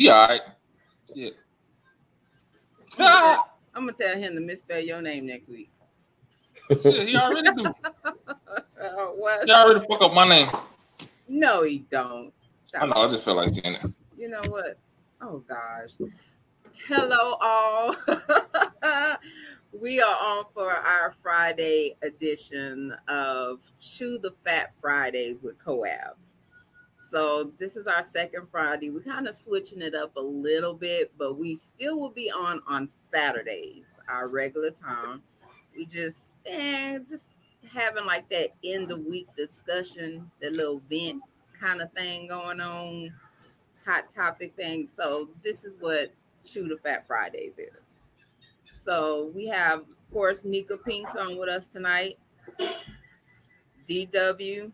He all right. Yeah. Ah, I'm gonna tell him to misspell your name next week. shit, he already do. What? He already fuck up my name. No, he don't. I know. I just feel like saying it. You know what? Oh gosh. Hello, all. we are on for our Friday edition of Chew the Fat Fridays with Coabs. So this is our second Friday. We're kind of switching it up a little bit, but we still will be on on Saturdays, our regular time. We just eh, just having like that end of week discussion, that little vent kind of thing going on hot topic thing. So this is what Chew the Fat Fridays is. So we have, of course, Nika Pinks on with us tonight. DW.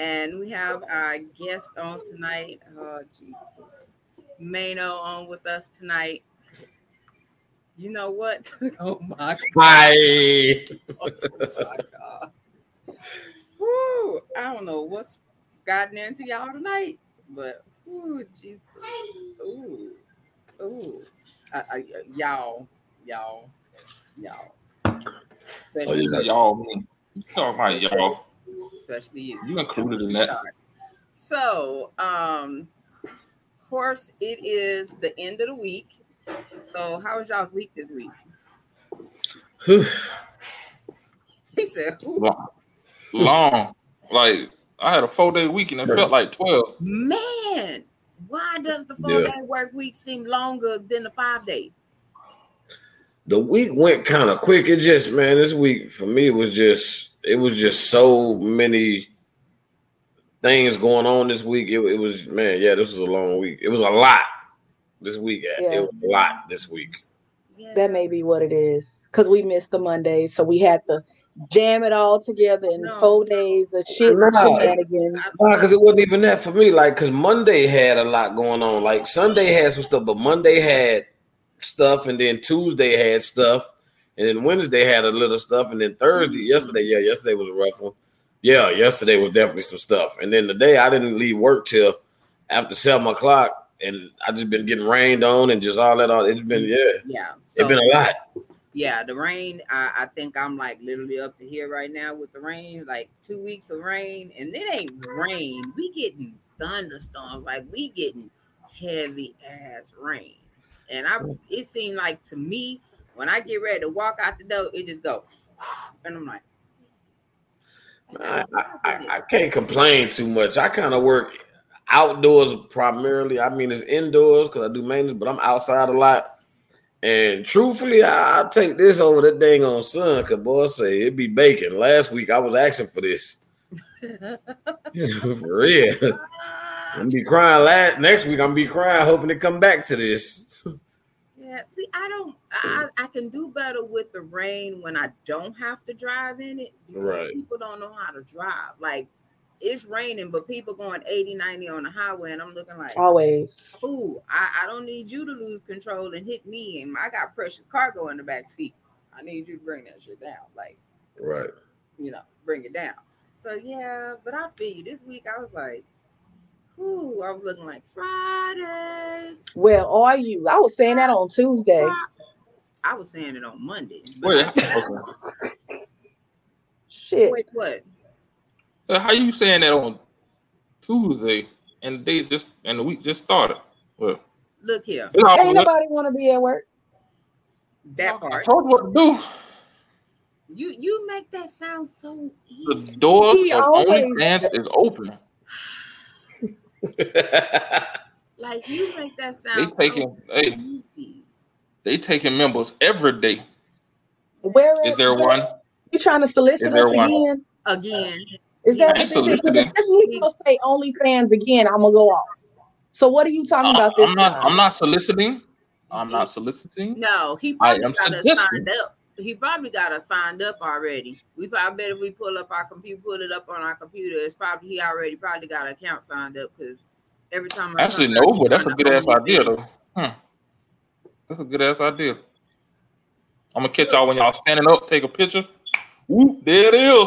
And we have our guest on tonight. Oh Jesus. Mano on with us tonight. You know what? oh my Hi. Oh my God. Whew, I don't know what's gotten into y'all tonight, but ooh, Jesus. Ooh, ooh. I, I, y'all, y'all, y'all. Oh, Especially, yeah. Y'all, me. You talking about y'all? Especially you. You included in that. So, um, of course, it is the end of the week. So, how was y'all's week this week? Whew. He said, Long. Long. Like I had a four day week and it felt like twelve. man, why does the four day work week seem longer than the five day? the week went kind of quick. It just, man, this week for me was just, it was just so many things going on this week. It, it was, man, yeah, this was a long week. It was a lot this week. Yeah. It was a lot this week. That may be what it is. Because we missed the Mondays. So we had to jam it all together in No. four days of shit No. shenanigans. Nah, because it wasn't even that for me. Like, because Monday had a lot going on. Like, Sunday had some stuff, but Monday had stuff, and then Tuesday had stuff, and then Wednesday had a little stuff, and then Thursday, yesterday, yeah, yesterday was a rough one. Yeah, yesterday was definitely some stuff. And then today, I didn't leave work till after seven o'clock, and I just been getting rained on and just all that. All it's been, mm-hmm. yeah, Yeah. it's been a lot. yeah, the rain. I, I think I'm like literally up to here right now with the rain, like two weeks of rain, and it ain't rain. We getting thunderstorms, like we getting heavy ass rain. And I it seemed like to me when I get ready to walk out the door, it just go, and I'm like, I, I, I, can't complain too much. I kind of work outdoors primarily. I mean, it's indoors because I do maintenance, but I'm outside a lot. And truthfully, I, I'll take this over that dang on sun because boy say it be baking. Last week I was asking for this. for real. I'm be crying last next week. I'm be crying, hoping to come back to this. Yeah, see, I don't. I I can do better with the rain when I don't have to drive in it because Right. people don't know how to drive. Like it's raining, but people going 80, 90 on the highway, and I'm looking like, Always. ooh, I, I don't need you to lose control and hit me, and I got precious cargo in the back seat. I need you to bring that shit down, like Right. you know, bring it down. So yeah, but I feel you. This week I was like, ooh, I was looking like Friday. Where are you? I was saying that on Tuesday. I was saying it on Monday. but Wait, I- okay. Shit. wait, what? So how you saying that on Tuesday and the day just and the week just started? Well, Look here, It's Ain't good. nobody want to be at work. that I part. told you what to do. You you make that sound so easy. The door He of always- OnlyFans is open. Like you make that sound. They sound taking so hey, easy. they taking members every day. Where Is there one? You trying to solicit us one? again? Again, Is that I ain't what this is? Because if this Negro say OnlyFans again, I'm gonna go off. So what are you talking uh, about this I'm not time? I'm not soliciting. I'm not soliciting. no, he I probably am got us suggesting. signed up. He probably got us signed up already. We probably bet if we pull up our computer, pull it up on our computer, it's probably he already probably got an account signed up because every time I Actually, come no, but that's a good ass idea OnlyFans. though. Hmm. That's a good ass idea. I'm gonna catch y'all when y'all standing up, take a picture. Whoop, there it is.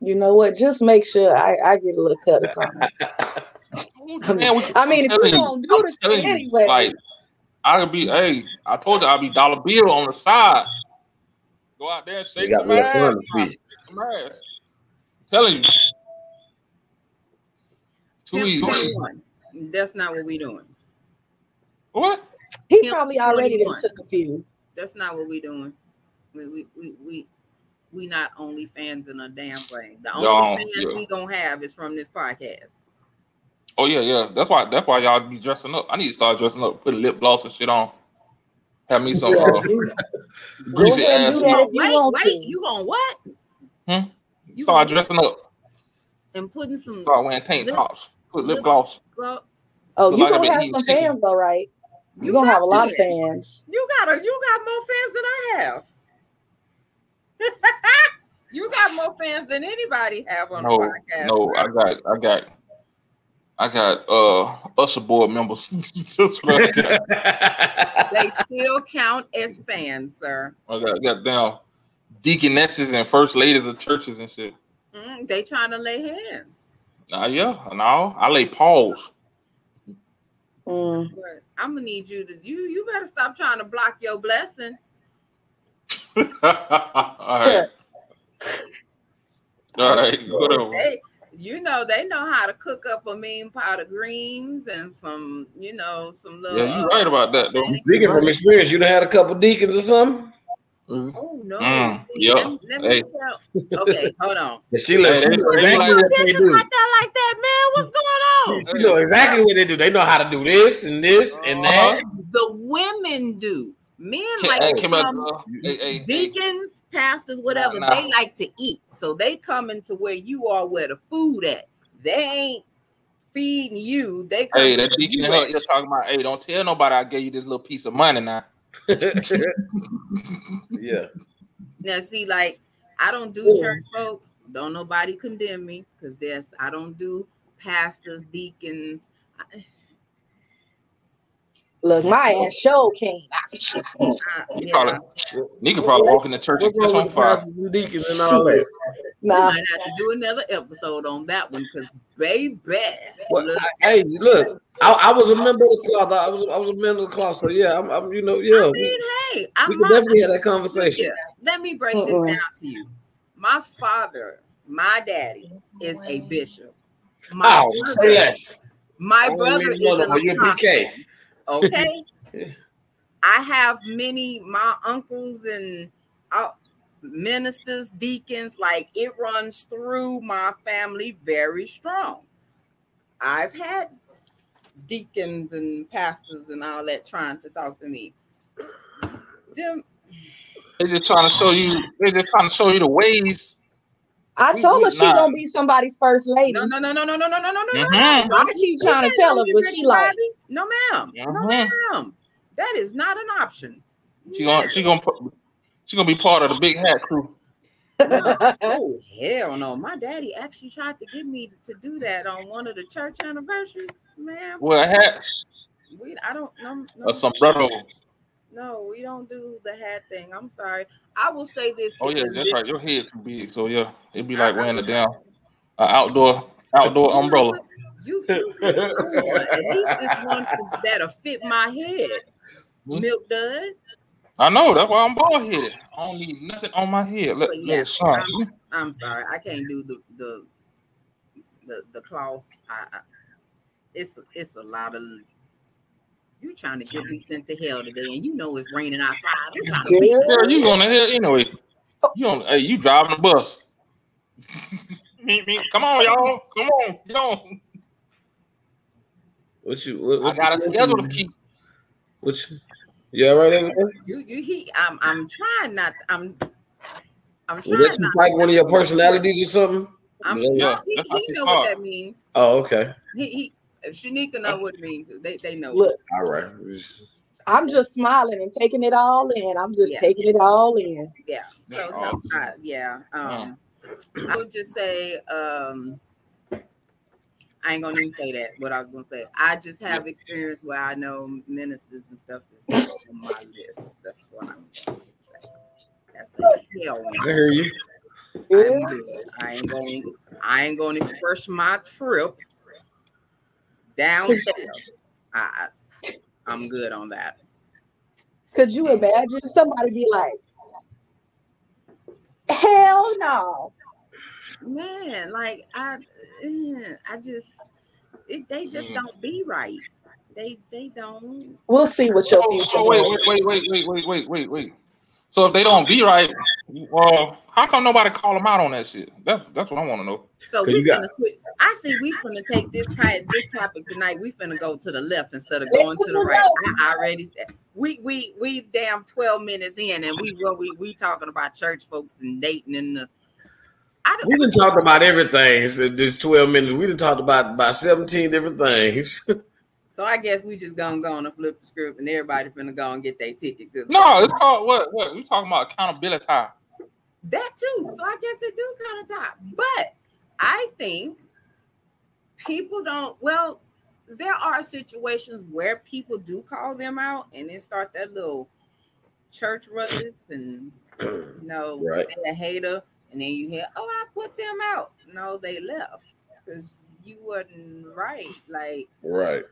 You know what? Just make sure I, I get a little cut or something. I mean- Man, I mean, if you telling gonna do this telling thing you, anyway. like I could be. Hey, I told you I'll be dollar bill on the side. Go out there and They shake got some little fun ass. Shake some ass. I'm telling you. Too Him easy. 21. That's not what we doing. What? He Him probably already took a few. That's not what we doing. We we we we, we not only fans in a damn thing. The only No, fans yeah. we gonna have is from this podcast. Oh yeah, yeah. That's why. That's why y'all be dressing up. I need to start dressing up, putting lip gloss and shit on. Have me some Yeah, uh, greasy ass. do You that gonna, if you wait, want wait, you gonna what? Hmm? You Start gonna dressing up. and putting some Start wearing tank Lip- tops. Put lip lip- gloss. well, Oh, Look you like I've gonna have some chicken. fans, all right. you You gonna have a lot of fans. You got a you got more fans than I have. you got more fans than anybody have on No, the podcast. no, I got, I got, I got uh Usher board members. That's what I got. they still count as fans, sir. I got, got down deaconesses and first ladies of churches and shit. Mm, they trying to lay hands. Nah, yeah, no, I lay paws. Mm. I'm gonna need you to you you better stop trying to block your blessing. All right, all right, whatever. They, you know, they know how to cook up a mean pot of greens and some, you know, some little. Yeah, you're right about that though. Speaking from experience, you done had a couple deacons or something. Mhm. Oh no! Mm, See, yep. Let, me- let me Hey. tell. Okay, hold on. And she let Hey, you know they- they exactly like- what they do. like that, like that, man. What's going on? You know exactly what they do. They know how to do this and this and that. The women do. Men like hey, come out, come, uh, hey, hey, hey. deacons, pastors, whatever. Nah, nah. They like to eat, so they coming to where you are, where the food at. They ain't feeding you. They come Hey, to that where deacon you in her talking about, hey, don't tell nobody I gave you this little piece of money now. yeah. Now, see, like I don't do Yeah. church folks. Don't nobody condemn me because there's I don't do pastors, deacons. I- Look, my ass show came. I- You yeah, probably, you could probably walk in the church and What's catch wrong on with the fire. and deacons and all that? we might have to do another episode on that one because baby, Well, look, I- hey, look, I, I was a member of the club. I was I was a member of the club. So yeah, I'm, I'm you know, yeah, I we, mean, hey, I'm we can definitely have that conversation. Yeah, let me break Mm-mm. this down to you. My father, my daddy, is a bishop. My Oh, brother, say less. my brother even is know an you're apostle. Okay. I have many my uncles and uh, ministers, deacons. Like it runs through my family very strong. I've had deacons and pastors and all that trying to talk to me. Them, they're just trying to show you. They're just trying to show you the ways. I We- told we her she not. gonna be somebody's first lady. no, no, no, no, no, no, no, no, no, no, no. Mhm. no. I keep trying to tell her, but she like, no, ma'am, no, Mhm. ma'am. That is not an option. She gonna, she gonna, put, she gonna be part of the big hat crew. Oh hell no! My daddy actually tried to get me to do that on one of the church anniversaries. Man, Wear a hat, we I don't no, no, a sombrero. No, we don't do the hat thing. I'm sorry. I will say this. Oh yeah, that's this- right. Your head too big, so yeah, it'd be like wearing a down uh, outdoor outdoor You umbrella. You, you one. at least it's one that'll fit my head. Hmm? Milk dud. I know that's why I'm bald headed. I don't need nothing on my head. Let, yeah. I'm, I'm sorry. I can't do the the the, the cloth. I, I, it's it's a lot of You trying to get me sent to hell today, and you know it's raining outside. I'm trying to Yeah. Girl, you on the hell anyway. Oh. You on hey, you driving the bus. Meet me. Come on, y'all. Come on. Get on. What you? What, I got a you- schedule to keep. What you? You all right? Everything? You, you, he, I'm, I'm trying not. I'm, I'm Was trying that you not. like one of your personalities or something? I'm, Yeah, no, he, he know talk. what that means. Oh, okay. He, he, Shanika know what it means. too. They, they know. Look, All right. I'm just smiling and taking it all in. I'm just Yeah. taking it all in. Yeah. So no, I, yeah. Um, I would just say, um, I ain't gonna even say that. What I was gonna say, I just have experience where I know ministers and stuff is on my list. That's what I'm gonna say. That's a hell I hear you. I'm good. I ain't going. I ain't going to express my trip downstairs. I, I'm good on that. Could you imagine somebody be like, hell no. Man, like I, eh, I just, it, they just Mm. don't be right. They, they don't. We'll see what your Oh, future oh, wait, holds. wait, wait, wait, wait, wait, wait, wait. So if they don't be right, well, how come nobody call them out on that shit? That's that's what I want to know. So we you got- finna switch. I see we finna take this type, this topic tonight. We finna go to the left instead of going to the right. I already, we we we damn twelve minutes in, and we well we we talking about church folks and dating and the. I don't, We done talked about everything. So uh, this 12 minutes. We done talked about about 17 different things. So I guess we just gonna go on and flip the script, and everybody finna go and get their ticket. 'cause No, it's called what? What we talking about? Accountability. That too. So I guess it do kind of top. But I think people don't. Well, there are situations where people do call them out, and then start that little church ruckus, and you know, Right. they a hater, and then you hear, "Oh, I put them out." No, they left because you wasn't right. Like right.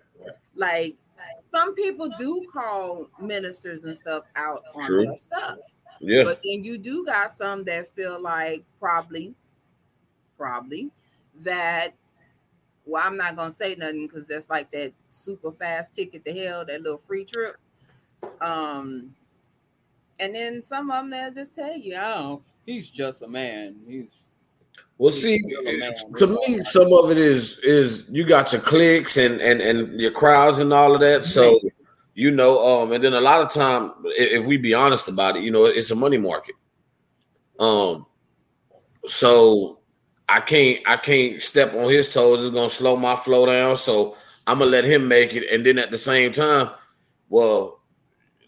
like some people do call ministers and stuff out on True. their stuff. Yeah. But then you do got some that feel like probably, probably that. Well, I'm not gonna say nothing because that's like that super fast ticket to hell, that little free trip. Um, and then some of them they'll just tell you, "Oh, he's just a man. He's Well, see, to me, some of it is is you got your clicks and and and your crowds and all of that. So you know, um, and then a lot of time, if we be honest about it, you know, it's a money market. Um, so I can't I can't step on his toes. It's gonna slow my flow down. So I'm gonna let him make it. And then at the same time, well,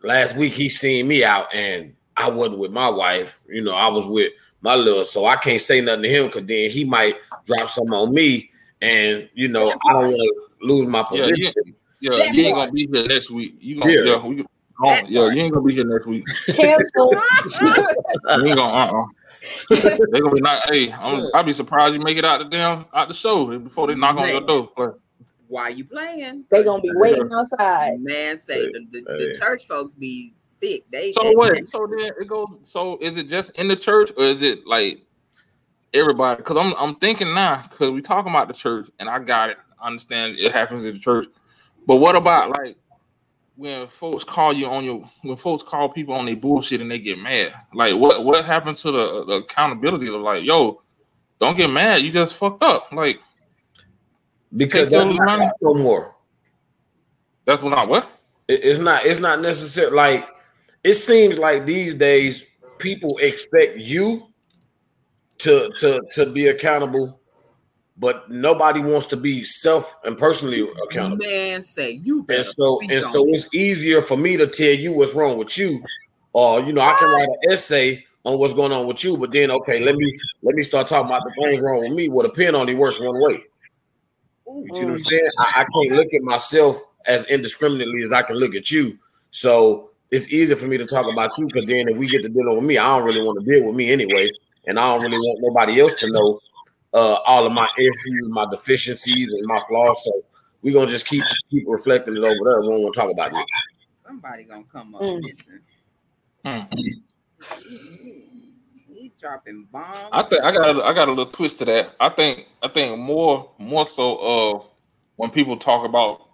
last week he seen me out and I wasn't with my wife. You know, I was with my little, so I can't say nothing to him because then he might drop something on me, and you know I don't want to lose my Yeah, position. Yeah, That you ain't gonna be here next week. You gonna Yeah. yeah, we, oh, That yeah, you ain't gonna be here next week. Cancel. You ain't gonna uh uh They gonna be not. Hey, I'm, I'd be surprised you make it out the damn out the show before they knock on your Man. door. Like, why you playing? they gonna be waiting outside. Man, say the, the, the Hey. church folks be thick. They So they, what? So then it goes. So is it just in the church or is it like everybody? Because I'm I'm thinking now because we talking about the church and I got it. I understand it happens in the church, but what about like when folks call you on your when folks call people on their bullshit and they get mad? Like what what happened to the, the accountability of like yo, don't get mad. You just fucked up. Like because that's not money. no more. that's what I what. It- it's not. It's not necessary. Like it seems like these days people expect you to to to be accountable, but nobody wants to be self and personally accountable. man say you. And so and so it's easier for me to tell you what's wrong with you, or you know I can write an essay on what's going on with you, but then okay, let me let me start talking about the things wrong with me. Well, the pen only works one way. You see what I'm saying? I, I can't look at myself as indiscriminately as I can look at you. So it's easier for me to talk about you because then if we get to dealing with me, I don't really want to deal with me anyway. And I don't really want nobody else to know uh, all of my issues, my deficiencies, and my flaws. So we're gonna just keep keep reflecting it over there. We don't want to talk about me. Somebody gonna come up. Mm. Listen, he, he- he dropping bombs. I think I got a, I got a little twist to that. I think I think more more so uh when people talk about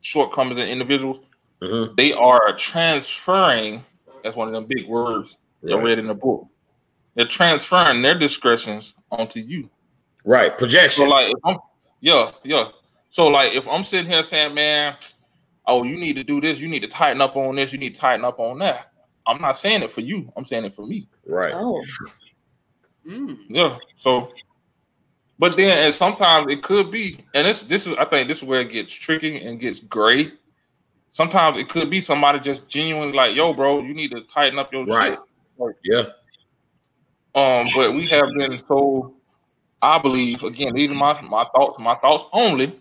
shortcomings in individuals, Mhm. they are transferring. That's one of them big words I Right. read in the book. They're transferring their discretions onto you. Right. Projection. So Projection. like, if I'm, yeah, yeah. So like, if I'm sitting here saying, man, oh, you need to do this, you need to tighten up on this, you need to tighten up on that. I'm not saying it for you. I'm saying it for me. Right. Oh, Mm. Yeah. So, but then, and sometimes it could be, and this, this is, I think, this is where it gets tricky and gets gray. Sometimes it could be somebody just genuinely like, yo, bro, you need to tighten up your Right. shit. Yeah. Um, but we have been so, I believe, again, these are my my thoughts, my thoughts only,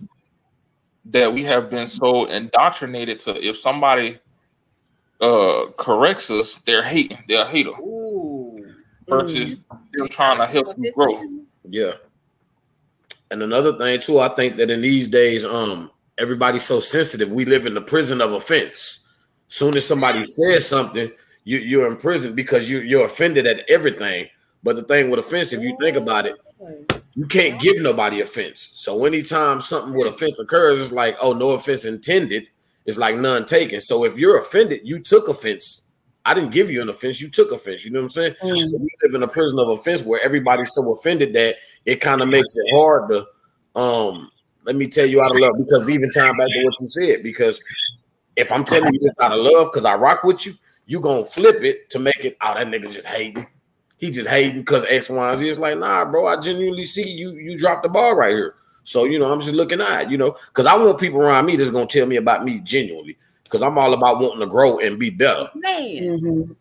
that we have been so indoctrinated to if somebody uh corrects us, they're hating, they're a hater Ooh. versus them trying to help you grow. Yeah. And another thing too, I think that in these days, um, everybody's so sensitive. We live in the prison of offense. Soon as somebody says something, you, you're in prison because you, you're offended at everything. But the thing with offense, if you think about it, you can't give nobody offense. So anytime something with offense occurs, it's like, oh, no offense intended. It's like none taken. So if you're offended, you took offense. I didn't give you an offense. You took offense. You know what I'm saying? Mm. we live in a prison of offense where everybody's so offended that it kind of makes it hard to um let me tell you out of love because even time back to what you said because if I'm telling you this out of love because I rock with you, you gonna flip it to make it oh that nigga just hating. He just hating because X, Y, and Z. It's like, nah, bro, I genuinely see you you dropped the ball right here. So you know, I'm just looking at, you know, because I want people around me that's gonna tell me about me genuinely. Because I'm all about wanting to grow and be better. Man. Mhm.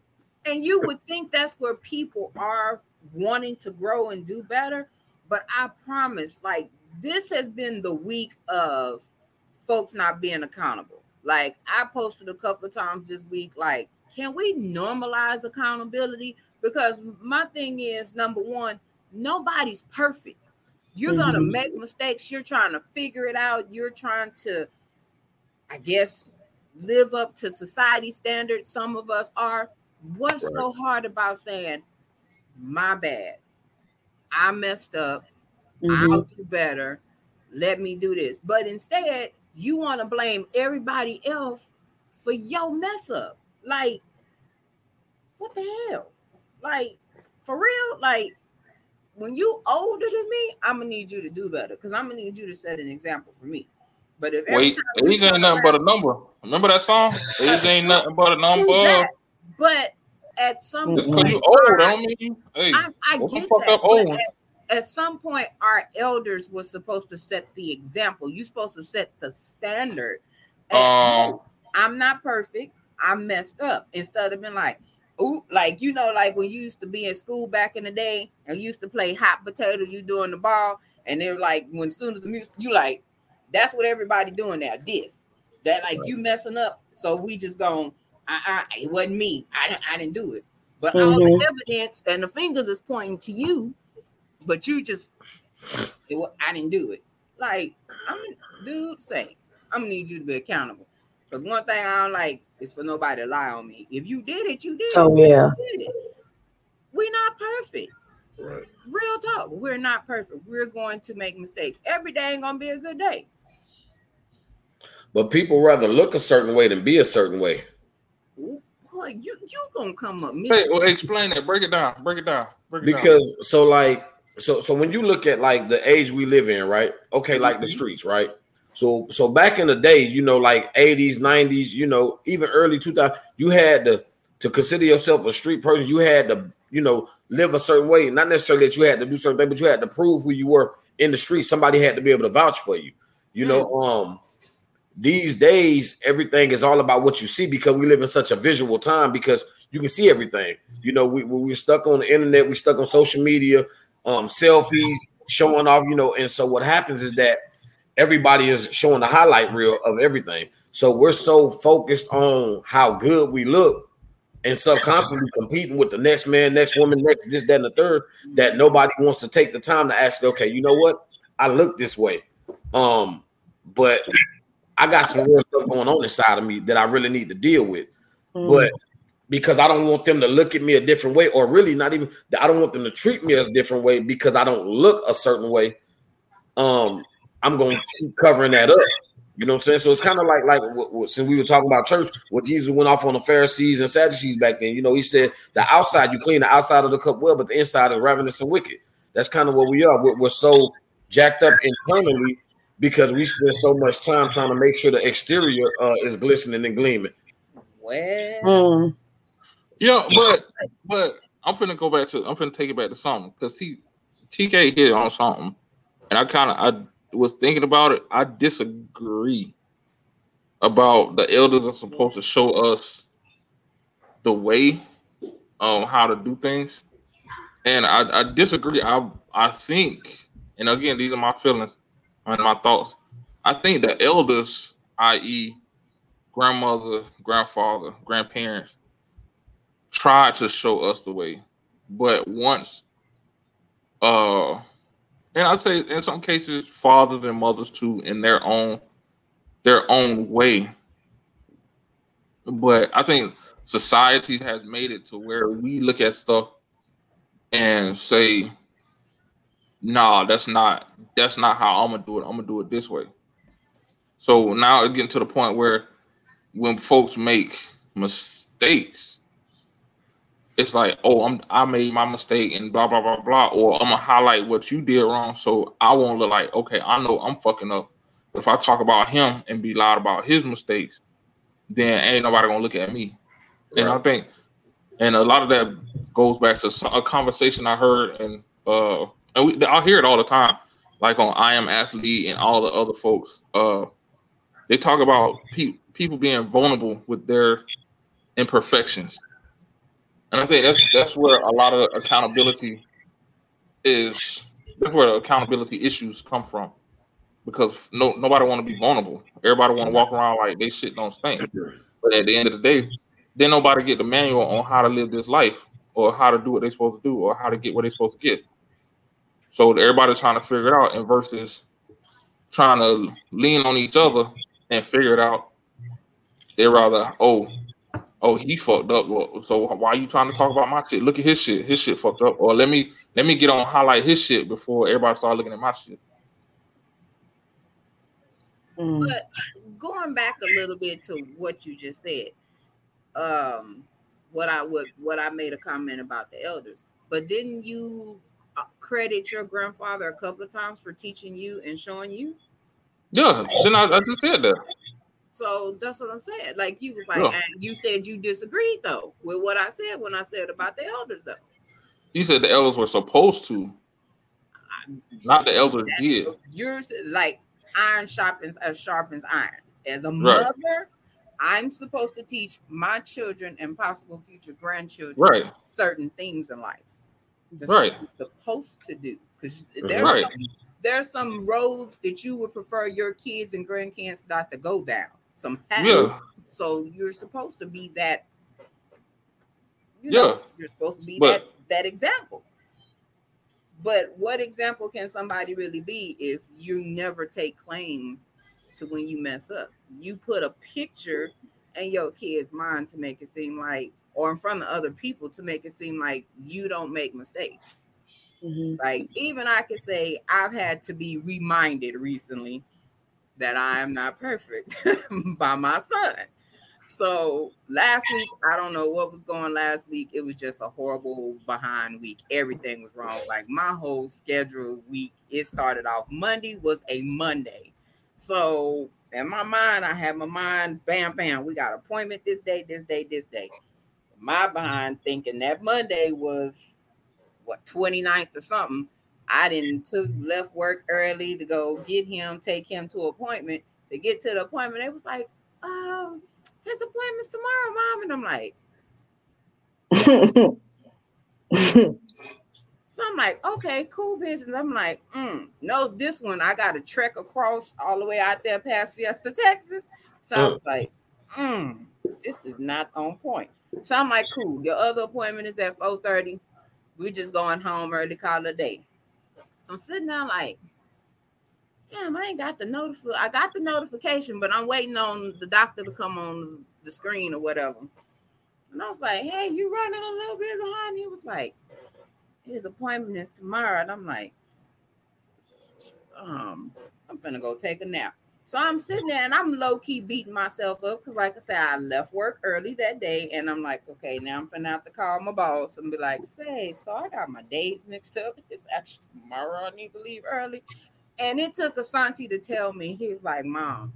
And you would think that's where people are wanting to grow and do better. But I promise, like, this has been the week of folks not being accountable. Like, I posted a couple of times this week, like, can we normalize accountability? Because my thing is number one, nobody's perfect. You're gonna Mhm. make mistakes, you're trying to figure it out, you're trying to, I guess, live up to society standards. Some of us are. What's Right. so hard about saying, my bad? I messed up. Mhm. I'll do better. Let me do this. But instead, you want to blame everybody else for your mess up. Like, what the hell? Like, for real? Like, when you older than me, I'm gonna need you to do better because I'm gonna need you to set an example for me. But if Wait, age ain't nothing but a number. Remember that song? Age ain't nothing but a number. But at some Just because you point, old, our- don't mean. Hey, I, I get that. At, at some point, our elders were supposed to set the example. You're supposed to set the standard. And Um, I'm not perfect. I messed up. Instead of being like, ooh, like you know, like when you used to be in school back in the day and you used to play hot potato, you doing the ball, and they're like, when soon as the music, you like, that's what everybody doing now. This, that, like you messing up. So we just going, I, I, it wasn't me. I didn't, I didn't do it. But all the mm-hmm. evidence and the fingers is pointing to you, but you just, it, I didn't do it. Like, I'm, dude, say, I'm gonna need you to be accountable. Because one thing I don't like is for nobody to lie on me. If you did it, you did it. Oh yeah. Did it. We're not perfect. Right. Real talk. We're not perfect. We're going to make mistakes. Every day ain't gonna be a good day. But people rather look a certain way than be a certain way. Ooh, Boy, you you gonna come up me. hey, well, explain that. Break it down. Break it down. Break it down. Because so like so so when you look at like the age we live in, right? Okay, like the Mhm. streets, right? So so back in the day, you know, like 80s, 90s, you know, even early 2000, you had to to consider yourself a street person, you had to, you know, live a certain way. Not necessarily that you had to do certain things, but you had to prove who you were in the street. Somebody had to be able to vouch for you. You know, um these days everything is all about what you see because we live in such a visual time because you can see everything. You know, we we- we're stuck on the internet, we're stuck on social media, um, selfies, showing off, you know, and so what happens is that everybody is showing the highlight reel of everything. So we're so focused on how good we look and subconsciously competing with the next man, next woman, next this, that, and the third, that nobody wants to take the time to actually, okay, you know what? I look this way. Um, but I got some real stuff going on inside of me that I really need to deal with. Mm. But because I don't want them to look at me a different way, or really not even I don't want them to treat me as a different way because I don't look a certain way. Um, I'm gonna keep covering that up. You know what I'm saying? So it's kind of like like what, what- since we were talking about church, what Jesus went off on the Pharisees and Sadducees back then. You know, he said the outside you clean the outside of the cup well, but the inside is ravenous and wicked. That's kind of what we are. We're, we're so jacked up internally because we spend so much time trying to make sure the exterior uh, is glistening and gleaming. Well, Mm. Yeah, but but I'm finna go back to I'm finna take it back to something because he TK hit on something, and I kind of I was thinking about it. I disagree about the elders are supposed to show us the way on how to do things, and I, I disagree. I I think, and again, these are my feelings and my thoughts. I think the elders, i.e., grandmother, grandfather, grandparents tried to show us the way, but once, uh, and I say in some cases, fathers and mothers too, in their own their own way. But I think society has made it to where we look at stuff and say, "Nah, that's not that's not how I'm gonna do it. I'm gonna do it this way." So now it's getting to the point where when folks make mistakes, it's like, oh, I'm I made my mistake and blah blah blah blah, or I'm gonna highlight what you did wrong, so I won't look like, okay, I know I'm fucking up. If I talk about him and be loud about his mistakes, then ain't nobody gonna look at me. And I think, and a lot of that goes back to a conversation I heard, and uh, and we, I hear it all the time, like on I Am Athlete and all the other folks. Uh, they talk about pe- people being vulnerable with their imperfections, and I think that's that's where a lot of accountability is. That's where accountability issues come from, because no nobody want to be vulnerable. Everybody want to walk around like they shit don't stink. But at the end of the day, then nobody get the manual on how to live this life or how to do what they're supposed to do or how to get what they're supposed to get. So everybody's trying to figure it out and versus trying to lean on each other and figure it out. They rather, oh, oh, he fucked up. Well, so why are you trying to talk about my shit? Look at his shit. His shit fucked up. Or let me let me get on highlight his shit before everybody start looking at my shit. Mm. But going back a little bit to what you just said, um, what I would what I made a comment about the elders, but didn't you uh, credit your grandfather a couple of times for teaching you and showing you? Yeah, then I, I just said that. So that's what I'm saying. Like you was like, Yeah. you said you disagreed though with what I said when I said about the elders though. You said the elders were supposed to, not the elders did. You're like iron sharpens as sharpens iron. As a Right. mother, I'm supposed to teach my children and possible future grandchildren Right. certain things in life. That's Right. supposed to do. Because there's Right. some, there's some roads that you would prefer your kids and grandkids not to go down. Some paths. Yeah. So you're supposed to be that. You know, Yeah. you're supposed to be But- that that example. But what example can somebody really be if you never take claim to when you mess up? You put a picture in your kid's mind to make it seem like, or in front of other people to make it seem like you don't make mistakes. Mhm. Like even I could say I've had to be reminded recently that I am not perfect by my son. So last week, I don't know what was going last week. It was just a horrible behind week. Everything was wrong. Like my whole schedule week, it started off Monday was a Monday. So in my mind, I had my mind, bam, bam, we got appointment this day, this day, this day. My behind thinking that Monday was what 29th or something. I didn't took left work early to go get him, take him to appointment. To get to the appointment, it was like, um, his appointment's tomorrow, mom. And I'm like, so I'm like, okay, cool business. I'm like, mm, no, this one I got to trek across all the way out there past Fiesta, Texas. So I was like, mm, this is not on point. So I'm like, cool. Your other appointment is at 4:30. We're just going home early, call it a day. So I'm sitting there like, damn, I ain't got the notif- I got the notification, but I'm waiting on the doctor to come on the screen or whatever. And I was like, hey, you running a little bit behind. He was like, his appointment is tomorrow. And I'm like, um, I'm gonna go take a nap. So I'm sitting there and I'm low key beating myself up because, like I said, I left work early that day, and I'm like, okay, now I'm finna have to call my boss and be like, say, so I got my days mixed up. It's actually tomorrow. I need to leave early, and it took Asante to tell me. He was like, Mom,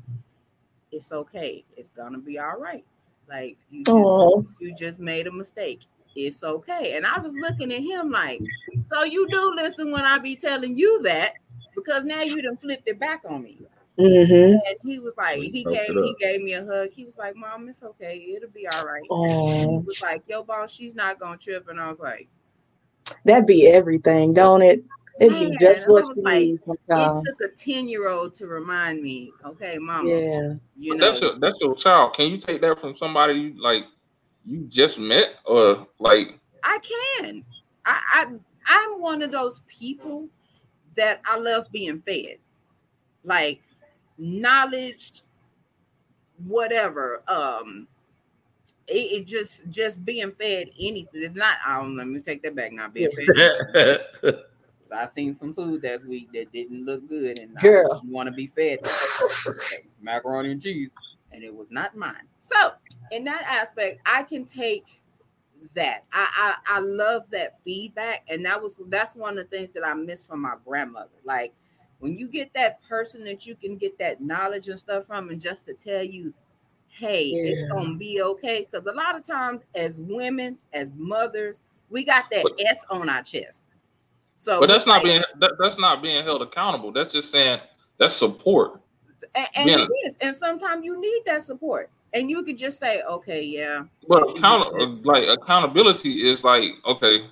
it's okay. It's gonna be all right. Like you just, you just made a mistake. It's okay. And I was looking at him like, so you do listen when I be telling you that because now you done flipped it back on me. Mm-hmm. And he was like, So he he came, he gave me a hug. He was like, Mom, it's okay. It'll be all right. And he was like, Yo, boss, she's not gonna trip. And I was like, that'd be everything, don't it? It'd be Man, just I what was you like, need it took a 10 year old to remind me, okay, mama, Yeah. you But that's know, your that's your child. Can you take that from somebody you like you just met or like I can. I, I I'm one of those people that I love being fed. Like knowledge, whatever. Um it, it just just being fed anything. It's not I don't let me take that back, not being fed. So I seen some food this week that didn't look good, and. I want to be fed macaroni and cheese, and it was not mine. So in that aspect, I can take that. I, I I love that feedback, and that was that's one of the things that I miss from my grandmother. Like when you get that person that you can get that knowledge and stuff from, and just to tell you, hey, it's gonna be okay. Because a lot of times, as women, as mothers, we got that But- S on our chest. So, but that's not like- being that, that's not being held accountable. That's just saying that's support. And, and Yeah. it is. And sometimes you need that support. And you could just say, okay, yeah. But you account like accountability is like okay,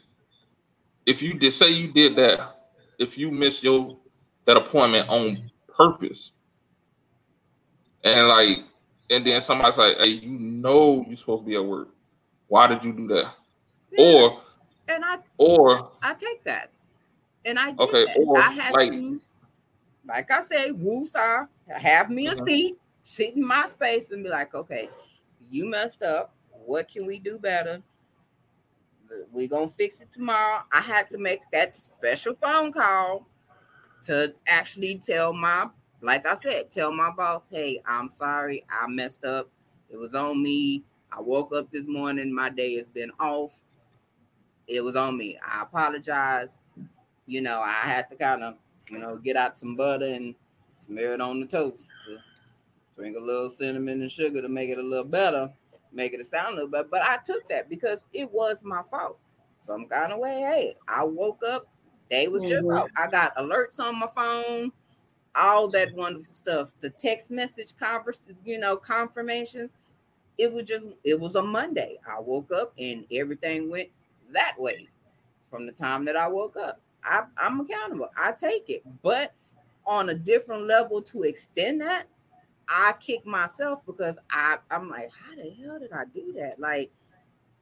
if you did say you did that, if you miss your that appointment on purpose, and like, and then somebody's like, hey, you know you're supposed to be at work. Why did you do that? Yeah. Or and I or I take that. And I Okay, that. or, I had like- to, like I say, woo saw, have me a Mhm. seat, sit in my space and be like, okay, you messed up. What can we do better? We're gonna fix it tomorrow. I had to make that special phone call to actually tell my, like I said, tell my boss, hey, I'm sorry, I messed up. It was on me. I woke up this morning, my day has been off. It was on me. I apologize. You know, I had to kind of, you know, get out some butter and smear it on the toast to sprinkle a little cinnamon and sugar to make it a little better, make it sound a little better. But I took that because it was my fault. Some kind of way, hey, I woke up, day was just Mhm. off. I got alerts on my phone, all that wonderful stuff. The text message converse, you know, confirmations. It was just, it was a Monday. I woke up and everything went that way from the time that I woke up. I, I'm accountable. I take it, but on a different level to extend that, I kick myself because I I'm like, how the hell did I do that? Like,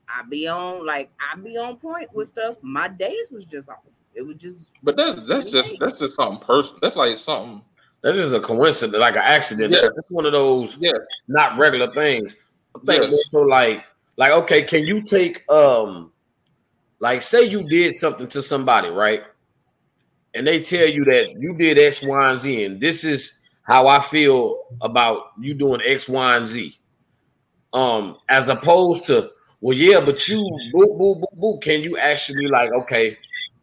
I be on like I be on point with stuff. My days was just off. It was just but that's that's just that's just something personal. That's like something. That's just a coincidence, like an accident. Yeah. That's, that's one of those Yeah, not regular things. I Yes. so like like okay, can you take um like say you did something to somebody, right? And they tell you that you did X, Y, and Z, and this is how I feel about you doing X, Y, and Z. Um, as opposed to, well, yeah, but you boo, boo, boo, boo. Can you actually like, okay,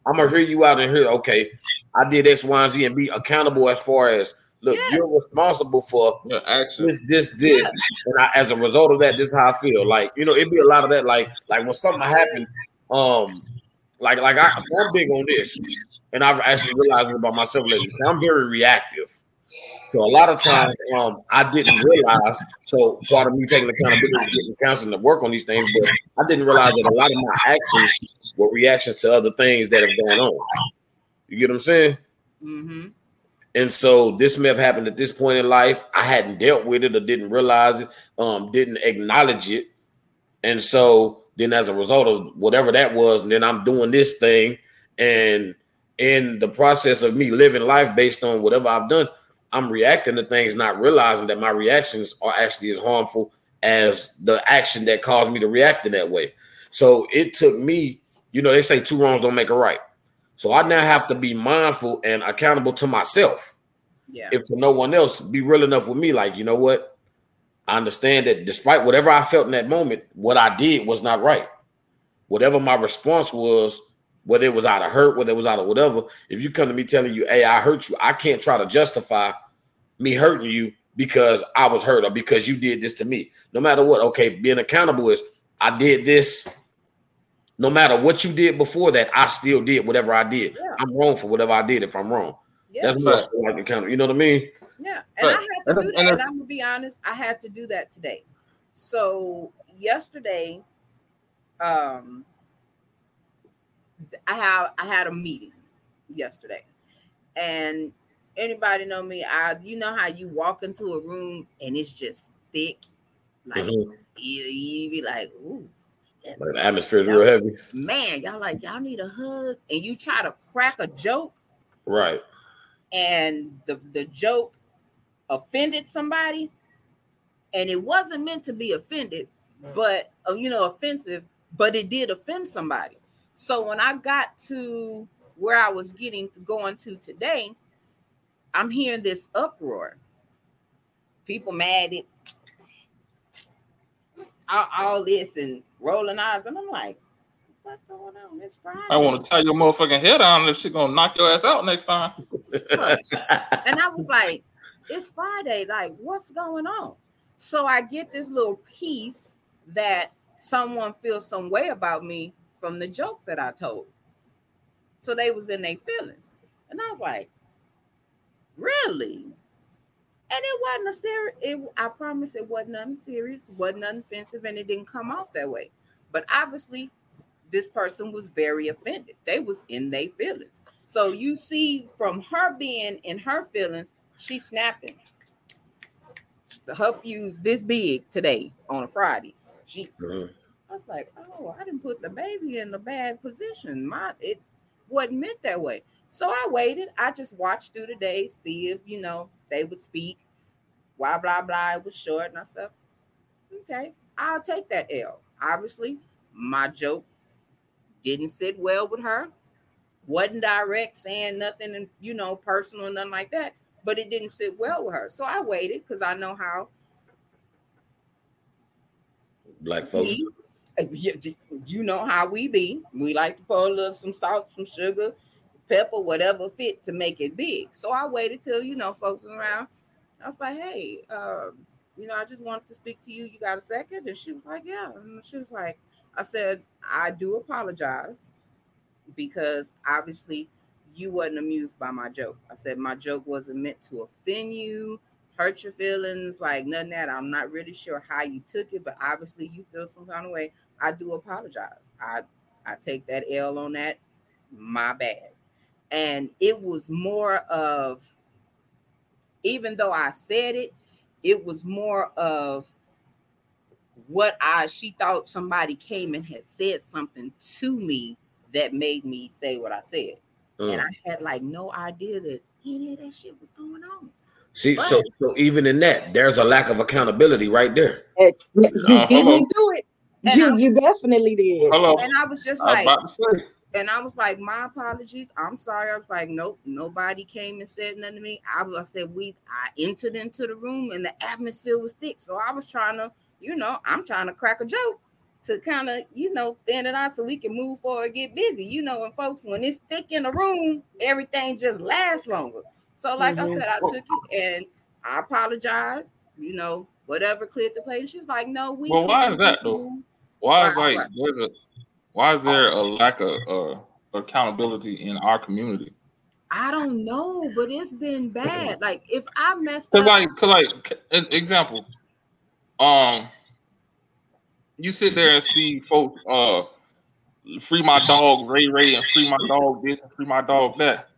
I'm gonna hear you out and hear, okay, I did X, Y, and Z and be accountable as far as look, Yes. you're responsible for yeah, action. this, this, this, and I, as a result of that, this is how I feel. Like you know, it'd be a lot of that. Like like when something happened, um, like like I, so I'm big on this, and I've actually realized this about myself lately. I'm very reactive. So a lot of times, um, I didn't realize. So part of me taking accountability, is getting counseling to work on these things, but I didn't realize that a lot of my actions were reactions to other things that have gone on. You get what I'm saying? mm-hmm. And so this may have happened at this point in life. I hadn't dealt with it or didn't realize it, um, didn't acknowledge it. And so then as a result of whatever that was, and then I'm doing this thing. And in the process of me living life based on whatever I've done, I'm reacting to things, not realizing that my reactions are actually as harmful as the action that caused me to react in that way. So it took me, you know, they say two wrongs don't make a right. So I now have to be mindful and accountable to myself. Yeah. if to no one else, be real enough with me, like, you know what? I understand that despite whatever I felt in that moment, what I did was not right. Whatever my response was, whether it was out of hurt, whether it was out of whatever, if you come to me telling you, hey, I hurt you, I can't try to justify me hurting you because I was hurt or because you did this to me. No matter what, okay, being accountable is I did this. No matter what you did before that, I still did whatever I did. Yeah. I'm wrong for whatever I did if I'm wrong. yeah. That's more Right. so like accountable. You know what I mean? Yeah, and I Right. had to do that. and And, I'm gonna be honest, I had to do that today. So yesterday, um, I have I had a meeting yesterday, and anybody know me? I you know how you walk into a room and it's just thick, like Mhm. you, you be like, ooh. Like the atmosphere is real heavy. Man, y'all like y'all need a hug, and you try to crack a joke, Right. and the the joke offended somebody and it wasn't meant to be offended but uh, you know offensive but it did offend somebody so when i got to where i was getting to going to today i'm hearing this uproar people mad at all, all this and rolling eyes and i'm like what's going on it's friday I want to tie your motherfucking head on. This shit gonna knock your ass out next time. And I was like, it's Friday. Like, what's going on? So I get this little piece that someone feels some way about me from the joke that I told. So they was in their feelings. And I was like, really? And it wasn't a serious, it, I promise it wasn't nothing serious, wasn't nothing offensive, and it didn't come off that way. But obviously, this person was very offended. They was in their feelings. So you see from her being in her feelings, she's snapping. Her fuse this big today on a Friday. She Mhm. I was like, oh, I didn't put the baby in the bad position. My it wasn't meant that way. So I waited. I just watched through the day, see if you know they would speak. Blah blah blah. It was short, and I said, okay, I'll take that L. Obviously, my joke didn't sit well with her. Wasn't direct, saying nothing, and you know, personal, nothing like that. But it didn't sit well with her. So I waited because I know how Black folks. you know how we be. We like to put a little some salt, some sugar, pepper, whatever fit to make it big. So I waited till you know folks around. I was like, hey, um, you know, I just wanted to speak to you. You got a second? And she was like, yeah. And she was like, I said, I do apologize because obviously you wasn't amused by my joke. I said my joke wasn't meant to offend you, hurt your feelings, like nothing that. I'm not really sure how you took it, but obviously you feel some kind of way. I do apologize. I I take that L on that. My bad. And it was more of even though I said it, it was more of what I she thought somebody came and had said something to me that made me say what I said. And Mm. I had like no idea that any of that shit was going on. See, so so even in that, there's a lack of accountability right there. You beat me hello. to it. And You I- you definitely did. Hello. And I was just I was like, about to say. and I was like, my apologies. I'm sorry. I was like, nope, nobody came and said nothing to me. I, was, I said we I entered into the room and the atmosphere was thick. So I was trying to, you know, I'm trying to crack a joke to kind of, you know, thin it out so we can move forward, get busy. You know, and folks, when it's thick in the room, everything just lasts longer. So, like Mhm. I said, I took it and I apologized, you know, whatever cleared the plate. She was like, no, we Well, why is that, though? Why is like right. there's a why is there a lack of uh, accountability in our community? I don't know, but it's been bad. Like if I messed Cause up, like, cause like, an example, um, you sit there and see folks, uh, free my dog Ray Ray and free my dog this and free my dog that,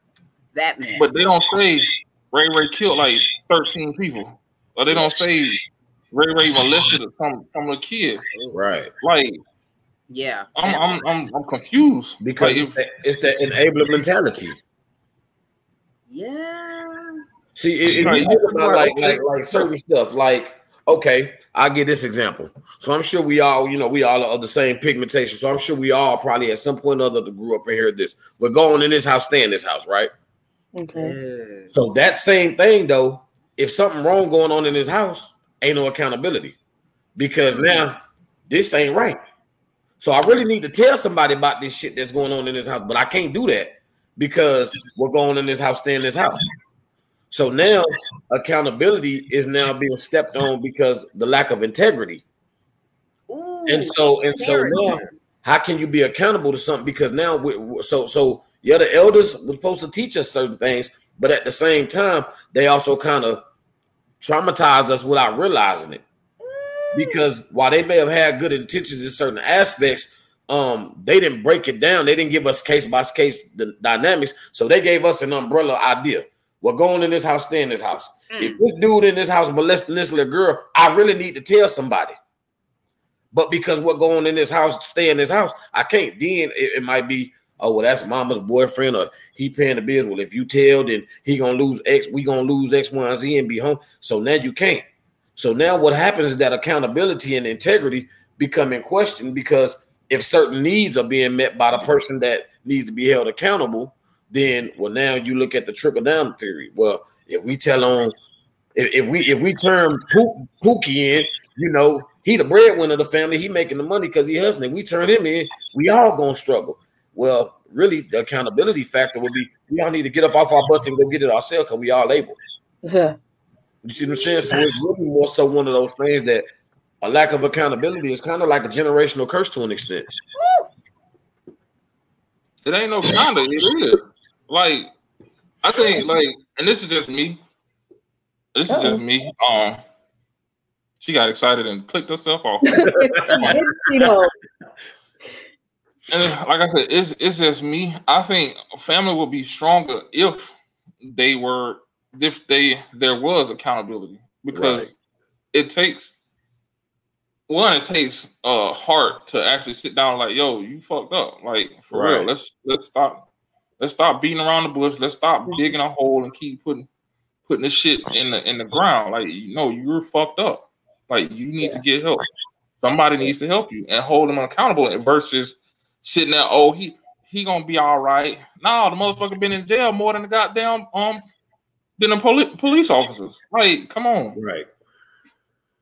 that mess. but they don't say Ray Ray killed like thirteen people, or they don't say Ray Ray molested some some of the kids. Right. Like, yeah, I'm I'm I'm, I'm confused Because it's, the, it's the enabler mentality. yeah, See, if, if Right, you you think about like, like like certain stuff, like okay, I'll give this example. So I'm sure we all, you know, we all are of the same pigmentation. So I'm sure we all probably at some point or other grew up and heard this. We're going in this house, stay in this house, right? Okay. So that same thing though, if something wrong going on in this house, ain't no accountability because now this ain't right. So I really need to tell somebody about this shit that's going on in this house, but I can't do that because we're going in this house, stay in this house. So now accountability is now being stepped on because the lack of integrity. Ooh, And so and so now, how can you be accountable to something? Because now we so so yeah, the elders were supposed to teach us certain things, but at the same time, they also kind of traumatized us without realizing it. Because while they may have had good intentions in certain aspects, um, they didn't break it down. They didn't give us case by case the dynamics. So they gave us an umbrella idea. We're going in this house, stay in this house. If this dude in this house molesting this little girl, I really need to tell somebody. But because we're going in this house, stay in this house, I can't. Then it, it might be, oh well, that's mama's boyfriend, or he paying the bills. Well, if you tell, then he gonna lose X. We gonna lose X, Y, and Z, and be home. So now you can't. So now what happens is that accountability and integrity become in question because if certain needs are being met by the person that needs to be held accountable, then well now you look at the trickle down theory. Well, if we tell on, if, if we if we turn Pook- Pookie in, you know he the breadwinner of the family, he making the money because he hustling. We turn him in, we all gonna struggle. Well, really, the accountability factor would be we all need to get up off our butts and go get it ourselves because we all able. Yeah. You see what I'm saying? So it's really more so one of those things that a lack of accountability is kind of like a generational curse to an extent. It ain't no kinda. It is. Like I think like, and this is just me. This is Uh-oh. just me. Um, she got excited and clicked herself off. you know, And like I said, it's it's just me. I think family would be stronger if they were if they there was accountability because Right. it takes one, it takes uh heart to actually sit down like, yo, you fucked up. Like for real. Let's let's stop let's stop beating around the bush. Let's stop digging a hole and keep putting putting the shit in the in the ground. Like you know, you're fucked up. Like you need to get help. Somebody needs to help you and hold them accountable versus sitting there, oh, he he gonna be all right. Nah, the motherfucker been in jail more than the goddamn um than the poli- police officers. Like, come on. Right.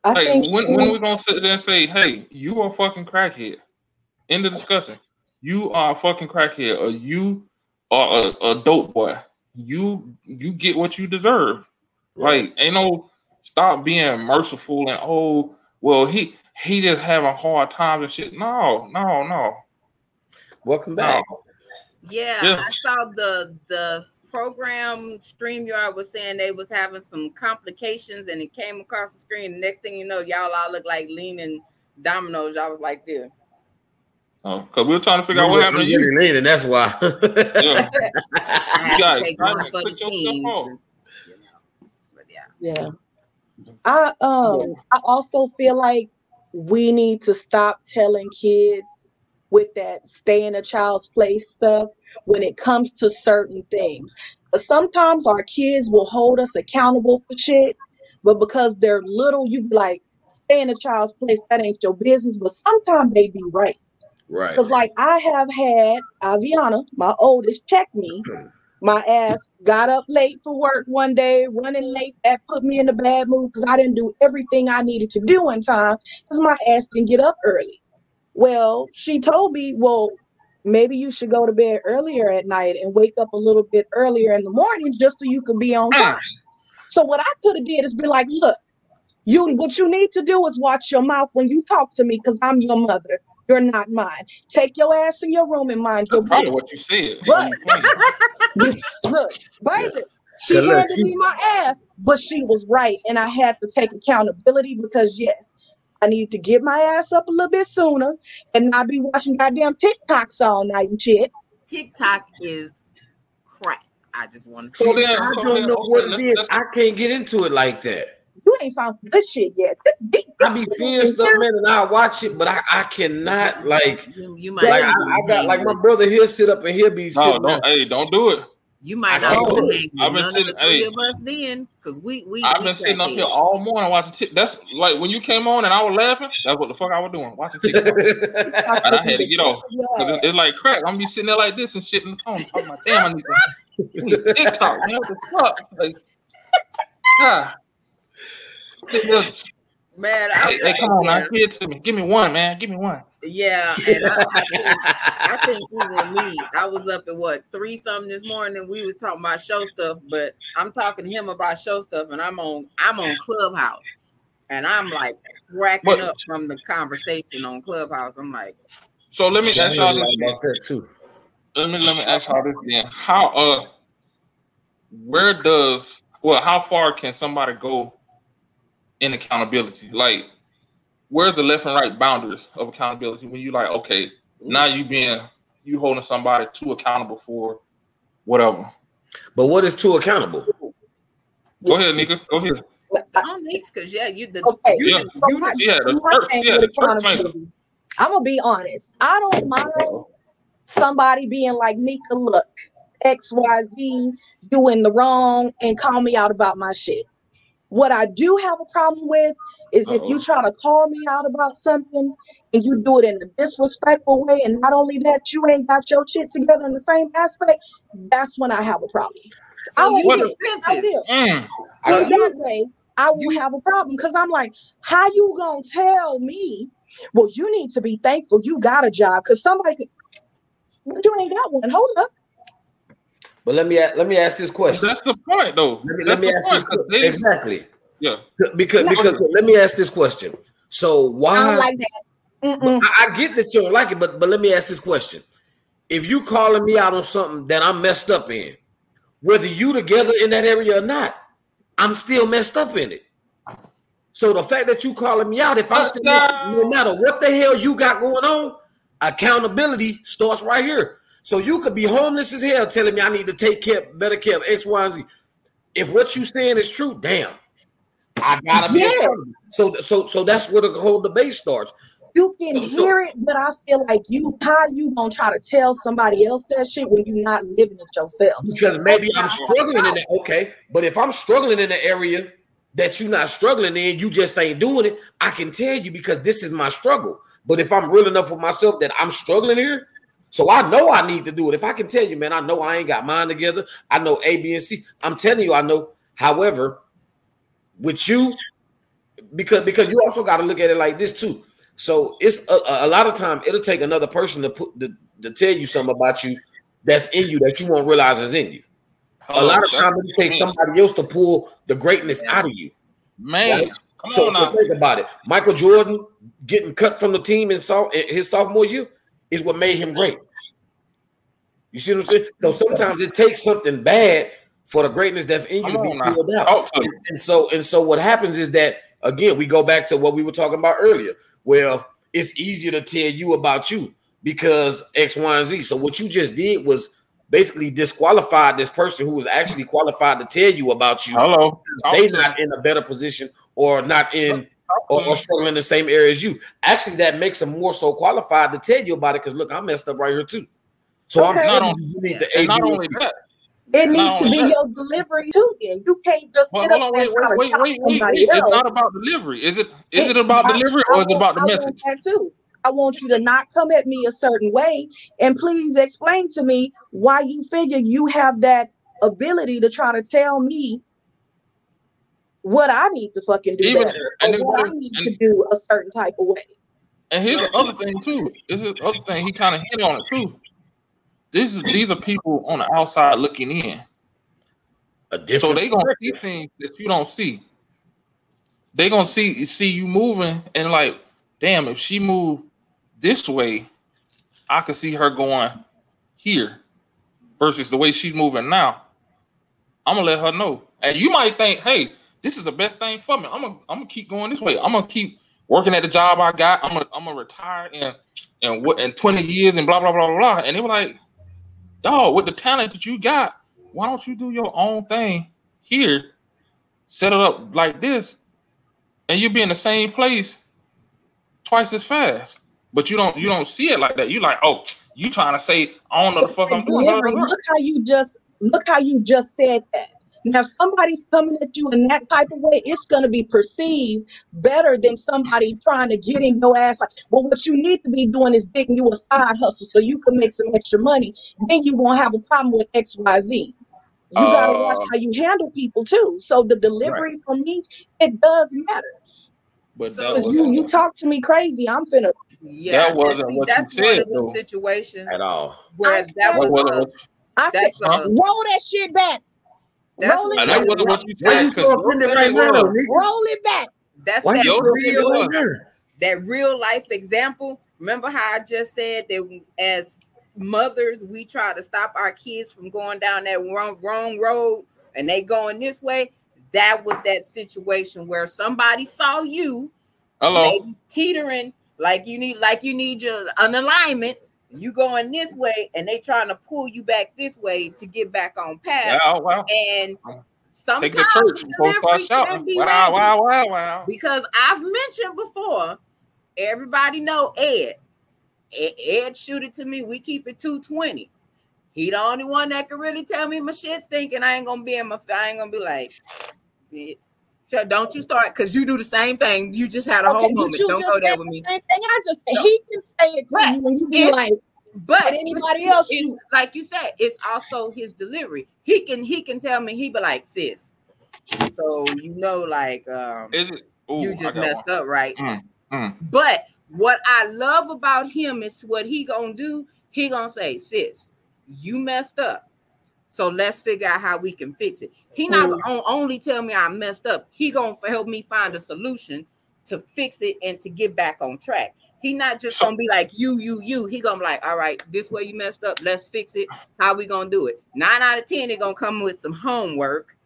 I Like think when when we gonna sit there and say, hey, you are a fucking crackhead? End of discussion. You are a fucking crackhead, or you are a, a dope boy. You you get what you deserve. Like, ain't no stop being merciful and oh well he he just having hard times and shit. No, no, no. Welcome No. back. Yeah, Yeah. I saw the the program StreamYard was saying they was having some complications and it came across the screen. The next thing you know, y'all all look like leaning dominoes. Y'all was like this. Oh, because we were trying to figure out what happened to you. Really leaning, that's why. Yeah. I had got to it. take Trying one to for the click yourself kings. off. and, you know, yeah. Yeah. I um I also feel like we need to stop telling kids with that stay in a child's place stuff when it comes to certain things. Sometimes our kids will hold us accountable for shit, but because they're little, you be like, stay in a child's place, that ain't your business. But sometimes they be right. right. Because like I have had Aviana, my oldest, check me. My ass got up late for work one day, running late. That put me in a bad mood because I didn't do everything I needed to do in time because my ass didn't get up early. Well, she told me, well, maybe you should go to bed earlier at night and wake up a little bit earlier in the morning just so you could be on ah. time. So what I could have did is be like, look, you what you need to do is watch your mouth when you talk to me because I'm your mother. You're not mine. Take your ass in your room and mind your business. what you said. But- Look, baby, she Yeah, look, handed me my ass, but she was right, and I had to take accountability because yes, I need to get my ass up a little bit sooner and not be watching goddamn TikToks all night and shit. TikTok is crap. I just want to So say then- I so don't then, know okay, what it let's- is. let's- I can't get into it like that. You ain't found good shit yet. This- this- I be seeing stuff, man, and I watch it, but I, I cannot like You, you might like I, I got like my hanging- brother here sit up and he'll be No, don't. Hey, don't do it. You might not know. be hanging I've been none of the sitting- three hey. of us then, because we we I've we been sitting up here all morning watching. T- that's like when you came on and I was laughing. That's what the fuck I was doing, watching TikTok. And I had to get off. tip Cause it- it's like crack. I'm gonna be sitting there like this and shit in the phone. Talking about, damn, I need to TikTok, man. What the fuck? Like, ah. Hey, Man, I, hey, come on, now, give it to me. Give me one, man. Give me one. yeah, and I, I, think, I think even me, I was up at what three something this morning. We was talking about show stuff, but I'm talking to him about show stuff, and I'm on I'm on Clubhouse, and I'm like cracking What? up from the conversation on Clubhouse. I'm like, So let me ask y'all heard this. about that too. Let me let me ask y'all this then. How uh where does well how far can somebody go in accountability? Like where's the left and right boundaries of accountability when you like, okay, now you being you holding somebody too accountable for whatever. But what is too accountable? Go ahead, Nika. Go ahead. don't mix because yeah, you the Okay. you, Yeah. you the- Yeah, the my church, yeah, the church I'm gonna be honest. I don't mind somebody being like Nika, look, XYZ doing the wrong and call me out about my shit. What I do have a problem with is if you Uh-oh. try to call me out about something and you do it in a disrespectful way, and not only that, you ain't got your shit together in the same aspect, that's when I have a problem. I so will you What get it. I defensive. will. Mm. So In you that way, I will you- have a problem because I'm like, how you gonna tell me? Well, you need to be thankful you got a job because somebody could. You ain't got one. Hold up. But let me let me ask this question. That's the point though. Let me, That's let me the ask point. this 'cause que- they- exactly Yeah. because No. because let me ask this question. So I why don't like that. Mm-mm. I, I get that you don't like it, but but let me ask this question: If you calling me out on something that I'm messed up in, whether you together in that area or not, I'm still messed up in it. So the fact that you calling me out, if I'm still messed up, no matter what the hell you got going on, accountability starts right here. So you could be homeless as hell, telling me I need to take care, better care of X, Y, and Z. If what you saying is true, damn, I gotta be Yes. accountable. So so so that's where the whole debate starts. You can So- hear it, but I feel like you, how you gonna try to tell somebody else that shit when you not living it yourself? because maybe I'm struggling in that. Okay, but if I'm struggling in the area that you're not struggling in, you just ain't doing it. I can tell you because this is my struggle. But if I'm real enough with myself that I'm struggling here, so I know I need to do it. If I can tell you, man, I know I ain't got mine together. I know A, B, and C. I'm telling you, I know. However, with you, because because you also got to look at it like this too. So it's a, a lot of time it'll take another person to put to, to tell you something about you that's in you that you won't realize is in you. A lot of times it takes somebody else to pull the greatness out of you. Man, Right? come So, so now. think about it. Michael Jordan getting cut from the team in so- in his sophomore year is what made him great. You see what I'm saying? So sometimes it takes something bad for the greatness that's in you to be pulled out. And, and so and so what happens is that again we go back to what we were talking about earlier. Well, it's easier to tell you about you because X, Y, and Z. So what you just did was basically disqualified this person who was actually qualified to tell you about you. Hello. They not in a better position or not in or, to or struggling in the same area as you. Actually, that makes them more so qualified to tell you about it. Because look, I'm messed up right here too. So I'm Okay. Not telling on- you, you need to And not A, B, and only C. that, It Not needs to be that- your delivery too. Then you can't just well, sit hold up on, and wait, wait, wait, wait, wait. It's else. not about delivery. Is it? Is it And about I- delivery I or is it want- about the I want message? that too. I want you to not come at me a certain way, and please explain to me why you figure you have that ability to try to tell me what I need to fucking do Even- better, and it what I need and- to do a certain type of way. And here's the other thing too. This is the other thing he kind of hit on it too. This is these are people on the outside looking in, A so they gonna see things that you don't see. They gonna see see you moving and like, damn, if she moved this way, I could see her going here versus the way she's moving now. I'm gonna let her know, and you might think, hey, this is the best thing for me. I'm gonna I'm gonna keep going this way. I'm gonna keep working at the job I got. I'm gonna I'm gonna retire in in what in 20 years and blah blah blah blah. And they were like, dog, with the talent that you got, why don't you do your own thing here? Set it up like this, and you'll be in the same place twice as fast. But you don't you don't see it like that. You like, oh, you trying to say I don't know the fuck I'm doing. look how you just look how you just said that. Now, if somebody's coming at you in that type of way, it's going to be perceived better than somebody trying to get in your ass. Like, well, what you need to be doing is digging you a side hustle so you can make some extra money. Then you won't have a problem with X, Y, Z. You gotta watch Uh, how you handle people too. So the delivery for me, it does matter. But So- that Because was you you talk to me crazy, I'm finna Yeah, That wasn't see, what you that's one said, of the though. situations at all. where I that said- was. that wasn't a- what I said that's a, Huh? roll that shit back. That's roll it back. that wasn't what you Why said. so offended right now. Roll it back. that's Why that you so Your offended thing real right was- now? that real life example. Remember how I just said that as mothers, we try to stop our kids from going down that wrong, wrong road and they going this way. That was that situation where somebody saw you Hello. maybe teetering like you need like you need your an alignment. You going this way and they trying to pull you back this way to get back on path. Yeah, well, And sometimes take the church delivery can be Wow, wow, wow, wow. because I've mentioned before, everybody know Ed. Ed, Ed shoot it to me. We keep it 220. He the only one that can really tell me my shit stinking. I ain't gonna be in my I ain't gonna be like, "Bitch, so don't you start because you do the same thing. You just had a whole Okay, but moment. Don't go there with me. same thing. I just said No. he can say it to But you and you be if- like, But But anybody else, you- like you said, it's also his delivery. He can he can tell me he be like, sis. So you know, like um Is it? Ooh, you just messed one. up, right? Mm, mm. But what I love about him is what he gonna do. He gonna say, "Sis, you messed up, so let's figure out how we can fix it." He not Mm. gonna only tell me I messed up. He gonna help me find a solution to fix it and to get back on track. He not just gonna be like you, you, you. He gonna be like, "All right, this way you messed up. Let's fix it. How we gonna do it?" Nine out of ten, they gonna come with some homework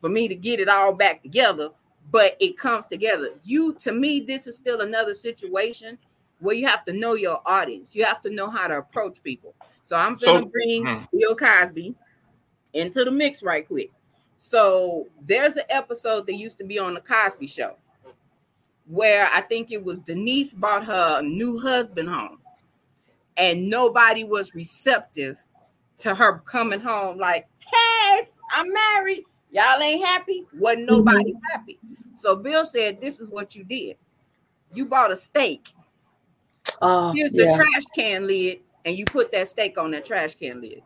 for me to get it all back together but it comes together. You, to me, this is still another situation where you have to know your audience. You have to know how to approach people. So I'm gonna So- bring hmm. Bill Cosby into the mix right quick. So there's an episode that used to be on the Cosby Show where I think it was Denise brought her new husband home, and nobody was receptive to her coming home. Like, hey, I'm married. Y'all ain't happy. Wasn't nobody happy. So Bill said, "This is what you did. You bought a steak. uh, Here's the yeah. trash can lid, and you put that steak on that trash can lid."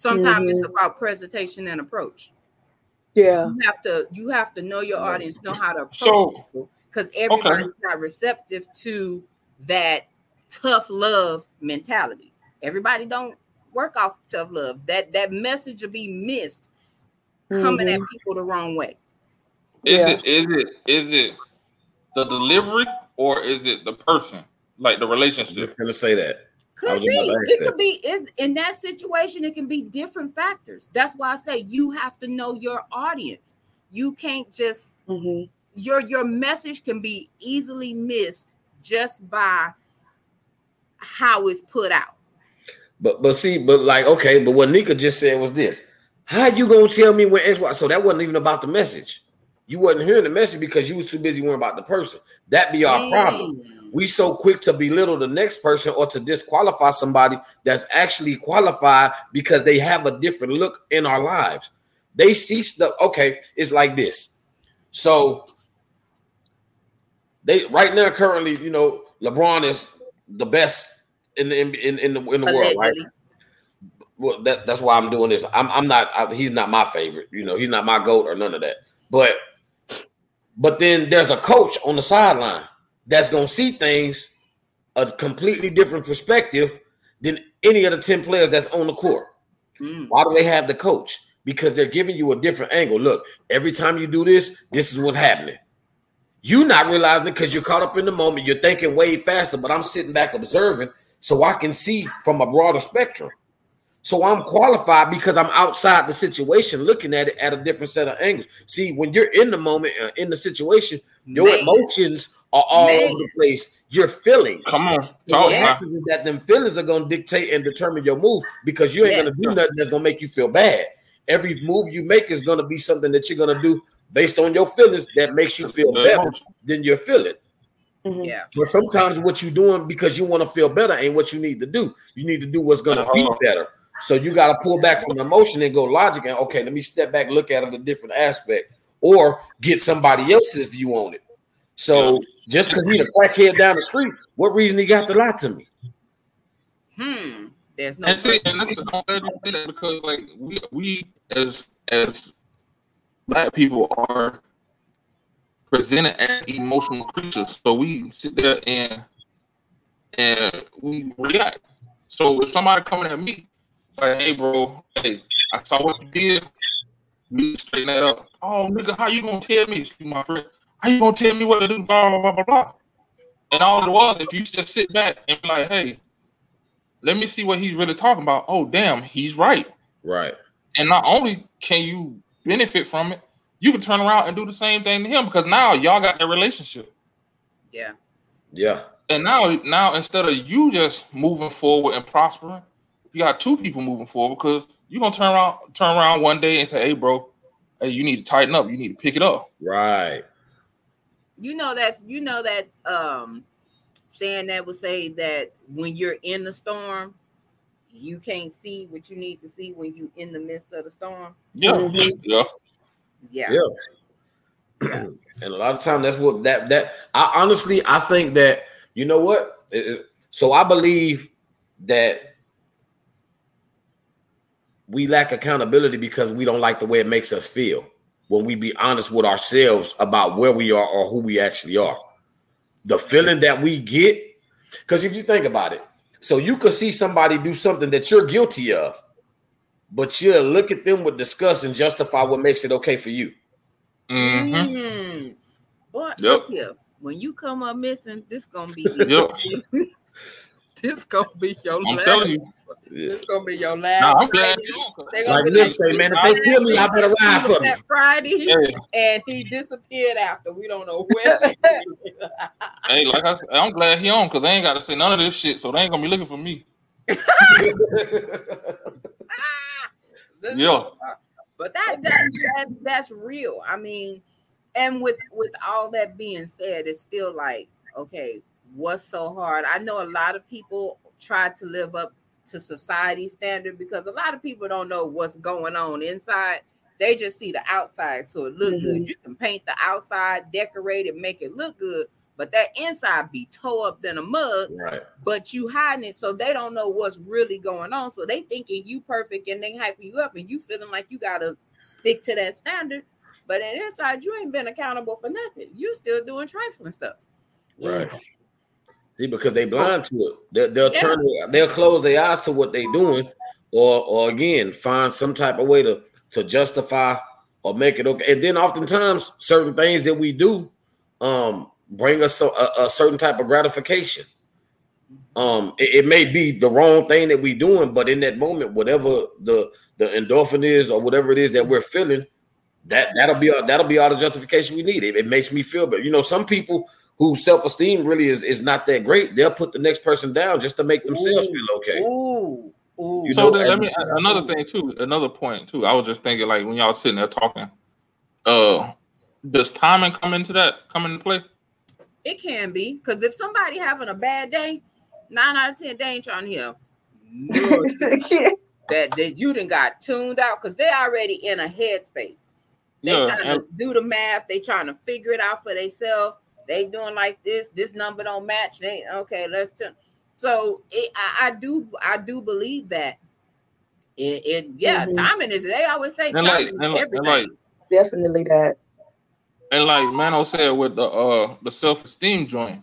Sometimes it's mm-hmm. about presentation and approach. yeah. You have to you have to know your audience, know how to approach So- people because everybody's not receptive to that tough love mentality. Everybody don't work off tough love. That that message will be missed coming at mm-hmm. people the wrong way. Is Yeah. it is it is it the delivery or is it the person? Like the relationship? I'm relationship? just gonna say that. I Could be. about to ask It could be. Is in that situation, it can be different factors. That's why I say you have to know your audience. You can't just Mhm. your your message can be easily missed just by how it's put out. But but see, but like okay, but what Nika just said was this: How you gonna tell me when X Y? So that wasn't even about the message. You wasn't hearing the message because you was too busy worrying about the person. That be our problem. We so quick to belittle the next person or to disqualify somebody that's actually qualified because they have a different look in our lives. They see stuff. Okay, it's like this. So they right now currently, you know, LeBron is the best in the in, in, in the in the world, right? Well, that, that's why I'm doing this. I'm I'm not. I, he's not my favorite. You know, he's not my goat or none of that. But but then there's a coach on the sideline that's gonna see things a completely different perspective than any of the ten players that's on the court. Mm. Why do they have the coach? Because they're giving you a different angle. Look, every time you do this, this is what's happening. You not realizing it because you're caught up in the moment. You're thinking way faster, but I'm sitting back observing so I can see from a broader spectrum. So I'm qualified because I'm outside the situation, looking at it at a different set of angles. See, when you're in the moment, uh, in the situation, your emotions are all Man. over the place. You're feeling. Come on, So talk what Yeah. now. is that them feelings are gonna dictate and determine your move because you ain't Yeah. gonna do nothing that's gonna make you feel bad. Every move you make is gonna be something that you're gonna do based on your feelings that makes you feel better than you're feeling. Mhm. Yeah. But sometimes what you're doing because you want to feel better ain't what you need to do. You need to do what's gonna be Uh-huh. better. So you got to pull back from emotion and go logic and okay, let me step back, look at it a different aspect, or get somebody else's view on it. So just because he a crackhead down the street, what reason he got to lie to me? Hmm. There's no And see, and that's I'm glad you say that because like we we as as black people are presented as emotional creatures. So we sit there and and we react. So if somebody coming at me like, hey bro, hey, I saw what you did, we straighten that up. Oh nigga, how you gonna tell me, excuse my friend? How you gonna tell me what to do? Blah blah blah blah blah. And all it was, if you just sit back and be like, hey, let me see what he's really talking about. Oh, damn, he's right. Right. And not only can you benefit from it, you can turn around and do the same thing to him because now y'all got that relationship. yeah. Yeah. And now, now instead of you just moving forward and prospering, you got two people moving forward because you're gonna turn around, turn around one day and say, "Hey, bro, hey, you need to tighten up. You need to pick it up." Right. You know that you know that um saying that would say that when you're in the storm, you can't see what you need to see when you in the midst of the storm. Yeah, Mhm. yeah. Yeah. Yeah. and a lot of time that's what that that I honestly I think that you know what It- it- so I believe that we lack accountability because we don't like the way it makes us feel when we be honest with ourselves about where we are or who we actually are. The feeling that we get because if you think about it, so you could see somebody do something that you're guilty of, but you'll look at them with disgust and justify what makes it okay for you. Mm-hmm. Mm. But Yep. look here, when you come up missing, this gonna be Yep. this gonna be your I'm last. telling you. It's gonna be your last. Nah, I'm glad Friday. you on, 'cause- They gonna Like be Nick say, man, if they kill me, I better ride for me. that Friday, Hey, and he disappeared after. We don't know where. hey, like I said, I'm glad he on because they ain't got to say none of this shit, so they ain't gonna be looking for me. Yeah. Uh, but that, that that that's real. I mean, and with with all that being said, it's still like, okay, what's so hard? I know a lot of people try to live up to society standard because a lot of people don't know what's going on inside. They just see the outside, so it look good. Mm-hmm. You can paint the outside, decorate it, make it look good, but that inside be toe up than a mug right. but you hiding it so they don't know what's really going on. So they thinking you perfect and they hyping you up and you feeling like you gotta stick to that standard. But in inside, you ain't been accountable for nothing. You still doing trifling stuff. Right. See, because they blind to it. They'll, they'll Yeah. turn they'll close their eyes to what they're doing, or or again find some type of way to to justify or make it okay. And then oftentimes certain things that we do um bring us a, a, a certain type of gratification. Um, it, it may be the wrong thing that we're doing, but in that moment, whatever the the endorphin is or whatever it is that we're feeling, that that'll be that'll be all the justification we need. It, it makes me feel better. You know, some people whose self-esteem really is, is not that great, they'll put the next person down just to make themselves Ooh. feel okay. Ooh, ooh. You So know, then let me another thing too, another point too. I was just thinking like when y'all sitting there talking, uh, does timing come into that come into play? It can be because if somebody having a bad day, nine out of ten they ain't trying to hear that that you didn't got tuned out because they already in a headspace. They Yeah, trying and- to do the math. They trying to figure it out for themselves. They doing like this. This number don't match. They okay. Let's turn. So it, I, I do I do believe that. It, it yeah, Mhm. timing is. They always say timing like, is and, like- and everything. like, Definitely that. and like Mano said with the uh the self esteem joint,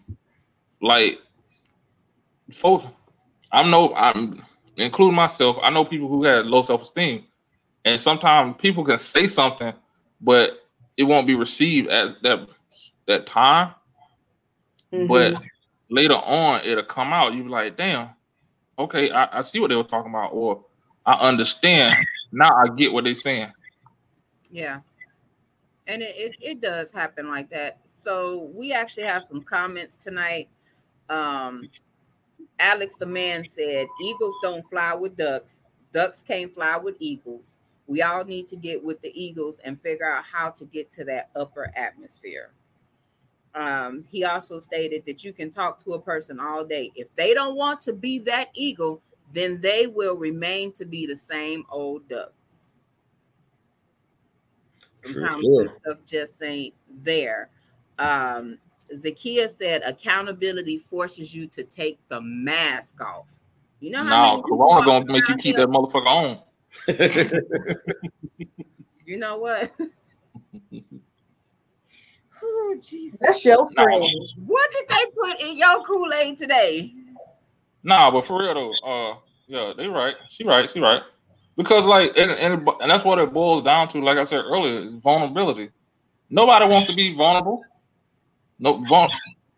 like, folks, I know I'm including myself. I know people who had low self esteem, and sometimes people can say something, but it won't be received as that that time. Mhm. But later on, it'll come out. You be like, damn, okay, I, I see what they were talking about, or I understand. Now I get what they're saying. Yeah. And it, it, it does happen like that. So we actually have some comments tonight. Um Alex the man said, Eagles don't fly with ducks. Ducks can't fly with eagles. We all need to get with the eagles and figure out how to get to that upper atmosphere. Um, he also stated that you can talk to a person all day. If they don't want to be that eagle, then they will remain to be the same old duck. Sometimes some stuff just ain't there. Um, Zakia said accountability forces you to take the mask off. You know how Now Corona gonna make you keep here- that motherfucker on. You know what? oh Jesus! That's your Nah. friend. What did they put in your Kool Aid today? Nah, but for real though, uh, yeah, they right. She right. She right. Because like, and, and and that's what it boils down to. Like I said earlier, is vulnerability. Nobody wants to be vulnerable. No, vul-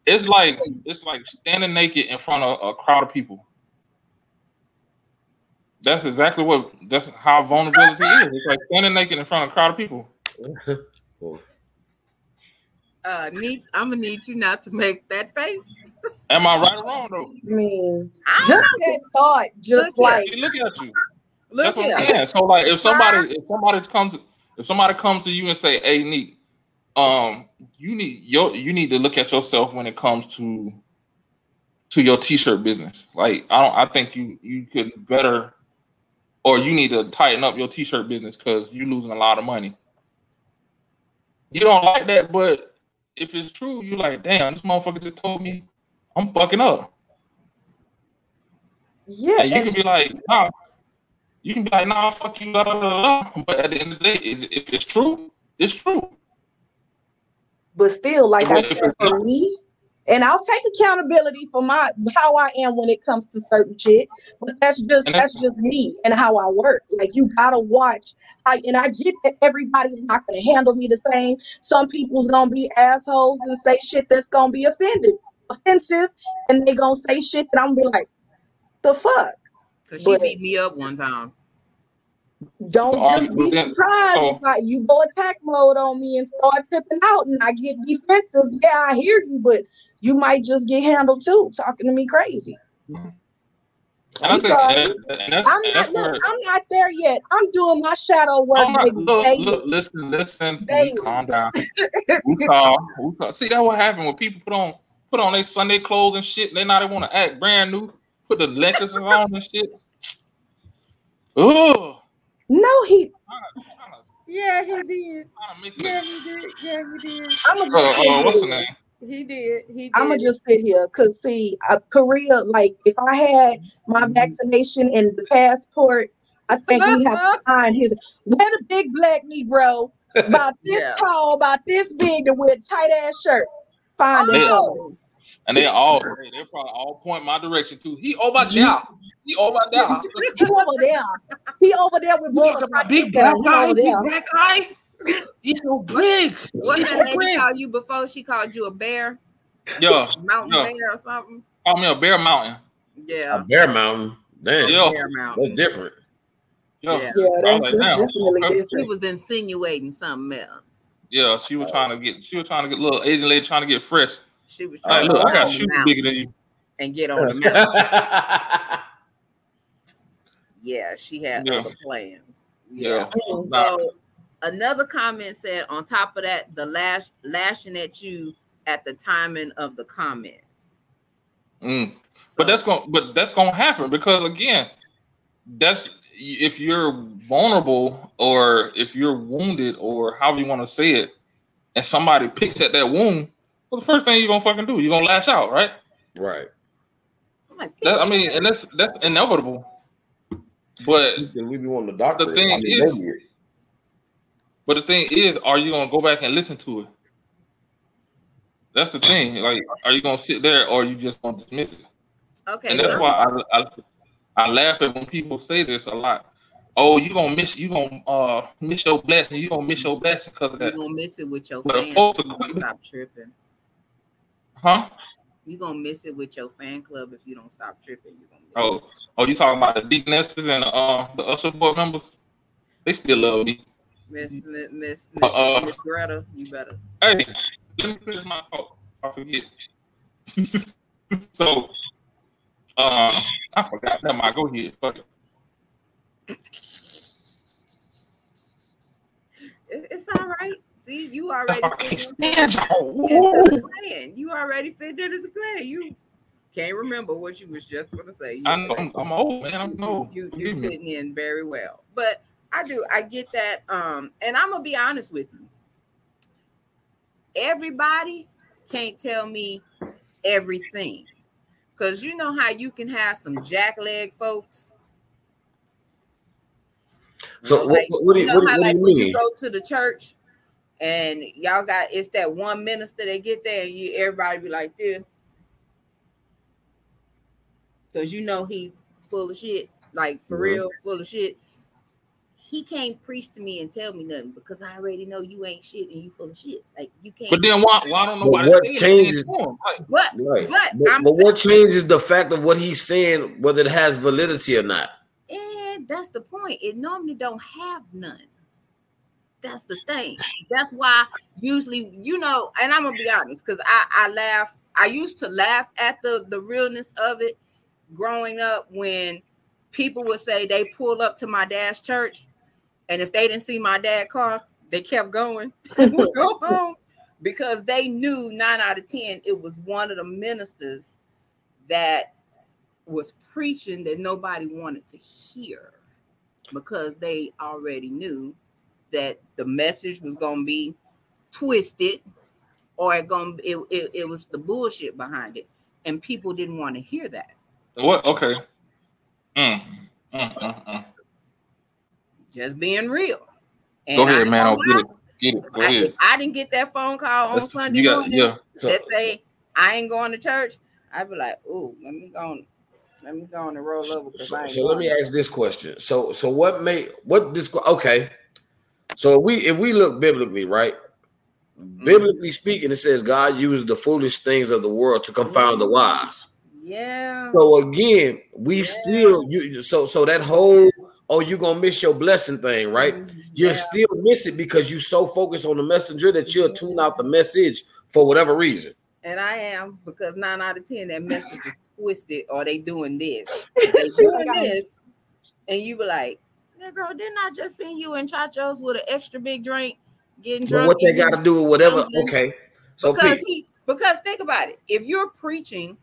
it's like it's like standing naked in front of a crowd of people. That's exactly what. That's how vulnerability is. It's like standing naked in front of a crowd of people. Uh, needs. I'm gonna need you not to make that face. Am I right or wrong though? I mean, I just that thought, just Look like See, look at you. look That's what I'm saying. So like if somebody if somebody comes if somebody comes to you and say, Hey Neat, um, you need your you need to look at yourself when it comes to to your t-shirt business. Like I don't I think you you could better or you need to tighten up your t-shirt business because you're losing a lot of money. You don't like that, but if it's true, you like, damn, this motherfucker just told me I'm fucking up. yeah, And you and can be like, nah, you can be like, nah, fuck you, blah, blah, blah. But at the end of the day, is if it's true, it's true. but still, like I said, for me, and I'll take accountability for my how I am when it comes to certain shit. But that's just that's that's- just me and how I work. Like you gotta watch. I and I get that everybody's not gonna handle me the same. Some people's gonna be assholes and say shit that's gonna be offended, offensive, and they gonna say shit that I'm gonna be like, the fuck. Cause she But- beat me up one time. Don't So are just be surprised so- if I, you go attack mode on me and start tripping out and I get defensive. Yeah, I hear you, but you might just get handled too, talking to me crazy. And I'm I think, sorry. and, and that's, I'm not look. I'm not there yet. I'm doing my shadow work, I'm not, baby. look, daily. look, listen, listen. Daily. Calm down. We saw, we saw. See that what happened when people put on put on their Sunday clothes and shit. They now they want to act brand new. Put the necklaces on and shit. Oh, No, he Yeah, he did. Yeah, he did. Yeah, he did. I'ma just Uh, sit uh, what's the here. name? He did. He did. I'ma just sit here because see, uh, Korea, like if I had my Mm-hmm. vaccination and the passport, I think we have to find his where the big black Negro about this Yeah. tall, about this big, to wear tight ass shirt. Find him. Oh, And they all they, they probably all point my direction too. He over there. He over there. He over there. He over there with Look boys. at my big there. black guy. over Big black guy. He's so big. what He's that so lady big. called you before? She called you a bear, Yeah, mountain Yeah. bear or something. call me a bear mountain. Yeah, Bear Mountain. Damn, Yeah. bear mountain. that's different. Yeah, Yeah. Yeah, that's, like, that's definitely okay. She was insinuating something else. yeah. She was oh. trying to get. She was trying to get little Asian lady trying to get fresh. She was Like, trying look, to I get got on shoes bigger than you. and get on the mountain. Yeah, she had Yeah. other plans. Yeah. Mm. Nah. So another comment said, on top of that, the lash lashing at you at the timing of the comment. Mm. So, But that's going. But that's going to happen because again, that's if you're vulnerable or if you're wounded or however you want to say it, and somebody picks at that wound. Well, the first thing you're gonna fucking do, you're gonna lash out, right? right. I'm That, I mean, and that's that's inevitable. But we be wanting the doctor. The thing I mean, is- But the thing is, are you gonna go back and listen to it? That's the thing. Like, are you gonna sit there or are you just gonna dismiss it? okay, And that's so- why I, I I laugh at when people say this a lot. Oh, you gonna miss you gonna uh miss your blessing. You gonna miss your blessing because of that. you're gonna miss it with your Well, fans. folks are quick- stop tripping. Huh? You're gonna miss it with your fan club if you don't stop tripping. You're gonna miss Oh, oh, you talking about the deaconesses and uh the usher board members? They still love me. it. Miss Miss Miss, Uh, uh. Miss Greta, you better. Hey, let me finish my thought. I forget. so, uh, I forgot. Never mind. Go ahead. Fuck it. It- it's all right. See, you already I fit can't in- stand y'all. into the plan. You already fit in as a plan. You can't remember what you was just gonna say. You I know I'm, I'm old, man. I'm old. you you Forgive me. in very well. But I do I get that. Um, and I'm gonna be honest with you. Everybody can't tell me everything. Cause you know how you can have some jackleg folks. So what, Like, what, what do you, know what, do- how what do like you when you mean? go to the church and y'all got it's that one minister that get there and you everybody be like this. Cause you know he full of shit, like for Mhm. real, full of shit. He can't preach to me and tell me nothing because I already know you ain't shit and you full of shit. Like you can't. But then why why don't But nobody what changes- to him? Like, but Right. but, But, but what changes the fact of what he's saying, whether it has validity or not? and that's the point. It normally don't have none. That's the thing. That's why usually, you know, and I'm gonna be honest, because I I laugh. I used to laugh at the the realness of it growing up when people would say they pull up to my dad's church, and if they didn't see my dad car, they kept going, go home, because they knew nine out of ten it was one of the ministers that was preaching that nobody wanted to hear because they already knew that the message was going to be twisted or it going to it, it, it was the bullshit behind it and people didn't want to hear that what? Okay. Mm, mm, mm, mm. just being real and Go ahead, man. I'll get it. Get it. Go I, ahead. if I didn't get that phone call on That's- Sunday got, morning yeah. So, that say I ain't going to church, I'd be like, "Ooh, let me go, on, let me go on and roll over." 'cause I so, so let me ask this question. So so what made what this okay? So if we if we look biblically, right? Mm-hmm. Biblically speaking, it says God used the foolish things of the world to confound the wise. Yeah. So again, we Yeah. still you so so that whole oh you're gonna miss your blessing thing, right? You Yeah. still miss it because you're so focused on the messenger that you'll tune out the message for whatever reason. And I am because nine out of ten that message is twisted or they doing this. They doing this, and you be like, "Nigga, girl, didn't I just seen you in chachos with an extra big drink, getting drunk?" what they got to do with whatever. Okay, so because he because think about it. If you're preaching,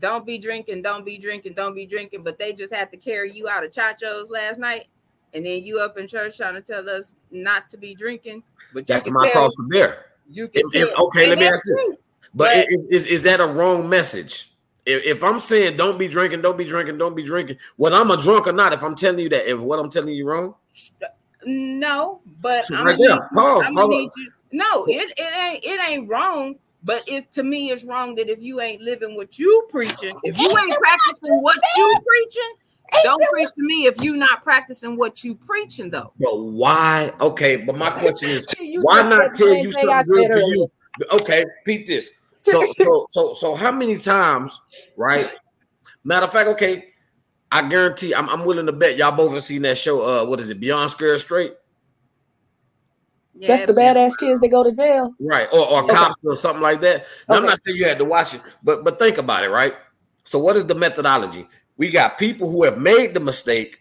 don't be drinking, don't be drinking, don't be drinking, but they just had to carry you out of chachos last night, and then you up in church trying to tell us not to be drinking. But that's my cross to bear. You can If- if- okay, and let me ask you. But But- is, is, is that a wrong message? If, if I'm saying don't be drinking, don't be drinking, don't be drinking, whether I'm a drunk or not, if I'm telling you that, if what I'm telling you wrong, No, but So I'm right there, need, pause, I'm pause. need you. No, it, it ain't it ain't wrong. But it's to me, it's wrong that if you ain't living what you preaching, if you ain't practicing what you preaching, don't preach to me if you not practicing what you preaching though. but why? Okay, but my question is, why not tell you thing I something good said for earlier. you? Okay, peep this. So, so, so, so, how many times, right? Matter of fact, okay, I guarantee, I'm, I'm willing to bet y'all both have seen that show. Uh, what is it? Beyond Scared Straight, Just the badass kids that go to jail. right? Or, or Okay. cops or something like that. Now, I'm not saying you had to watch it, but but think about it, right? So, what is the methodology? We got people who have made the mistake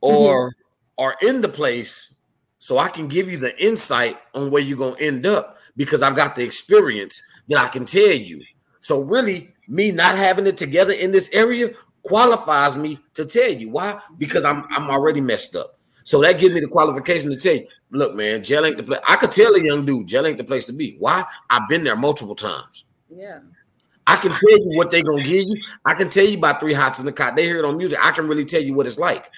or are in the place, so I can give you the insight on where you're gonna end up because I've got the experience that I can tell you. So, really, me not having it together in this area qualifies me to tell you why because I'm I'm already messed up. So that gives me the qualification to tell you, look, man, jail ain't the place. I could tell a young dude, jail ain't the place to be. Why? I've been there multiple times. Yeah. I can tell you what they're gonna give you. I can tell you about three hots in the cot. They hear it on music. I can really tell you what it's like.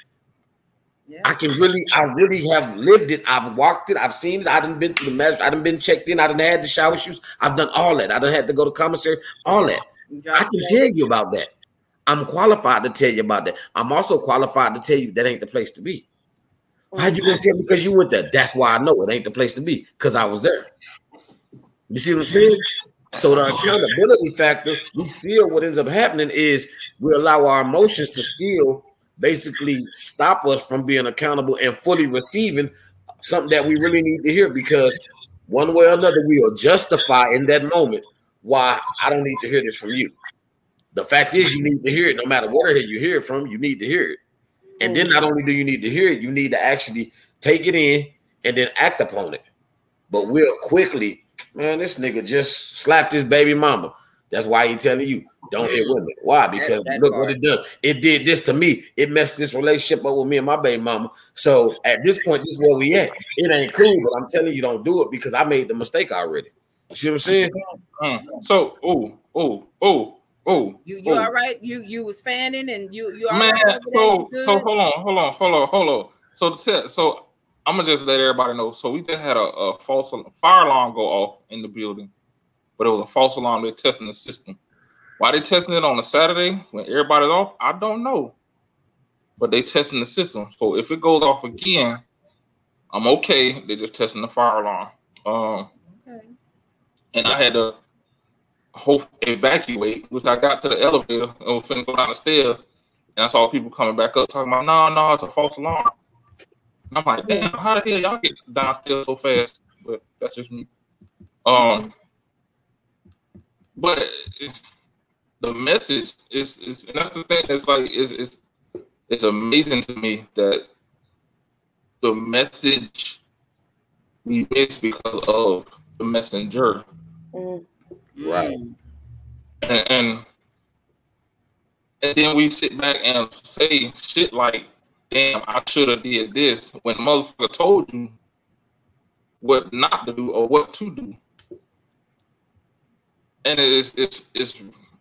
Yeah. I can really, I really have lived it. I've walked it. I've seen it. I didn't been to the mess. I didn't been checked in. I didn't had the shower shoes. I've done all that. I don't had to go to commissary. All that. I can tell you about that. I'm qualified to tell you about that. I'm also qualified to tell you that ain't the place to be. How you gonna tell me because you went there? That's why I know it ain't the place to be because I was there. You see what I'm saying? So the accountability factor, we still what ends up happening is we allow our emotions to still basically stop us from being accountable and fully receiving something that we really need to hear because one way or another we will justify in that moment why I don't need to hear this from you. The fact is, you need to hear it no matter where you hear it from, you need to hear it. And then not only do you need to hear it, you need to actually take it in and then act upon it. But we'll quickly, man, this nigga just slapped his baby mama. That's why he telling you don't hit women. Why? Because that look part. what it done. It did this to me. It messed this relationship up with me and my baby mama. So at this point, this is where we at. It ain't cool, but I'm telling you, don't do it because I made the mistake already. You see what I'm saying? Mm. So, oh, oh, oh, Oh, You you oh. all right? You you was fanning and you you all man. right over? So so hold on, hold on, hold on, hold on. So to so I'm gonna just let everybody know. So we just had a, a false fire alarm go off in the building, but it was a false alarm. They're testing the system. Why they testing it on a Saturday when everybody's off? I don't know. But they testing the system. So if it goes off again, I'm okay. They're just testing the fire alarm. Um, Okay. and I had to hope evacuate, which I got to the elevator and was finna go down the stairs, and I saw people coming back up talking about, no, no, it's a false alarm. And I'm like, damn, how the hell y'all get downstairs so fast? But that's just me. Um, but it's, the message is, is, and that's the thing. It's like, it's, it's, it's amazing to me that the message we miss because of the messenger Mm. Right. And, and and then we sit back and say shit like, "Damn, I should have did this." When motherfucker told you what not to do or what to do, and it's it's it's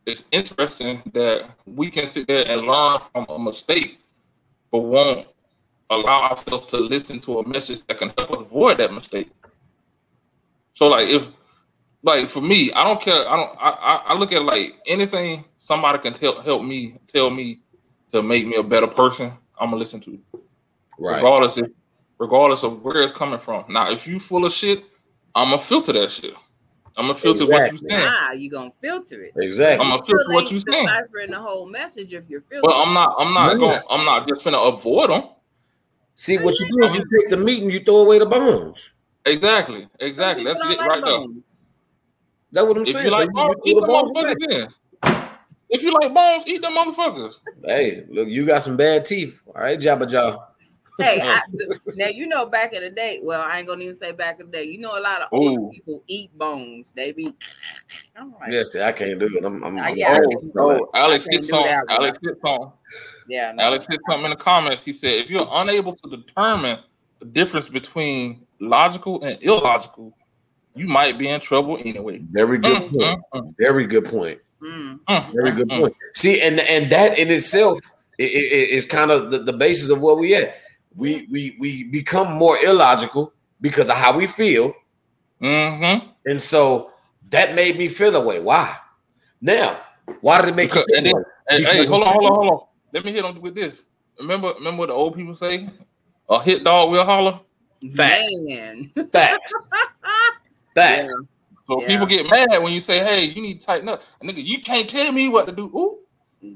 it's interesting that we can sit there and learn from a mistake, but won't allow ourselves to listen to a message that can help us avoid that mistake. So, like, if like for me, I don't care. I don't. I, I, I look at like anything somebody can tell help me tell me to make me a better person. I'm gonna listen to, Right. regardless if regardless of where it's coming from. Now, if you full of shit, I'm gonna filter that shit. I'm gonna filter what you Exactly. saying. Nah, you gonna filter it. Exactly. I'm gonna filter what you saying. Deciphering the whole message if you're filtering. Well, I'm not. I'm not Yeah. going. I'm not just gonna avoid them. See what you do is you take the meat and you throw away the bones. Exactly. Exactly. people That's don't it like right there. bones. That's what I'm If saying. you like you- bones, you eat the bones motherfuckers in. If you like bones, eat them motherfuckers. Hey, look, you got some bad teeth. All right, Jabberjaw. Hey, I, now you know back in the day. Well, I ain't gonna even say back in the day. You know, a lot of older Ooh. people eat bones. They be. I'm like, Yeah, see, I can't do it. I'm, I'm, I'm yeah, I old. can- Oh, Alex I can't hit do some. that one. Alex hit some. yeah, no. Alex hit something in the comments. He said, if you're unable to determine the difference between logical and illogical, you might be in trouble anyway. Very good Mm, point. mm, mm, Very good point. Mm. mm, Very mm, good mm. point. See, and and that in itself i- i- i- is kind of the, the basis of where we at. We we we become more illogical because of how we feel, Mhm. and so that made me feel away. Why? Now, why did it make Because- you feel away? Hey, hey, hold on, hold on, hold on. Let me hit on with this. Remember, remember what the old people say? A hit dog will holler. Fact. Man. Facts. Facts. So Yeah. people get mad when you say, "Hey, you need to tighten up." And nigga, you can't tell me what to do. Ooh. you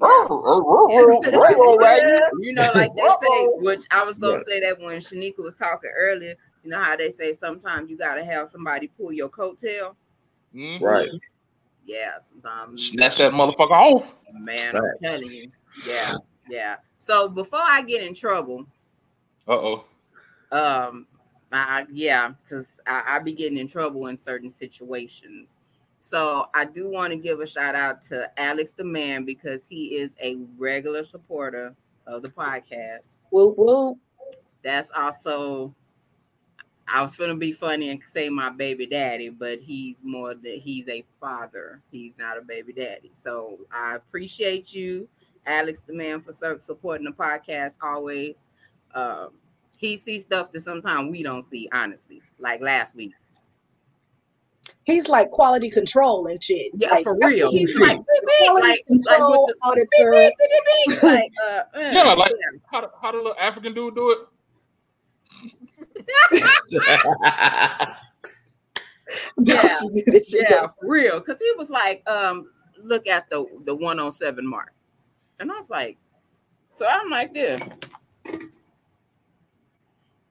know, like they say, which I was gonna say that when Shanika was talking earlier. You know how they say sometimes you gotta have somebody pull your coattail. Mhm. Right. Yeah, sometimes. Snatch that motherfucker off. Man, I'm telling you. Yeah, yeah. So before I get in trouble, Uh oh. um, I, yeah, because I, I be getting in trouble in certain situations. So I do want to give a shout out to Alex the Man because he is a regular supporter of the podcast. Whoop, whoop. That's also I was gonna be funny and say my baby daddy, but he's more that he's a father. He's not a baby daddy. So I appreciate you, Alex the man, for supporting the podcast always. Um, he sees stuff that sometimes we don't see, honestly. Like last week. He's like quality control and shit. Yeah, like, for real. He's Like, like beep, beep, quality like, like control with the, auditor. beep, beep, beep, beep, like, uh, uh, Yeah, like- yeah. How the, how the little African dude do it? Don't Yeah. you do this. Yeah, for real. Because he was like, um, look at the the 107 mark. And I was like, so I'm like this.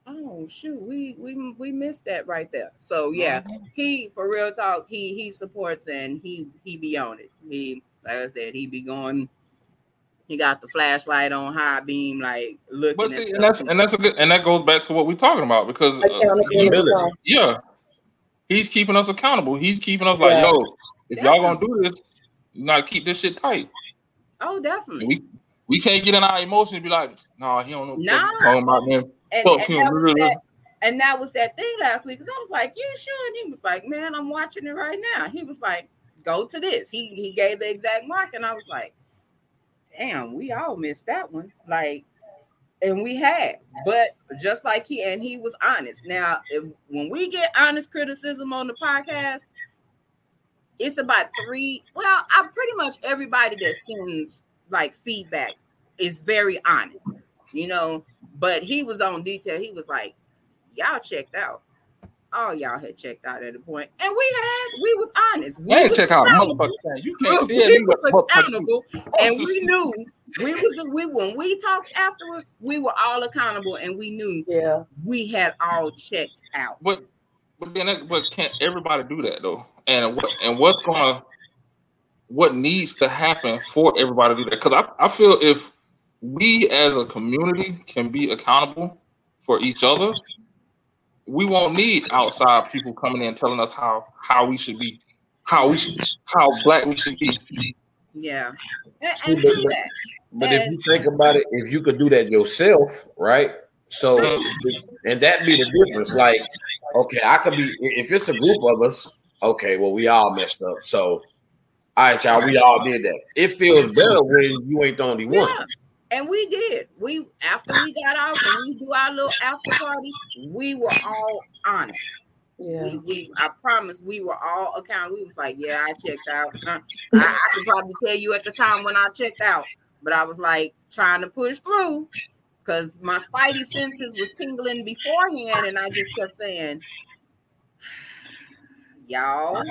Oh shoot, we we we missed that right there. So yeah, he for real talk, he he supports and he he be on it. He like I said, he be going. He got the flashlight on high beam, like looking But at see, and that's and that's a good and that goes back to what we're talking about because uh, Accountability. Humility. yeah, he's keeping us accountable. He's keeping us like, yo, if y'all gonna do this, you gotta keep this shit tight. oh, definitely. We we can't get in our emotions and be like, nah, he don't know what Nah. he's talking about them. And, and that was that, and that was that thing last week. Cause I was like, "You sure?" And he was like, "Man, I'm watching it right now." He was like, go to this. He he gave the exact mark, and I was like, damn, we all missed that one. Like, and we had, but just like he and he was honest. Now, if when we get honest criticism on the podcast, it's about three. Well, I pretty much everybody that sends like feedback is very honest, you know. But he was on detail. He was like, "Y'all checked out." All y'all had checked out at a point, and we had. We was honest. We I ain't was check out motherfucker. You can't We, tell we was accountable, and we knew we was we when we talked afterwards, we were all accountable, and we knew Yeah. we had all checked out. But but then that, but can't everybody do that though? And what and what's gonna what needs to happen for everybody to do that? Because I, I feel if we as a community can be accountable for each other, we won't need outside people coming in telling us how how we should be, how we should how black we should be. Yeah, and, and but- do but- that. If you think about it, if you could do that yourself, right? So, and that be the difference. Like, okay, I could be if it's a group of us. Okay, well, we all messed up. So, all right, y'all, we all did that. It feels better when you ain't the only one. Yeah. And we did. We after we got off and we do our little after party, we were all honest. Yeah. We, we I promise we were all accountable. We was like, yeah, I checked out. Uh, I, I could probably tell you at the time when I checked out, but I was like trying to push through because my spidey senses was tingling beforehand, and I just kept saying, y'all,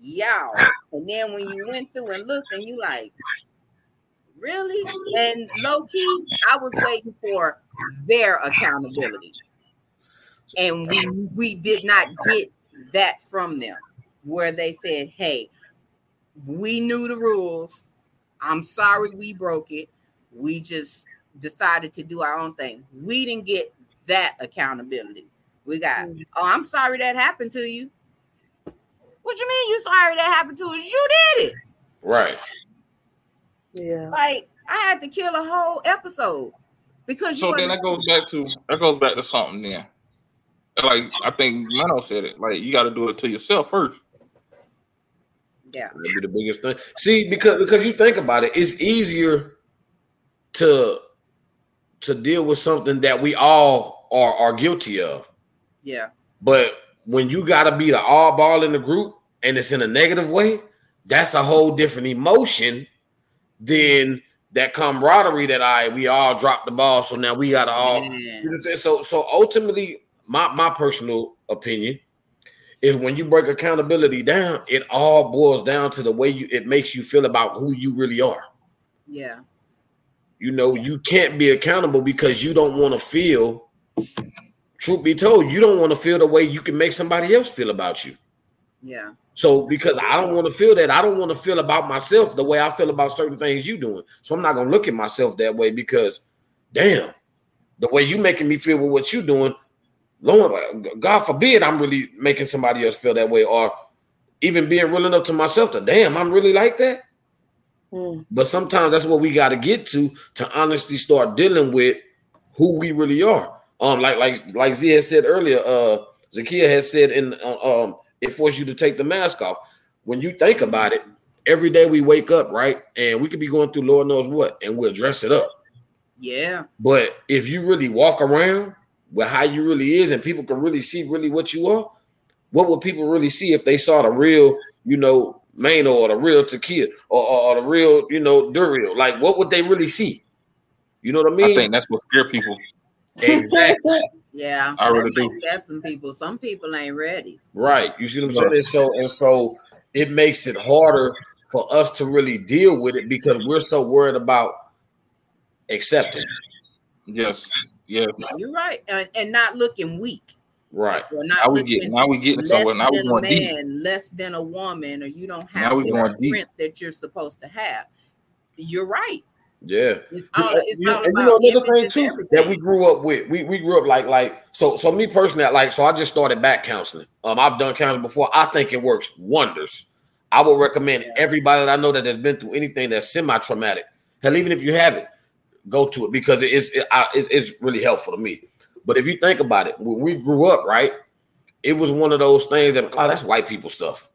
y'all. And then when you went through and looked, and you like, really? And low key, I was waiting for their accountability, and we we did not get that from them, where they said, "Hey, we knew the rules. I'm sorry we broke it. We just decided to do our own thing. We didn't get that accountability. We got, Mm. oh, I'm sorry that happened to you. What you mean you sorry that happened to us? You did it. Right. Yeah. Like I had to kill a whole episode because you So then that goes back to that goes back to something then. Like I think Mano said it. Like you got to do it to yourself first. yeah, That'd be the biggest thing. See, because because you think about it, it's easier to to deal with something that we all are are guilty of. yeah, But when you got to be the all ball in the group and it's in a negative way, that's a whole different emotion than that camaraderie that I we all dropped the ball. So now we got to all. You know what I'm saying? So so ultimately, my my personal opinion is when you break accountability down, it all boils down to the way you it makes you feel about who you really are. yeah, You know, you can't be accountable because you don't want to feel. Truth be told, you don't want to feel the way you can make somebody else feel about you. yeah, So because I don't want to feel that, I don't want to feel about myself the way I feel about certain things you doing. So I'm not gonna look at myself that way because, damn, the way you making me feel with what you doing, Lord, God forbid I'm really making somebody else feel that way, or even being real enough to myself to, damn, I'm really like that. Mm. But sometimes that's what we got to get to to honestly start dealing with who we really are. Um, like like like Z had said earlier, uh, Zakia has said in uh, um, it forces you to take the mask off. When you think about it, every day we wake up, right, and we could be going through Lord knows what, and we'll dress it up. yeah, But if you really walk around with how you really is, and people can really see really what you are, what would people really see if they saw the real, you know, Mano or the real tequila or, or, or the real, you know, Duriel? Like, what would they really see? You know what I mean? I think that's what scare people. exactly yeah. I really do. might some people. Some people ain't ready. right. You see what I'm saying? And so and so it makes it harder for us to really deal with it because we're so worried about acceptance. Yes, yes. You're right, and, and not looking weak. Right. Or not Now we looking get now we getting less somewhere. Now we than a deep. man, less than a woman, or you don't have we the going deep. that you're supposed to have. You're right. Yeah. It's all, it's you- and you know another thing too everything. that we grew up with. We we grew up like like so so me personally like so I just started back counseling. Um I've done counseling before. I think it works wonders. I would recommend Yeah. everybody that I know that has been through anything that's semi-traumatic. Hell, even if you haven't, go to it because it is it, I, it- it's really helpful to me. But if you think about it, when we grew up, right, it was one of those things that oh that's white people stuff.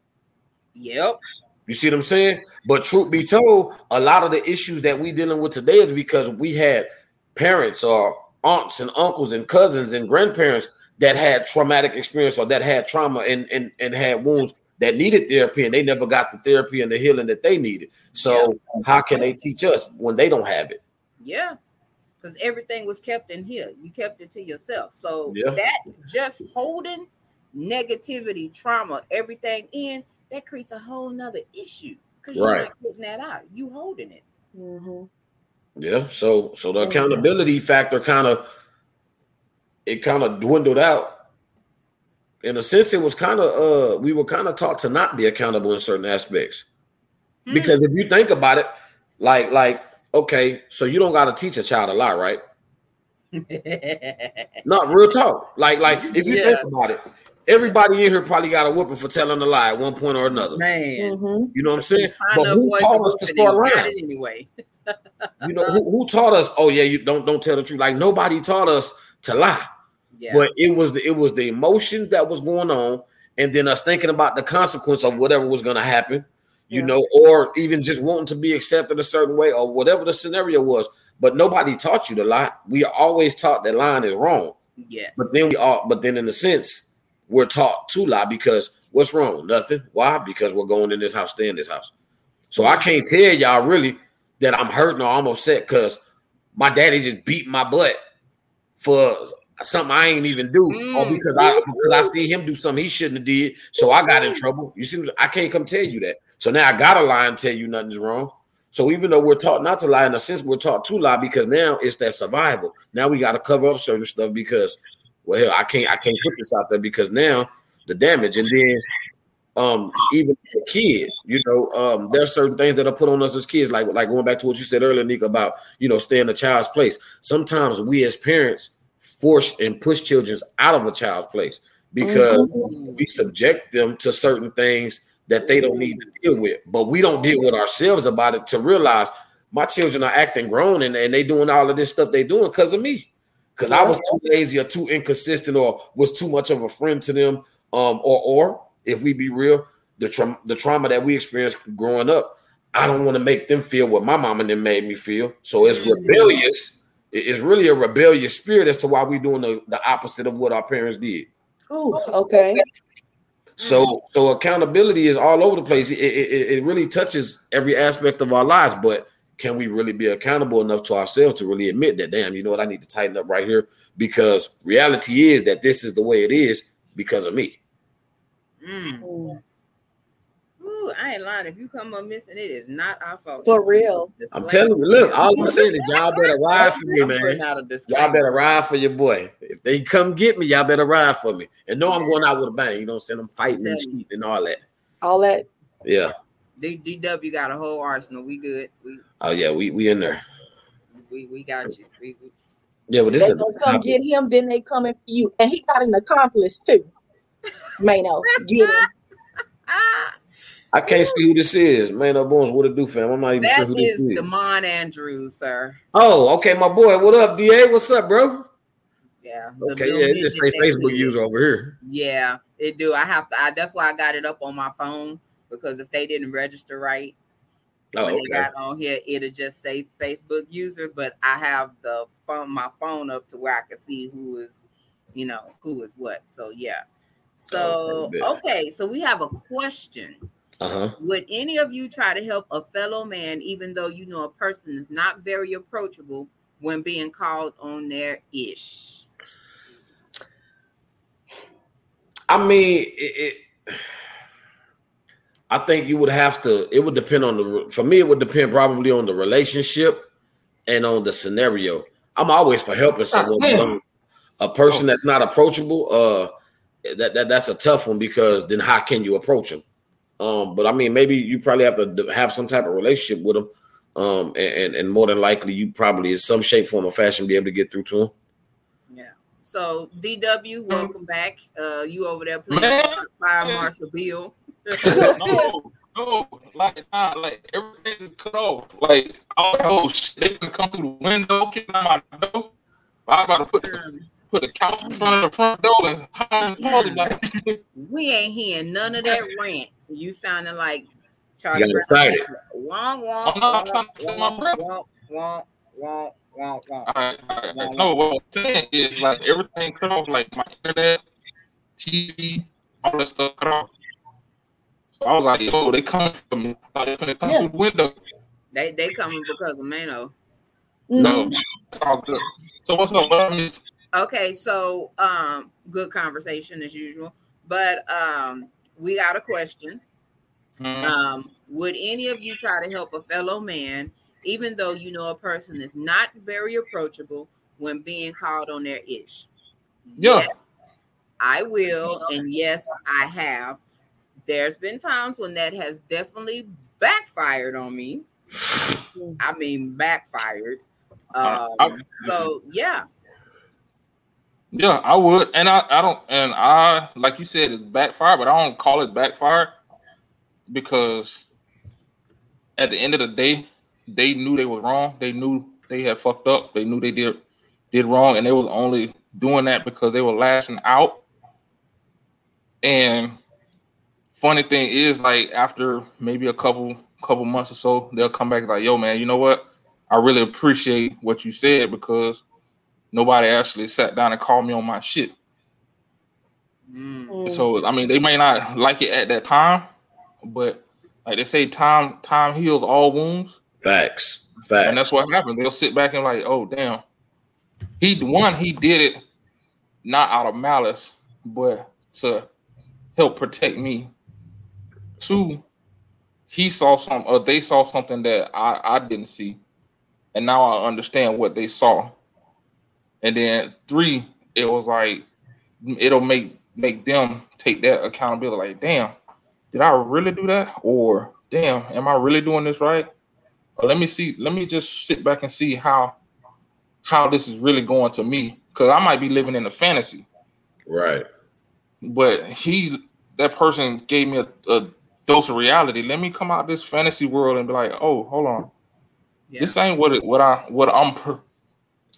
Yep. You see what I'm saying? But truth be told, a lot of the issues that we dealing with today is because we had parents or aunts and uncles and cousins and grandparents that had traumatic experience or that had trauma and and, and had wounds that needed therapy and they never got the therapy and the healing that they needed. So how can they teach us when they don't have it? Yeah. Because everything was kept in here. You kept it to yourself. So Yeah. that just holding negativity, trauma, everything in, that creates a whole nother issue. Because you're Right. not getting that out. You holding it. Mhm. Yeah. So so the accountability factor kind of it kind of dwindled out. In a sense, it was kind of uh we were kind of taught to not be accountable in certain aspects. Hmm. Because if you think about it, like like okay, so you don't got to teach a child a lie, right? Not real talk. Like like if you think about it, everybody in here probably got a whooping for telling a lie at one point or another. Man. Mhm. You know what I'm saying? But who taught us to start and lying? anyway. You know who, who taught us? Oh yeah, you don't don't tell the truth. Like nobody taught us to lie. Yeah. But it was the it was the emotion that was going on, and then us thinking about the consequence of whatever was going to happen, you Yeah. know, or even just wanting to be accepted a certain way, or whatever the scenario was. But nobody taught you to lie. We are always taught that lying is wrong. yes. But then we are, but then in a sense, we're taught to lie because what's wrong? Nothing. Why? Because we're going in this house, stay in this house. So I can't tell y'all really that I'm hurting or I'm upset because my daddy just beat my butt for something I ain't even do, or Mm. because I because I see him do something he shouldn't have did, so I got in trouble. You see, I can't come tell you that. So now I gotta lie and tell you nothing's wrong. So even though we're taught not to lie, in a sense, we're taught to lie because now it's that survival. Now we got to cover up certain stuff because, well, hell, I can't I can't put this out there because now the damage, and then um even a kid, you know, um there's certain things that are put on us as kids, like like going back to what you said earlier, Nick, about you know staying in a child's place. Sometimes we as parents force and push children out of a child's place because Mm. we subject them to certain things that they don't need to deal with. But we don't deal with ourselves about it to realize my children are acting grown and, and they doing all of this stuff they doing because of me. Because I was too lazy or too inconsistent or was too much of a friend to them. Um, or or if we be real, the tra- the trauma that we experienced growing up, I don't want to make them feel what my mom and them made me feel. So it's Mhm. rebellious. It's really a rebellious spirit as to why we're doing the, the opposite of what our parents did. Ooh, okay. So so accountability is all over the place. It, it, it- it really touches every aspect of our lives, but can we really be accountable enough to ourselves to really admit that damn, you know what, I need to tighten up right here because reality is that this is the way it is because of me. Mm. Ooh, I ain't lying. If you come up missing, it is not our fault. For real. I'm telling you, look, all I'm saying is y'all better ride for me, man. Y'all better ride for your boy. If they come get me, y'all better ride for me. And know I'm going out with a bang. You know, send them fighting and shit and all that. All that. Yeah. D- DW got a whole arsenal. We good. We Oh yeah, we we in there. we, we got you. We, we, Yeah, but this They is gonna come get him, then they coming for you. And he got an accomplice too. Mano, get him. I can't see who this is. Man, no bones, what it do, fam? I'm not even sure who this is is. Demond Andrews, sir. Oh, okay, my boy. What up, DA? What's up, bro? Yeah. Okay, yeah, it just say Facebook did. user over here. Yeah, it do. I have to. I, that's why I got it up on my phone because if they didn't register right Oh, when okay. they got on here, it'll just say Facebook user. But I have the phone, my phone up to where I can see who is, you know, who is what. So yeah. So Okay, okay, so we have a question. Uh-huh. Would any of you try to help a fellow man, even though you know a person is not very approachable when being called on their ish? I mean, it, it I think you would have to, it would depend on the for me, it would depend probably on the relationship and on the scenario. I'm always for helping someone. but a person that's not approachable, uh that, that that's a tough one because then how can you approach them? Um, but I mean, maybe you probably have to have some type of relationship with them, um, and, and and more than likely, you probably in some shape, form, or fashion be able to get through to them. Yeah. So DW, welcome back. Uh, you over there playing Man. Fire Marshal Bill. No, no, like nah, like everything is cut off. Like oh, oh shit, they gonna come through the window, kick them out the door. I'm about to put the, Um, put the couch in front of the front door and hide and pause like we ain't hearing none of that rant. You sounding like Charlie got Brown. excited. Womp, womp, I'm not womp, trying to tell my womp, brother. womp, womp, womp, womp, womp. All right, all right, all right. No, what I'm saying is like everything cut off, like my internet, TV, all that stuff cut off. So I was like, yo, they coming from me. I thought they finna come Yeah. through the window. They they coming because of Mano. No, it's all good. So what's up? What I mean, Okay, so um, good conversation as usual. But um, we got a question. mhm. Um, would any of you try to help a fellow man, even though you know a person is not very approachable when being called on their ish? Yeah. Yes, I will, and yes, I have. There's been times when that has definitely backfired on me. I mean, backfired. Uh, Um, I- so yeah, Yeah, I would, and I, I don't, and I, like you said, it's backfire, but I don't call it backfire because at the end of the day, they knew they was wrong. They knew they had fucked up. They knew they did did wrong, and they was only doing that because they were lashing out. And funny thing is, like after maybe a couple couple months or so, they'll come back like, "Yo, man, you know what? I really appreciate what you said because." nobody actually sat down and called me on my shit. Mm. So I mean, they may not like it at that time, but like they say, time time heals all wounds, Facts. facts, and that's what happened. They'll sit back and like, oh damn, he one he did it not out of malice, but to help protect me. Two, he saw some, or they saw something that I I didn't see, and now I understand what they saw. And then three, it was like it'll make make them take that accountability. Like, damn, did I really do that? Or damn, am I really doing this right? Or let me see. Let me just sit back and see how how this is really going to me, because I might be living in a fantasy. Right. But he, that person, gave me a, a dose of reality. Let me come out this fantasy world and be like, oh, hold on, Yeah. this ain't what it what I what I'm per,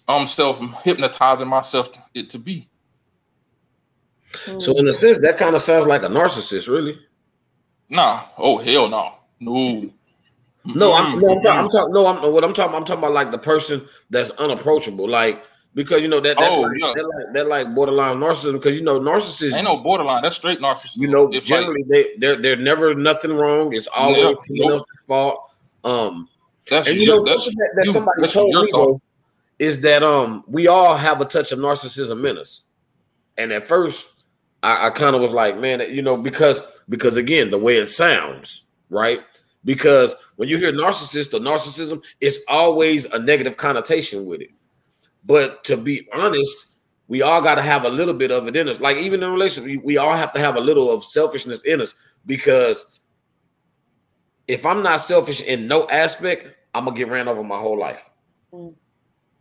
I'm self hypnotizing myself it to be. So in a sense, that kind of sounds like a narcissist, really. Nah, oh hell no, no. No, I'm no, I'm, talking. I'm talking. No, I'm what I'm talking. I'm talking about like the person that's unapproachable, like because you know that that's Oh, like, yeah. they're like they're like borderline narcissism because you know narcissists. Ain't no borderline. That's straight narcissism. you know, It's like- generally they they're they're never nothing wrong. It's always Nope, someone else's fault. Um, that's and you know something that, that you. somebody told me thought. though is that um we all have a touch of narcissism in us, and at first I, I kind of was like, man, you know, because because again the way it sounds, right? Because when you hear narcissist or narcissism, it's always a negative connotation with it. But to be honest, we all got to have a little bit of it in us. Like even in a relationship, we, we all have to have a little of selfishness in us because if I'm not selfish in no aspect, I'm gonna get ran over my whole life. Mm.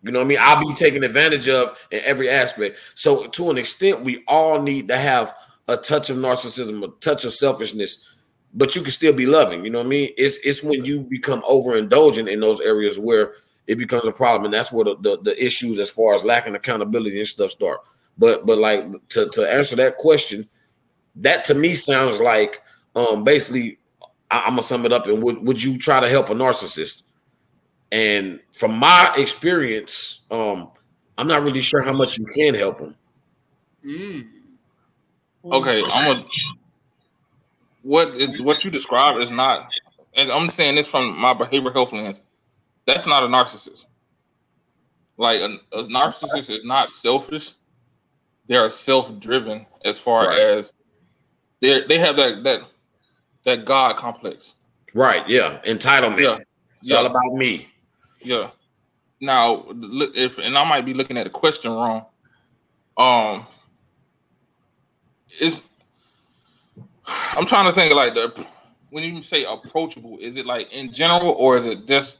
You know what I mean? I'll be taken advantage of in every aspect. So to an extent, we all need to have a touch of narcissism, a touch of selfishness, but you can still be loving. You know what I mean? It's it's when you become overindulgent in those areas where it becomes a problem, and that's where the, the, the issues as far as lacking accountability and stuff start. But but like to, to answer that question, that to me sounds like um basically I, I'm gonna sum it up and would, would you try to help a narcissist? And from my experience, um, I'm not really sure how much you can help them. Mm. Okay, I'm a. What is what you describe is not. And I'm saying this from my behavioral health lens. That's not a narcissist. Like a, a narcissist is not selfish. They are self-driven as far Right. as they they have that that that God complex. Right? Yeah, entitlement. Yeah, It's all about me. Yeah. Now, if and I might be looking at the question wrong. Um, is I'm trying to think like the when you say approachable, is it like in general or is it just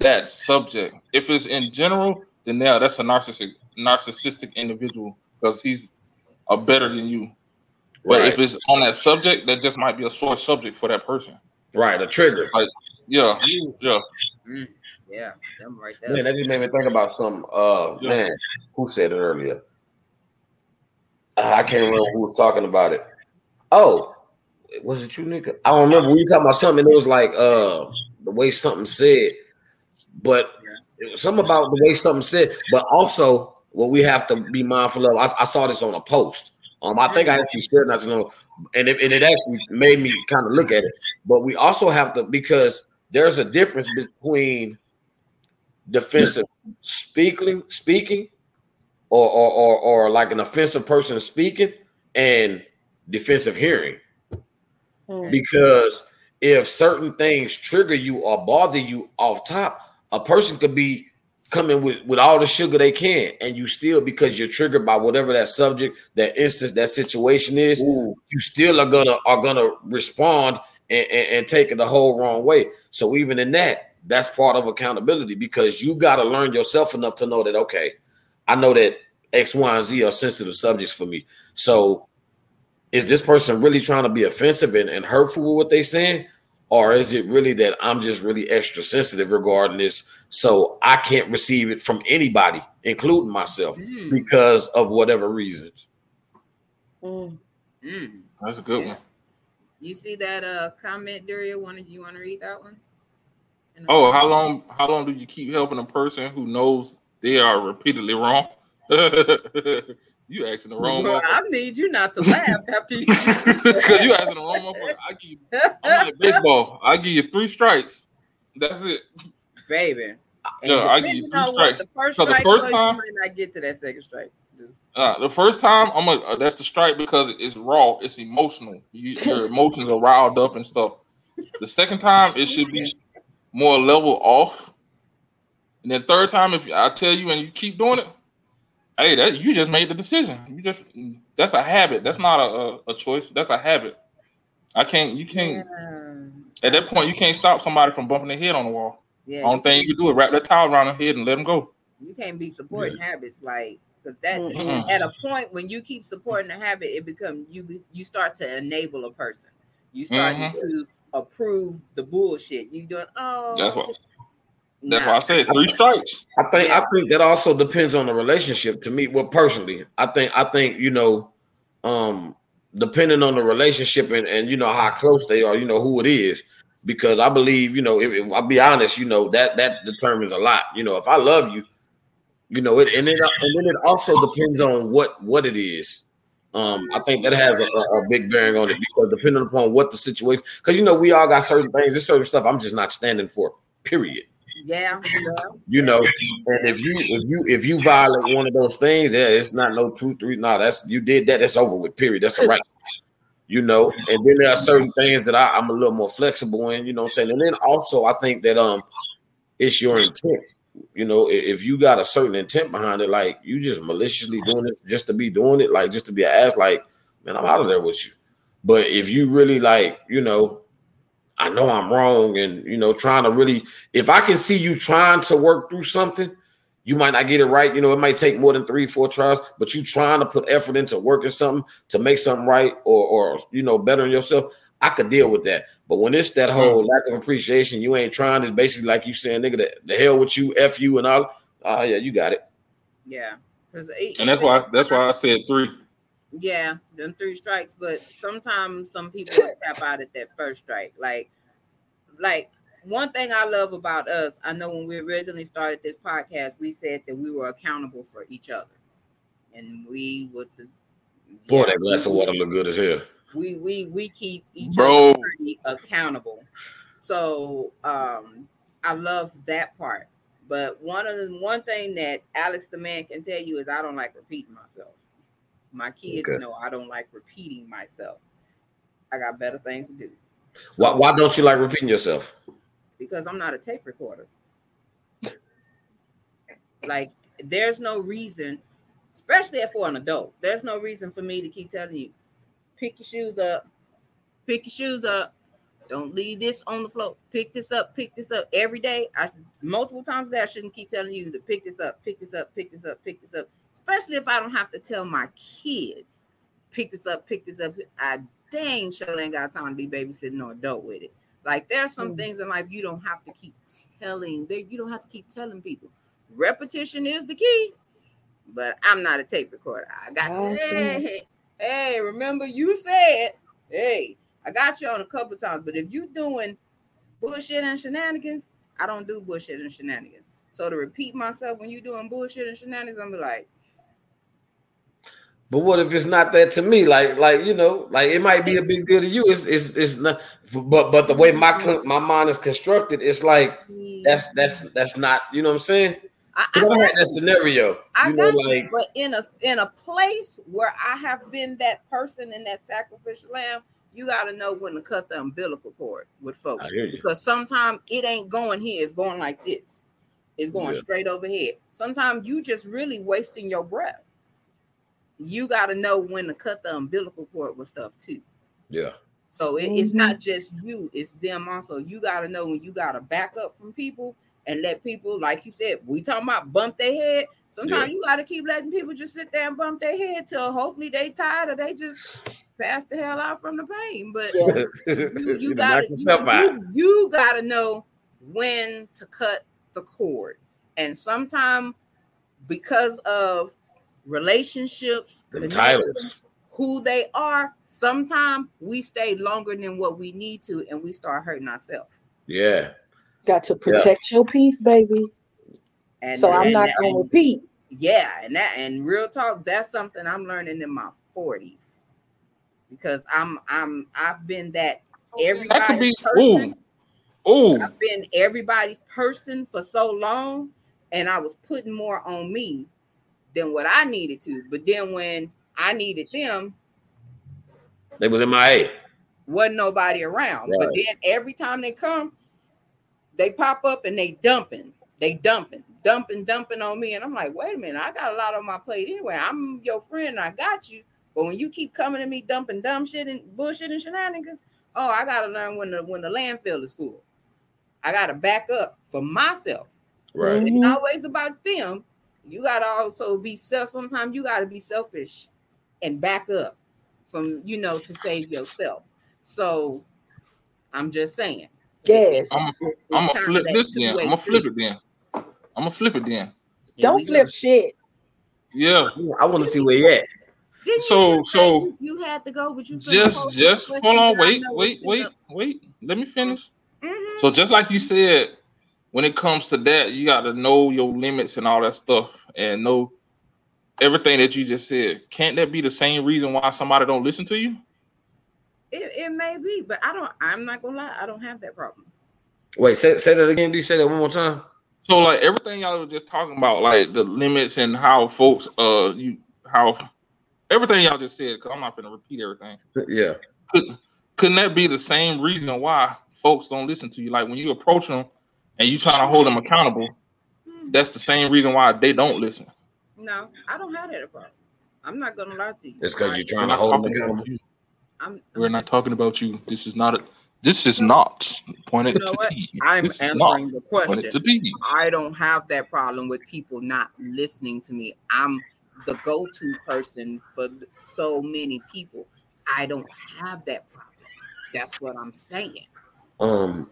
that subject? If it's in general, then yeah, that's a narcissistic narcissistic individual because he's a better than you. But Right. if it's on that subject, that just might be a sore subject for that person. right. A trigger. Yeah, yeah. Mm. Yeah, them right there. Man, that just made me think about some. Uh, Yeah. man, who said it earlier? Uh, I can't remember who was talking about it. Oh, was it you, nigga? I don't remember. We were talking about something. It was like uh the way something said, but it was something about the way something said. But also, what we have to be mindful of. I, I saw this on a post. Um, I think I actually shared not to know, and it, and it actually made me kind of look at it. But we also have to because there's a difference between defensive speaking, speaking, or or or, or like an offensive person speaking, and defensive hearing. Mm. Because if certain things trigger you or bother you off top, a person could be coming with, with all the sugar they can, and you still because you're triggered by whatever that subject, that instance, that situation is, you still are gonna are gonna respond and, and, and take it the whole wrong way. So even in that, that's part of accountability because you got to learn yourself enough to know that okay, I know that X, Y, and Z are sensitive subjects for me. So is this person really trying to be offensive and, and hurtful with what they're saying? Or is it really that I'm just really extra sensitive regarding this? So I can't receive it from anybody, including myself, Mm, because of whatever reasons. Mm. mm. That's a good one. You see that uh comment, Daria? Want you want to read that one? In the- Oh, how long? How long do you keep helping a person who knows they are repeatedly wrong? you asking the wrong Well. I need you not to laugh after you. Because you asking the wrong motherfucker. I give you, I'm like baseball. I give you three strikes. That's it. baby. And Yeah, I give you three strikes. The first So the first time- you might not get to that second strike. Just, Uh, the first time, I'm a, uh, that's the strike because it's raw. It's emotional. You, your emotions are riled up and stuff. The second time, it should be more level off. And then third time, if I tell you and you keep doing it, hey, that you just made the decision. You just that's a habit. That's not a, a, a choice. That's a habit. I can't. You can't. yeah. At that point, you can't stop somebody from bumping their head on the wall. Yeah, Only thing you can do is wrap that towel around their head and let them go. you can't be supporting habits like because that. Mm-mm. at a point when you keep supporting a habit, it becomes you you start to enable a person. You start Mhm. to approve the bullshit. You doing oh That's what. That's nah. why I said three strikes. I think Yeah. I think that also depends on the relationship. To me, well, personally, I think I think you know, um, depending on the relationship and and you know how close they are, you know who it is. Because I believe, you know, if, if I'll be honest, you know that that determines a lot. You know, if I love you, you know it, and then and then it also depends on what what it is. Um, I think that has a, a a big bearing on it because depending upon what the situation, because you know we all got certain things, there's certain stuff I'm just not standing for. Period Yeah, you know and if you if you if you violate one of those things yeah it's not no two three no that's you did that that's over with period. That's a right you know and then there are certain things that I, i'm a little more flexible in you know i'm saying? And then also i think that um it's your intent. You know if you got a certain intent behind it like you just maliciously doing this just to be doing it like just to be an ass like man i'm out of there with you. But if you really like you know I know I'm wrong, and you know, trying to really, if I can see you trying to work through something, you might not get it right. You know, it might take more than three, four tries, but you trying to put effort into working something to make something right or, or you know, bettering yourself. I could deal with that. But when it's that mm-hmm. whole lack of appreciation, you ain't trying. It's basically like you saying, nigga, the, the hell with you, f you, and all. Oh yeah, you got it. Yeah, because And that's why that's why I said three. Yeah, them three strikes, but sometimes some people tap out at that first strike. Like, like one thing I love about us, I know when we originally started this podcast, we said that we were accountable for each other, and we would. The, Boy, yeah, that glass of water look good as hell. we we we keep each Bro. other pretty accountable. So um I love that part. But one of the one thing that Alex the man can tell you is I don't like repeating myself. My kids Okay. know I don't like repeating myself. I got better things to do. Why, why don't you like repeating yourself? Because I'm not a tape recorder. Like there's no reason, especially for an adult, there's no reason for me to keep telling you, pick your shoes up, pick your shoes up. Don't leave this on the floor. Pick this up, pick this up every day. I multiple times a day I shouldn't keep telling you to pick this up, pick this up, pick this up, pick this up. Especially if I don't have to tell my kids, pick this up, pick this up. I dang sure ain't got time to be babysitting no adult with it. Like there's some Mm. things in life you don't have to keep telling. There you don't have to keep telling people. Repetition is the key. But I'm not a tape recorder. I got see. hey, hey, remember you said, hey, I got you on a couple times, but if you doing bullshit and shenanigans, I don't do bullshit and shenanigans. So to repeat myself when you doing bullshit and shenanigans, I'm be like, But what if it's not that to me? Like, like you know, like it might be a big deal to you. It's it's it's not. But but the way my my mind is constructed, it's like that's that's that's not. You know what I'm saying? I, Because I I, had that scenario. I You know, got like you, but in a in a place where I have been that person in that sacrificial lamb, you got to know when to cut the umbilical cord with folks I hear you. because sometimes it ain't going here; it's going like this. It's going Yeah. straight overhead. Sometimes you just really wasting your breath. You got to know when to cut the umbilical cord with stuff too. Yeah. So it, it's mm-hmm. not just you, it's them also. You got to know when you got to back up from people and let people, like you said, we talking about bump their head. Sometimes Yeah. you got to keep letting people just sit there and bump their head till hopefully they tired or they just pass the hell out from the pain. But Yeah. you, you You got knock to yourself you, you got to know when to cut the cord. And sometimes because of relationships, connections, titles. who they are, sometimes we stay longer than what we need to and we start hurting ourselves. Yeah. Got to protect your peace, baby. And So I'm not gonna repeat. yeah, and that and real talk, that's something I'm learning in my 40s. Because I'm I'm I've been that That could be person. ooh, ooh. I've been everybody's person for so long, and I was putting more on me than what I needed to. But then when I needed them, They was in my A. wasn't nobody around. But then every time they come, they pop up and they dumping, they dumping, dumping, dumping on me. And I'm like, wait a minute, I got a lot on my plate anyway. I'm your friend, and I got you. But when you keep coming to me dumping dumb shit and bullshit and shenanigans, oh, I gotta learn when the when the landfill is full. I gotta back up for myself. Right. It's Mhm. always about them. You gotta also be self. Sometimes you gotta be selfish and back up from you know to save yourself. So I'm just saying. Yes. I'm gonna flip this then. I'm gonna flip it then. I'm gonna flip it then. Don't we go. flip shit. Yeah. I want to see where you at. Didn't So- just so- you, you had to go, but you Just just hold on, question that I wait, wait, wait, up. wait. Let me finish. Mhm. So just like you said, when it comes to that, you got to know your limits and all that stuff, and know everything that you just said. Can't that be the same reason why somebody don't listen to you? It, it may be, but I don't. I'm not gonna lie. I don't have that problem. Wait, say, say that again. Do you say that one more time? So like everything y'all were just talking about, like the limits and how folks, uh, you how everything y'all just said. Because I'm not gonna repeat everything. Yeah. Could couldn't that be the same reason why folks don't listen to you? Like when you approach them and you trying to hold them accountable, Hmm. that's the same reason why they don't listen. No, I don't have that problem. I'm not gonna lie to you. It's because you're trying to hold them accountable. about you. I'm, We're not talking about you. This is not a. This is not pointed You know to what? D. I'm This answering the pointed to question. D. I don't have that problem with people not listening to me. I'm the go-to person for so many people. I don't have that problem. That's what I'm saying. Um,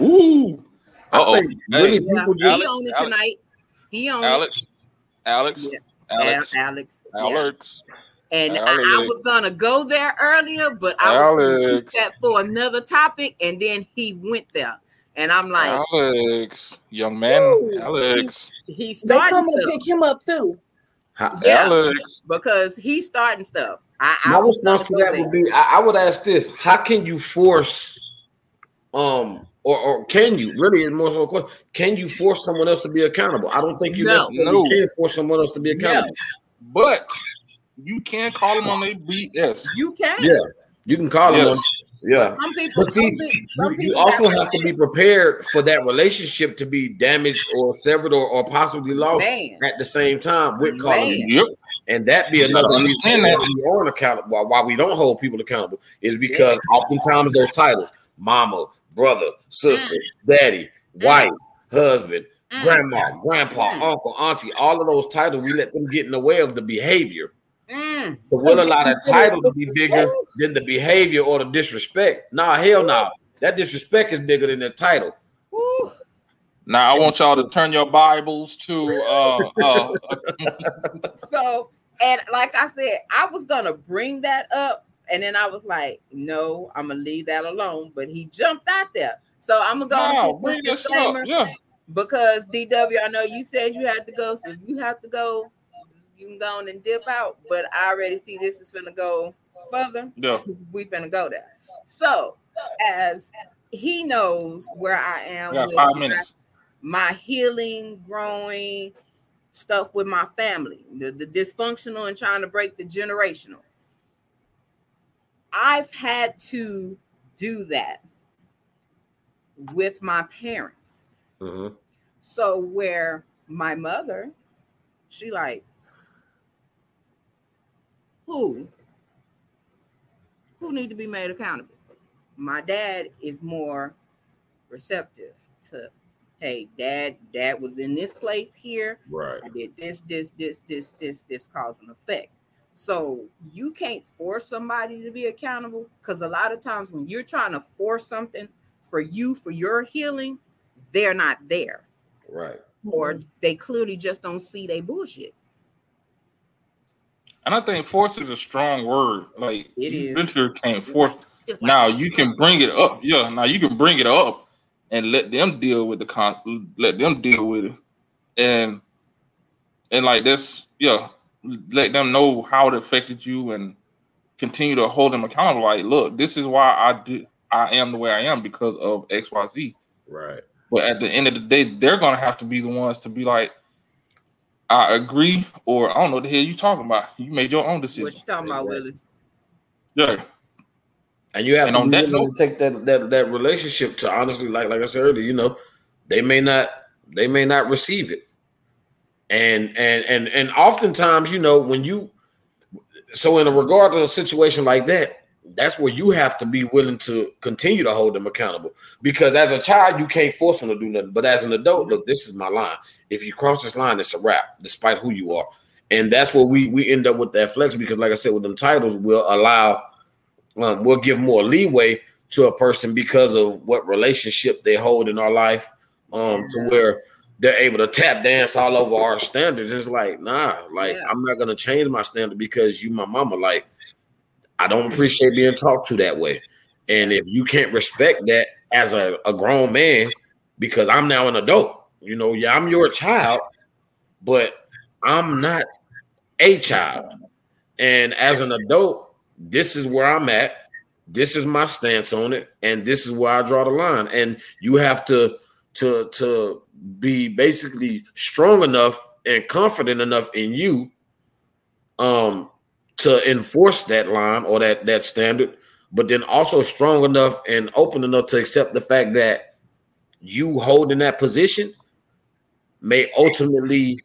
Ooh. Uh oh. think really Yeah, people he just Alex, on it Alex, tonight. He on Alex. Alex. Yeah. Alex. it. Al- Alex. yeah. Alex. And I, I was gonna go there earlier, but I was gonna Alex. that for another topic, and then he went there, and I'm like, Alex. Young man. Woo. Alex. he They starting coming to stuff pick him up too. Yeah. Alex. because he's starting stuff. I, I my response to that there. would be I, I would ask this how can you force um or, or can you really is more so a question can you force someone else to be accountable i don't think you No. necessarily No. can force someone else to be No. accountable But you can call them on their BS. You can. yeah you can call them Yes. on yeah Some people. but see some, pe- you, some you also got have to be prepared for that relationship to be damaged or severed or, or possibly lost Man. at the same time with calling them. Yep. And that be You another reason understand why that. we aren't accountable. Why, why we don't hold people accountable is because oftentimes those titles, mama, brother, sister, daddy, wife, husband, Mm. grandma, grandpa, Mm. uncle, auntie, all of those titles, we let them get in the way of the behavior. Mm. But we'll allow that title to be bigger than the behavior or the disrespect. Nah, hell no. That disrespect is bigger than the title. Woo. Now I want y'all to turn your Bibles to uh uh So, and like I said, I was gonna bring that up, And then I was like, no, I'm gonna leave that alone. But he jumped out there. So I'm gonna go No, bring this disclaimer Yeah. because DW, I know you said you had to go, so if you have to go, you can go on and dip out. But I already see this is finna go further. Yeah. We finna go there. So as he knows where I am with five my- minutes. my healing, growing stuff with my family, the, the dysfunctional and trying to break the generational. I've had to do that with my parents. Mhm. So where my mother, she like, who? Who need to be made accountable? My dad is more receptive to, hey, dad, dad was in this place here. Right. I did this, this, this, this, this, this cause and effect. So you can't force somebody to be accountable because a lot of times when you're trying to force something for you for your healing, they're not there, Right. or mm-hmm. they clearly just don't see they bullshit. And I think force is a strong word. Like It you is. can't force. Like, Now you can bring it up. Yeah. Now you can bring it up and let them deal with the con. Let them deal with it, and and like this, yeah. Let them know how it affected you and continue to hold them accountable. Like, look, this is why I do. I am the way I am because of X, Y, Z. Right. But at the end of the day, they're gonna have to be the ones to be like, I agree, or I don't know what the hell you talking about. You made your own decision. what you talking about, Willis? Yeah, And you have And to on that note- to take that, that that relationship to honestly, like like I said earlier, you know, they may not they may not receive it. And and and and oftentimes, you know, when you so in a regard to a situation like that, that's where you have to be willing to continue to hold them accountable. Because as a child, you can't force them to do nothing. But as an adult, look, this is my line. If you cross this line, it's a wrap, despite who you are. And that's where we we end up with that flex because, like I said, with them titles, we'll allow um, we'll give more leeway to a person because of what relationship they hold in our life um to where they're able to tap dance all over our standards. It's like nah like Yeah. i'm not gonna change my standard because you my mama. Like i don't appreciate being talked to that way. And if you can't respect that as a, a grown man because i'm now an adult you know yeah i'm your child but i'm not a child. And as an adult this is where i'm at. This is my stance on it. And this is where i draw the line. And you have to to to be basically strong enough and confident enough in you um to enforce that line or that that standard but then also strong enough and open enough to accept the fact that you holding that position may ultimately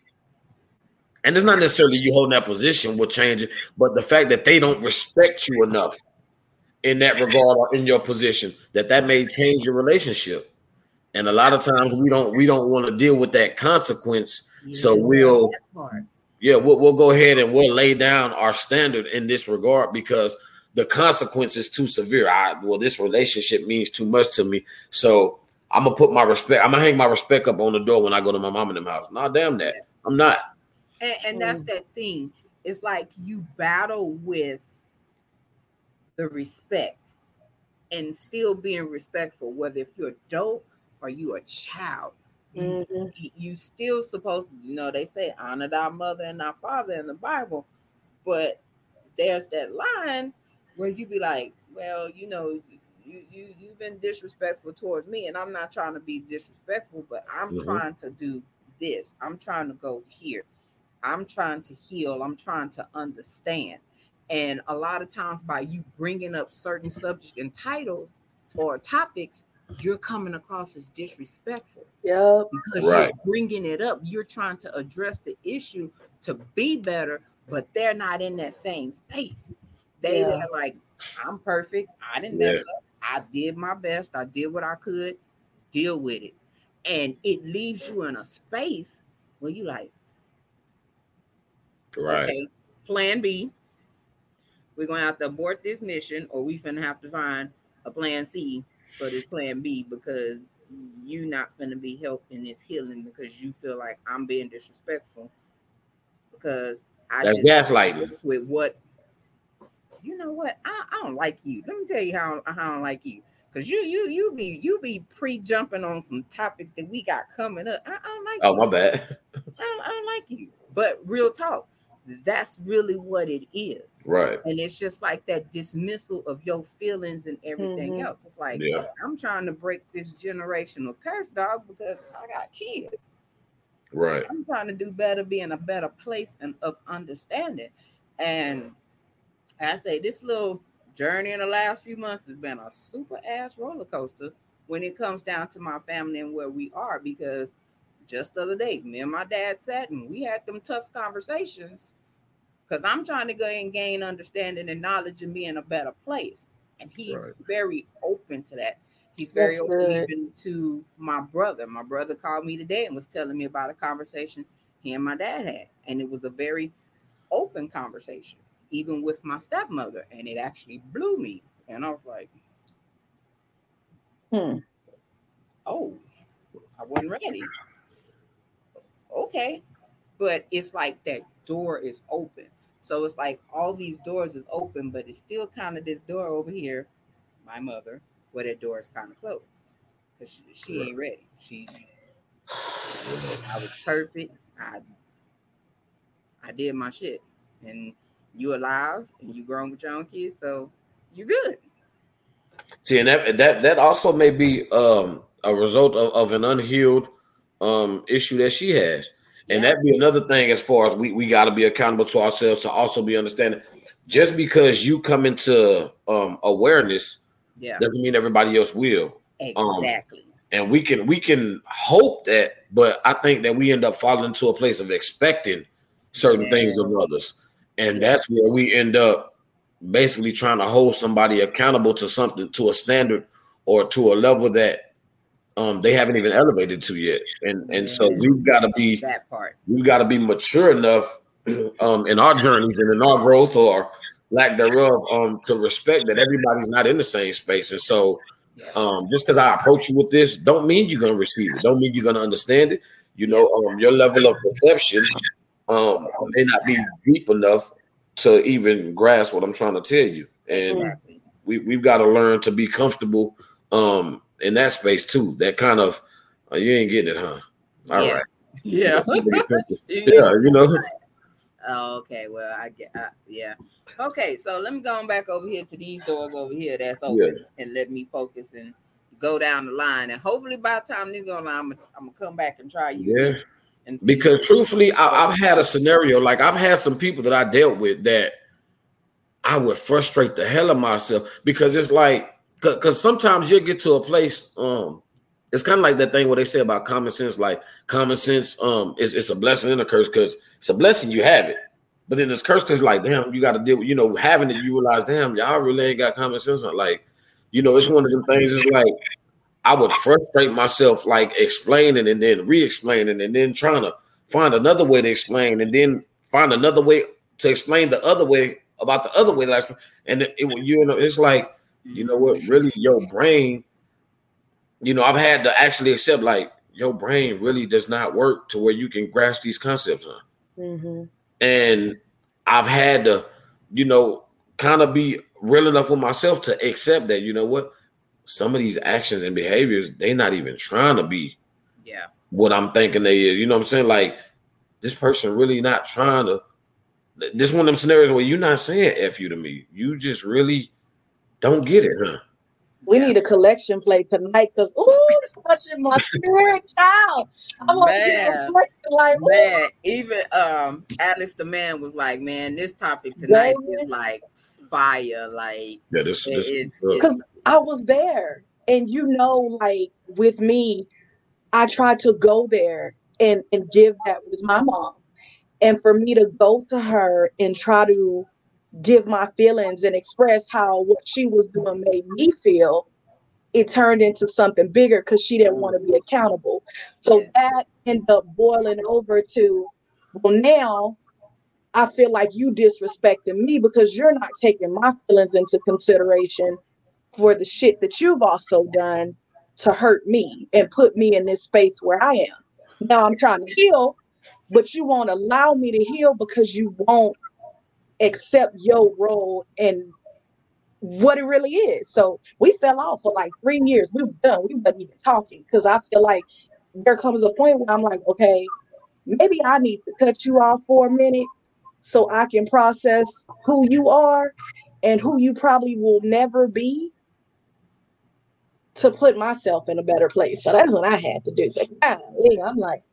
and it's not necessarily you holding that position will change it but the fact that they don't respect you enough in that regard or in your position that that may change your relationship and a lot of times we don't we don't want to deal with that consequence so we'll yeah we'll, we'll go ahead and we'll lay down our standard in this regard because the consequence is too severe. I well this relationship means too much to me. So i'm gonna put my respect i'm gonna hang my respect up on the door when i go to my mom and them house. Nah damn that. I'm not. And, and that's that thing. It's like you battle with the respect and still being respectful, whether if you're dope or you a child. You, Mhm. you still supposed to, you know, they say honor thy mother and thy father in the Bible, but there's that line where you be like, well, you know, you you you've been disrespectful towards me, and I'm not trying to be disrespectful, but I'm Mhm. trying to do this. I'm trying to go here. I'm trying to heal. I'm trying to understand. And a lot of times, by you bringing up certain subjects and titles or topics, you're coming across as disrespectful Yep. because Right. you're bringing it up. You're trying to address the issue to be better, but they're not in that same space. They Yeah. they're like, I'm perfect. I didn't mess Yeah. up. I did my best. I did what I could. Deal with it, and it leaves you in a space where you like, right okay, Plan B. We're gonna have to abort this mission, or we finna have to find a Plan C for this Plan B because you're not going to be helping in this healing because you feel like I'm being disrespectful because I that's just gaslighting with what you know what? I, I don't like you. Let me tell you how, how I don't like you. Cause you you you be you be pre jumping on some topics that we got coming up. I, I don't like Oh you. my bad. I don't, I don't like you. But real talk, that's really what it is. Right. And it's just like that dismissal of your feelings and everything Mhm. else. It's like Yeah. I'm trying to break this generational curse, dog, because I got kids. Right. I'm trying to do better, be in a better place and of understanding. And I say this little journey in the last few months has been a super ass roller coaster when it comes down to my family and where we are. Because just the other day, me and my dad sat and we had them tough conversations. Because I'm trying to go and gain understanding and knowledge and be in a better place. And he's Right. very open to that. He's very That's open good. even to my brother. My brother called me today and was telling me about a conversation he and my dad had. And it was a very open conversation, even with my stepmother. And it actually blew me. And I was like, Hmm. oh, I wasn't ready. Okay. But it's like that door is open. So it's like all these doors is open, but it's still kind of this door over here, my mother, where that door is kind of closed. Because she, she ain't ready. She's I was perfect. I I did my shit. And you alive and you grown with your own kids, so you good. See, and that that that also may be um a result of, of an unhealed um issue that she has. And Yeah. that'd be another thing as far as we, we gotta be accountable to ourselves to also be understanding. Just because you come into um awareness Yeah, doesn't mean everybody else will. um, exactly. And we can we can hope that, but I think that we end up falling into a place of expecting certain Yeah. things of others. And that's where we end up basically trying to hold somebody accountable to something to a standard or to a level that um they haven't even elevated to yet. And and so we've got to be that part. we've got to be mature enough um in our journeys and in our growth or lack thereof um to respect that everybody's not in the same space. And so um just because I approach you with this don't mean you're gonna receive it, don't mean you're gonna understand it. You know, um your level of perception um may not be deep enough to even grasp what I'm trying to tell you. And we, we've got to learn to be comfortable um in that space too. That kind of uh, you ain't getting it, huh? All right. Yeah. Yeah. yeah, you know. Oh, okay. Well, I get. Uh, yeah. Okay. So let me go on back over here to these doors over here that's open, and let me focus and go down the line. And hopefully, by the time this go on, I'm gonna, I'm gonna come back and try you. Yeah. And Because truthfully, I, I've had a scenario like I've had some people that I dealt with that I would frustrate the hell of myself because it's like because sometimes you'll get to a place um it's kind of like that thing where they say about common sense like common sense um is it's a blessing and a curse because it's a blessing you have it but then it's curse because like damn you got to deal with you know having it you realize damn y'all really ain't got common sense like you know it's one of them things it's like I would frustrate myself like explaining and then re-explaining and then trying to find another way to explain and then find another way to explain the other way about the other way that I. And it, it you know it's like you know what really your brain you know I've had to actually accept like your brain really does not work to where you can grasp these concepts on hmm and I've had to, you know, kind of be real enough with myself to accept that, you know what, some of these actions and behaviors, they're not even trying to be yeah. what I'm thinking they is. You know what I'm saying? Like this person really not trying to. This one of them scenarios where you're not saying "f you" to me. You just really don't get it, huh? We need a collection plate tonight because ooh, it's touching my spirit, child. I'm over here Man. reflecting like, ooh, Man, even um Alex the man was like, man, this topic tonight is like fire. Like Yeah, this, it- this it's, uh, I was there. And you know, like with me, I tried to go there and, and give that with my mom. And for me to go to her and try to give my feelings and express how what she was doing made me feel, it turned into something bigger because she didn't want to be accountable. So that ended up boiling over to, well, now I feel like you disrespecting me because you're not taking my feelings into consideration for the shit that you've also done to hurt me and put me in this space where I am. Now I'm trying to heal, but you won't allow me to heal because you won't accept your role and what it really is. So we fell off for like three years. We were done. We wasn't even talking because I feel like there comes a point where I'm like, okay, maybe I need to cut you off for a minute so I can process who you are and who you probably will never be to put myself in a better place. So that's what I had to do. Like, I'm like,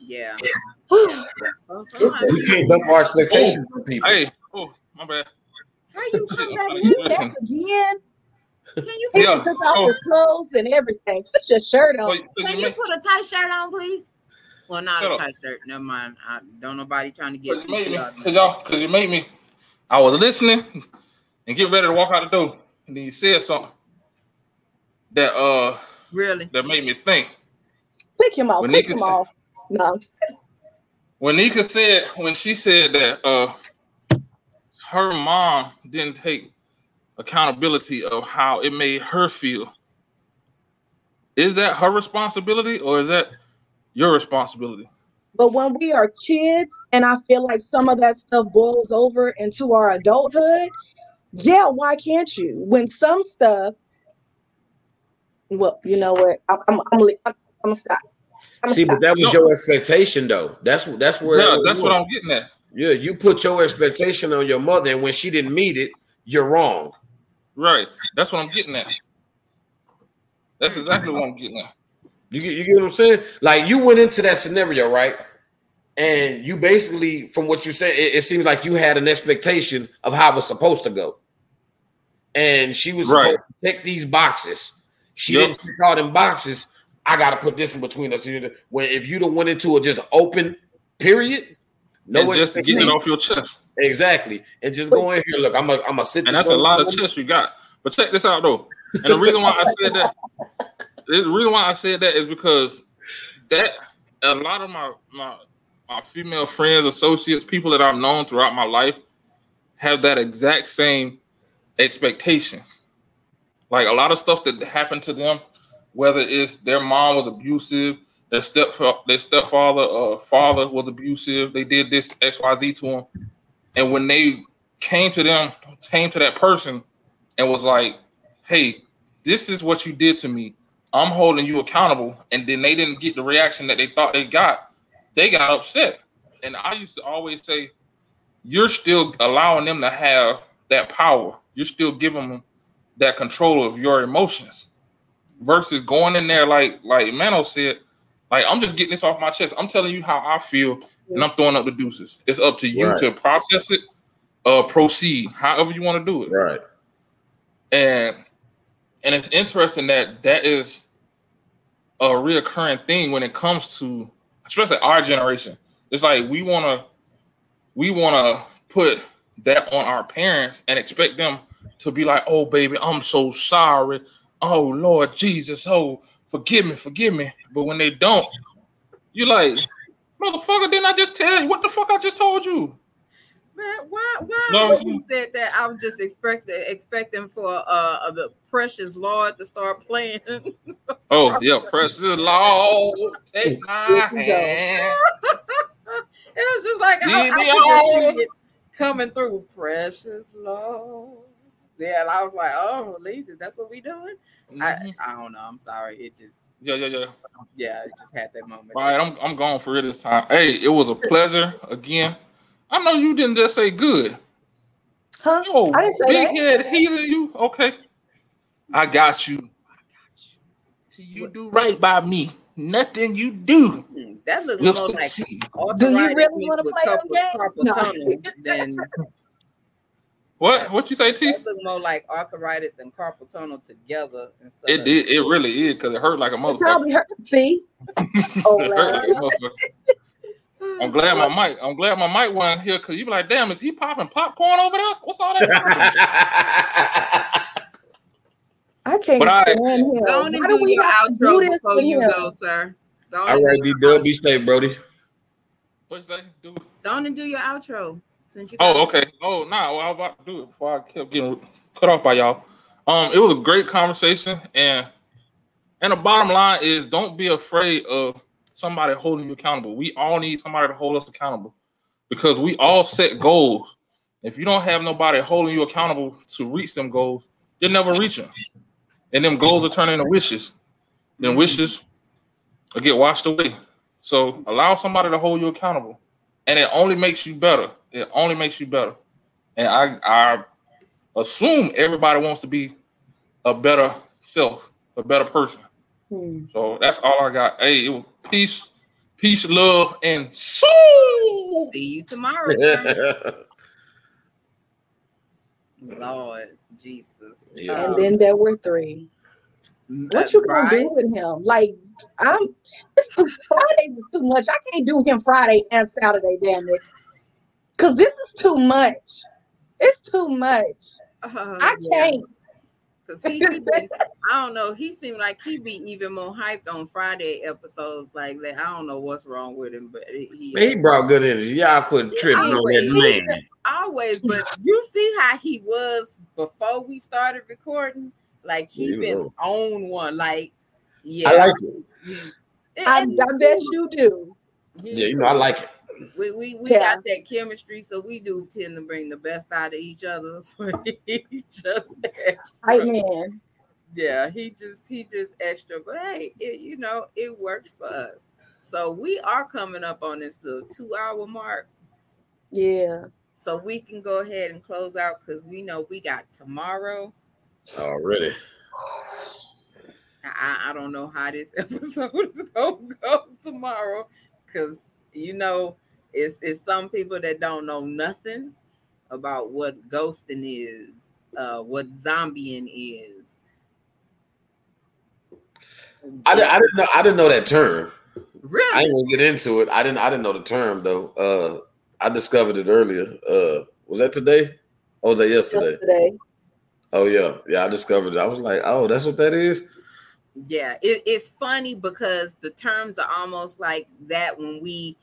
Yeah. how Well, It's We can't dump our expectations on people. Hey, oh my bad. How you Shit, come I'm back sorry. with that again? Can you He Yeah, took off so- his clothes and everything. Put your shirt on. can you you put a tight shirt on, please? Well, not Shut a up. tight shirt. Never mind. I don't nobody trying to get cause you made me, cause y'all, cause you made me. I was listening and get ready to walk out the door, and then you said something that uh Really? that made me think. Pick him off. When Pick Nika him said- off. No. When Nika said when she said that uh her mom didn't take accountability of how it made her feel. Is that her responsibility or is that your responsibility? But when we are kids, and I feel like some of that stuff boils over into our adulthood, yeah, why can't you? When some stuff, well, you know what? I'm, I'm, I'm, I'm, I'm gonna stop. I'm See, gonna but stop. that was No. your expectation, though. That's that's where. Yeah, that was that's what. I'm getting at. Yeah, you put your expectation on your mother, and when she didn't meet it, you're wrong. Right. That's what I'm getting at. That's exactly what I'm getting at. You get, you get what I'm saying? Like you went into that scenario, right? And you basically, from what you said, it, it seems like you had an expectation of how it was supposed to go. And she was Right. supposed to tick these boxes. She Yep. didn't pick all them boxes. I gotta put this in between us. When if you'd have went into a just open period, no and just getting it off your chest. Exactly. And just go in here. Look, I'm a I'm a sit And that's a lot of chest you got. But check this out though. And the reason why I said that, the reason why I said that is because that a lot of my my my female friends, associates, people that I've known throughout my life have that exact same expectation. Like a lot of stuff that happened to them, whether it's their mom was abusive, their step their stepfather uh father was abusive, they did this XYZ to them. And when they came to them, came to that person and was like, hey, this is what you did to me. I'm holding you accountable. And then they didn't get the reaction that they thought they got. They got upset. And I used to always say, you're still allowing them to have that power. You're still giving them that control of your emotions versus going in there like like Mano said, like I'm just getting this off my chest. I'm telling you how I feel and I'm throwing up the deuces. It's up to you Right. to process it, uh proceed, however you want to do it Right. and and it's interesting that that is a reoccurring thing when it comes to especially our generation it's like we want to we want to put that on our parents and expect them to be like oh baby i'm so sorry oh lord jesus oh forgive me forgive me but when they don't you're like motherfucker didn't i just tell you what the fuck i just told you Man, why why No, when you said that I was just expecting expecting for uh the precious Lord to start playing. oh yeah precious lord take my There you go. hand It was just like I, I Give just all- it coming through, precious Lord. Yeah, and I was like, oh, lazy, that's what we doing. I, Mhm. I don't know. I'm sorry. It just Yeah, yeah, yeah. yeah, it just had that moment. All right, I'm I'm going for it this time. Hey, it was a pleasure again. I know you didn't just say good. Huh? Yo, I didn't say big that. head healer, you okay? I got you. I got you. Till you do right by me. Nothing you do Hmm, That looked will more like. Do you really wanna play them games? No. than What? What you say, T? that looked more like arthritis and carpal tunnel together instead It did. It really is because it hurt like a It motherfucker. probably hurt. See? Oh, It hurt like a motherfucker. I'm glad my mic. I'm glad my mic wasn't here because you be like, damn, is he popping popcorn over there? What's all that? I can't But I- stand him. Go on and Why do do we your have do this before you him? go, sir. Go on All do D your Dub, be safe, Brody. What's that? Do? Go on and do your outro since you. Oh, okay. Oh, no, nah, well, I was about to do it before I kept getting cut off by y'all. Um, it was a great conversation, and and the bottom line is, don't be afraid of somebody holding you accountable. We all need somebody to hold us accountable because we all set goals, If you don't have nobody holding you accountable to reach them goals, you'll never reach them. And them goals are turning into wishes. Then wishes will get washed away. So allow somebody to hold you accountable. And it only makes you better. It only makes you better. And I I assume everybody wants to be a better self, a better person. Hmm. So that's all I got. Hey, it was peace, peace, love, and soul. See you tomorrow. son. Lord Jesus. Yeah. And then there were three. What you gonna do with him? Like, I'm. It's too, Fridays is too much. I can't do him Friday and Saturday. Damn it, because this is too much. It's too much. Uh, I can't. Cause he, he been, I don't know. He seemed like he be even more hyped on Friday episodes like that. I don't know what's wrong with him, but he, he brought good energy. Y'all quit tripping on that always- man. always. But you see how he was before we started recording. Like he Yeah, been on one. Like yeah, I like it. he- I, and I bet you do. Yeah, you know, I like it. We we, we Yeah. got that chemistry, so we do tend to bring the best out of each other. But he just Right, man. yeah, he just he just extra, but hey, it, you know it works for us. So we are coming up on this little two hour mark, Yeah. so we can go ahead and close out because we know we got tomorrow. Already. I, I don't know how this episode is gonna go tomorrow because you know it's it's some people that don't know nothing about what ghosting is, uh, what zombieing is. I, di- I didn't know. I didn't know that term. I really ain't gonna get into it. I didn't. I didn't know the term though. Uh, I discovered it earlier. Uh, was that today? Or was that yesterday? Yesterday. Oh yeah, yeah. I discovered it. I was like, oh, that's what that is. Yeah, it, it's funny because the terms are almost like that when we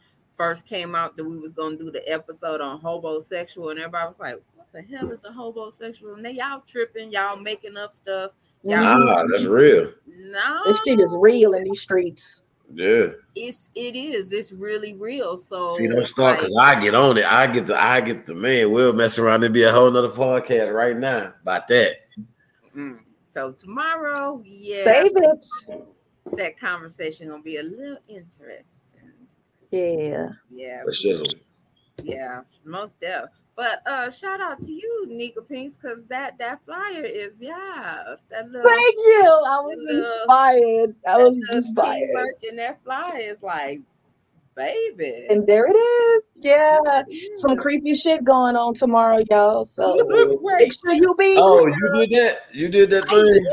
first came out that we was gonna do the episode on hobosexual, and everybody was like, "What the hell is a hobosexual?" And they y'all tripping, y'all making up stuff. Yeah. Mhm. Ah, that's real. No, This shit is real in these streets. Yeah. it's it is. It's really real. So See, don't start because I get on it. I get the. I get the man. We'll mess around and be a whole nother podcast right now about that. Mm. So tomorrow, yeah, Save it. that conversation gonna be a little interesting. Yeah. Yeah, But shizzle. Yeah, most def. But uh shout out to you, Nika Pinks, because that that flyer is yeah, that little Thank you. I was Yeah. inspired. I was inspired. And that flyer is like, baby. And there it is. Yeah. Some creepy shit going on tomorrow, y'all. So Wait, make sure you be Oh, you did that. You did that I did thing.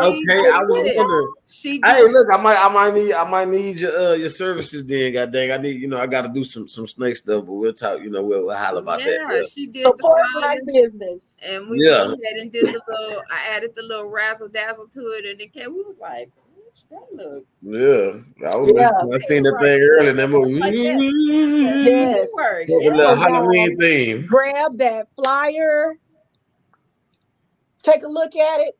Okay, I was did it. wondering. she Hey, did look, I might, I might need, I might need your, uh, your services. Then, god dang, I need, you know, I got to do some, some snake stuff. But we'll talk. You know, we'll, we'll holler about yeah, that. she did the Support flyer, black business. and we Yeah. went ahead and did the little I added the little razzle dazzle to it, and it came, we was like, "Bitch, that look Yeah, I was. Yeah. listening. I seen that thing earlier. That movie. Like Yes. Word. With the Yeah. little So, Halloween theme. Grab that flyer. Take a look at it.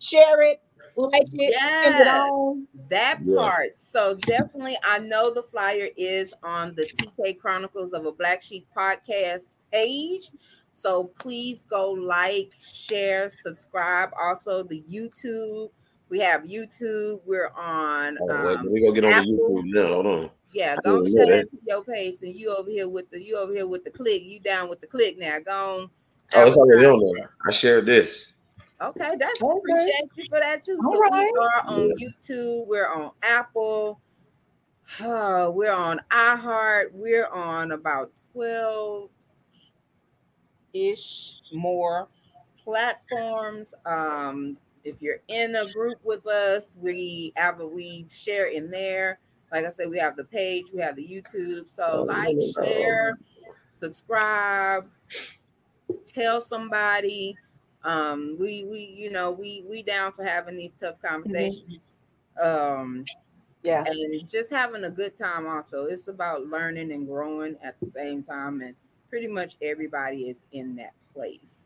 Share it. Like it. Send it on. That Yeah. part. So definitely, I know the flyer is on the TK Chronicles of a Black Sheep podcast page. So please go like, share, subscribe. Also, the YouTube. We have YouTube. We're on. Oh, wait, Um, we gonna get on Apple. the YouTube now. Hold on. yeah, go didn't share know that to your page. And you over here with the you over here with the click. You down with the click now? Go on. Oh, it's already on there. I shared this. Okay, that's Okay. appreciate you for that too. All so right. we are on YouTube, we're on Apple, uh, we're on iHeart, we're on about 12 ish more platforms. Um, if you're in a group with us, we have a, we share in there. Like I said, we have the page, we have the YouTube. So Oh, like, share, subscribe, tell somebody. Um, we we you know we we down for having these tough conversations. Um, Yeah. and just having a good time also it's about learning and growing at the same time and pretty much everybody is in that place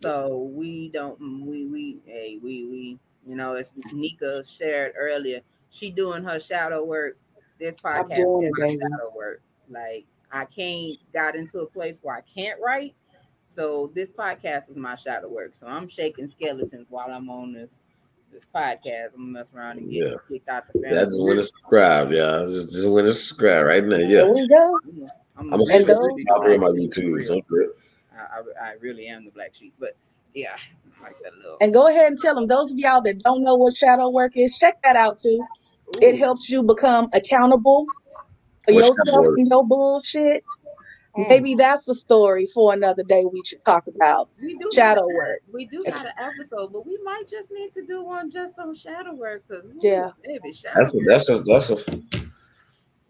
so we don't mm, we we hey we we you know as nika shared earlier she doing her shadow work this I'm podcast doing is it, my baby. shadow work like i can't got into a place where i can't write So this podcast is my shadow work. So I'm shaking skeletons while I'm on this this podcast. I'm messing around and getting Yeah. kicked out the family. That's when to subscribe, y'all. Just, just when to subscribe right now. Yeah. There Yeah. we go. I'm, I'm gonna And see those- out there on my YouTube. Don't trip. I, I, I really am the black sheep, but yeah, I like that little. And go ahead and tell them those of y'all that don't know what shadow work is, check that out too. It helps you become accountable for What's yourself shadow and your bullshit. Mm. Maybe that's a story for another day we should talk about. we do shadow got- work. We do got an episode, but we might just need to do one just on shadow work because Yeah. baby, shadow That's a, that's a that's a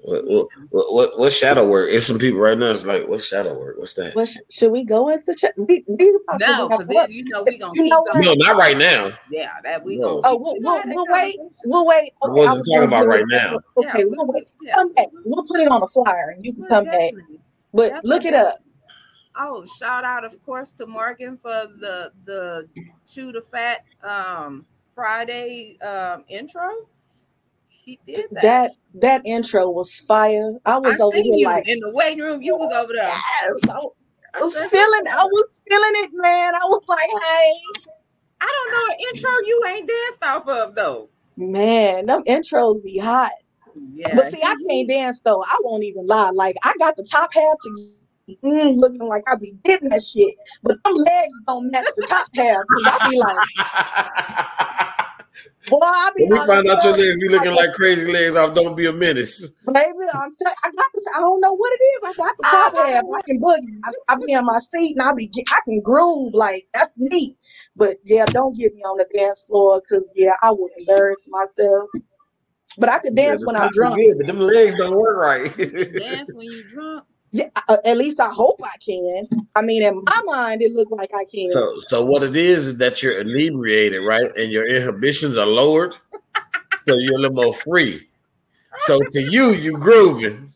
what, what, what, what shadow work? It's some people right now. It's like, what's shadow work? What's that? What sh- should we go into? Sh- we, we about no, because you know we gonna You keep know going. No, not right now. Yeah, that we No. gonna. Oh, we'll, we we'll, we'll wait. conversation. We'll wait. I Okay, wasn't was talking about right now. Okay, Yeah, we'll wait. yeah, Come back. we- We'll put it on a flyer and you can we come back. definitely- But look it up. Oh, shout out, of course, to Morgan for the the chew the fat um Friday um intro. He did that. That that intro was fire. I I was over seen here like, in the waiting room. You was over there. yes, I, I was feeling. I was feeling it, man. I was like, hey, I don't know an intro you ain't danced off of though. man, them intros be hot. Yeah, But see, I can't dance though. I won't even lie. Like I got the top half to mm, looking like I be getting that shit, but them legs don't match the top half. Cause I be like, boy, I be When we find out your legs be looking like crazy legs off, don't be a menace. Baby, I'm tell- I got the, I don't know what it is. I got the top uh, half. I can boogie. I, I be in my seat and I be get- I can groove like that's me. But yeah, don't get me on the dance floor because yeah, I would embarrass myself. But I could dance Yeah, when I'm top is drunk. good, but them legs don't work right. dance when you drunk. Yeah, uh, at least I hope I can. I mean, in my mind, it looked like I can. So, so what it is is that you're inebriated, right, and your inhibitions are lowered, so you're a little more free. So to you, you grooving.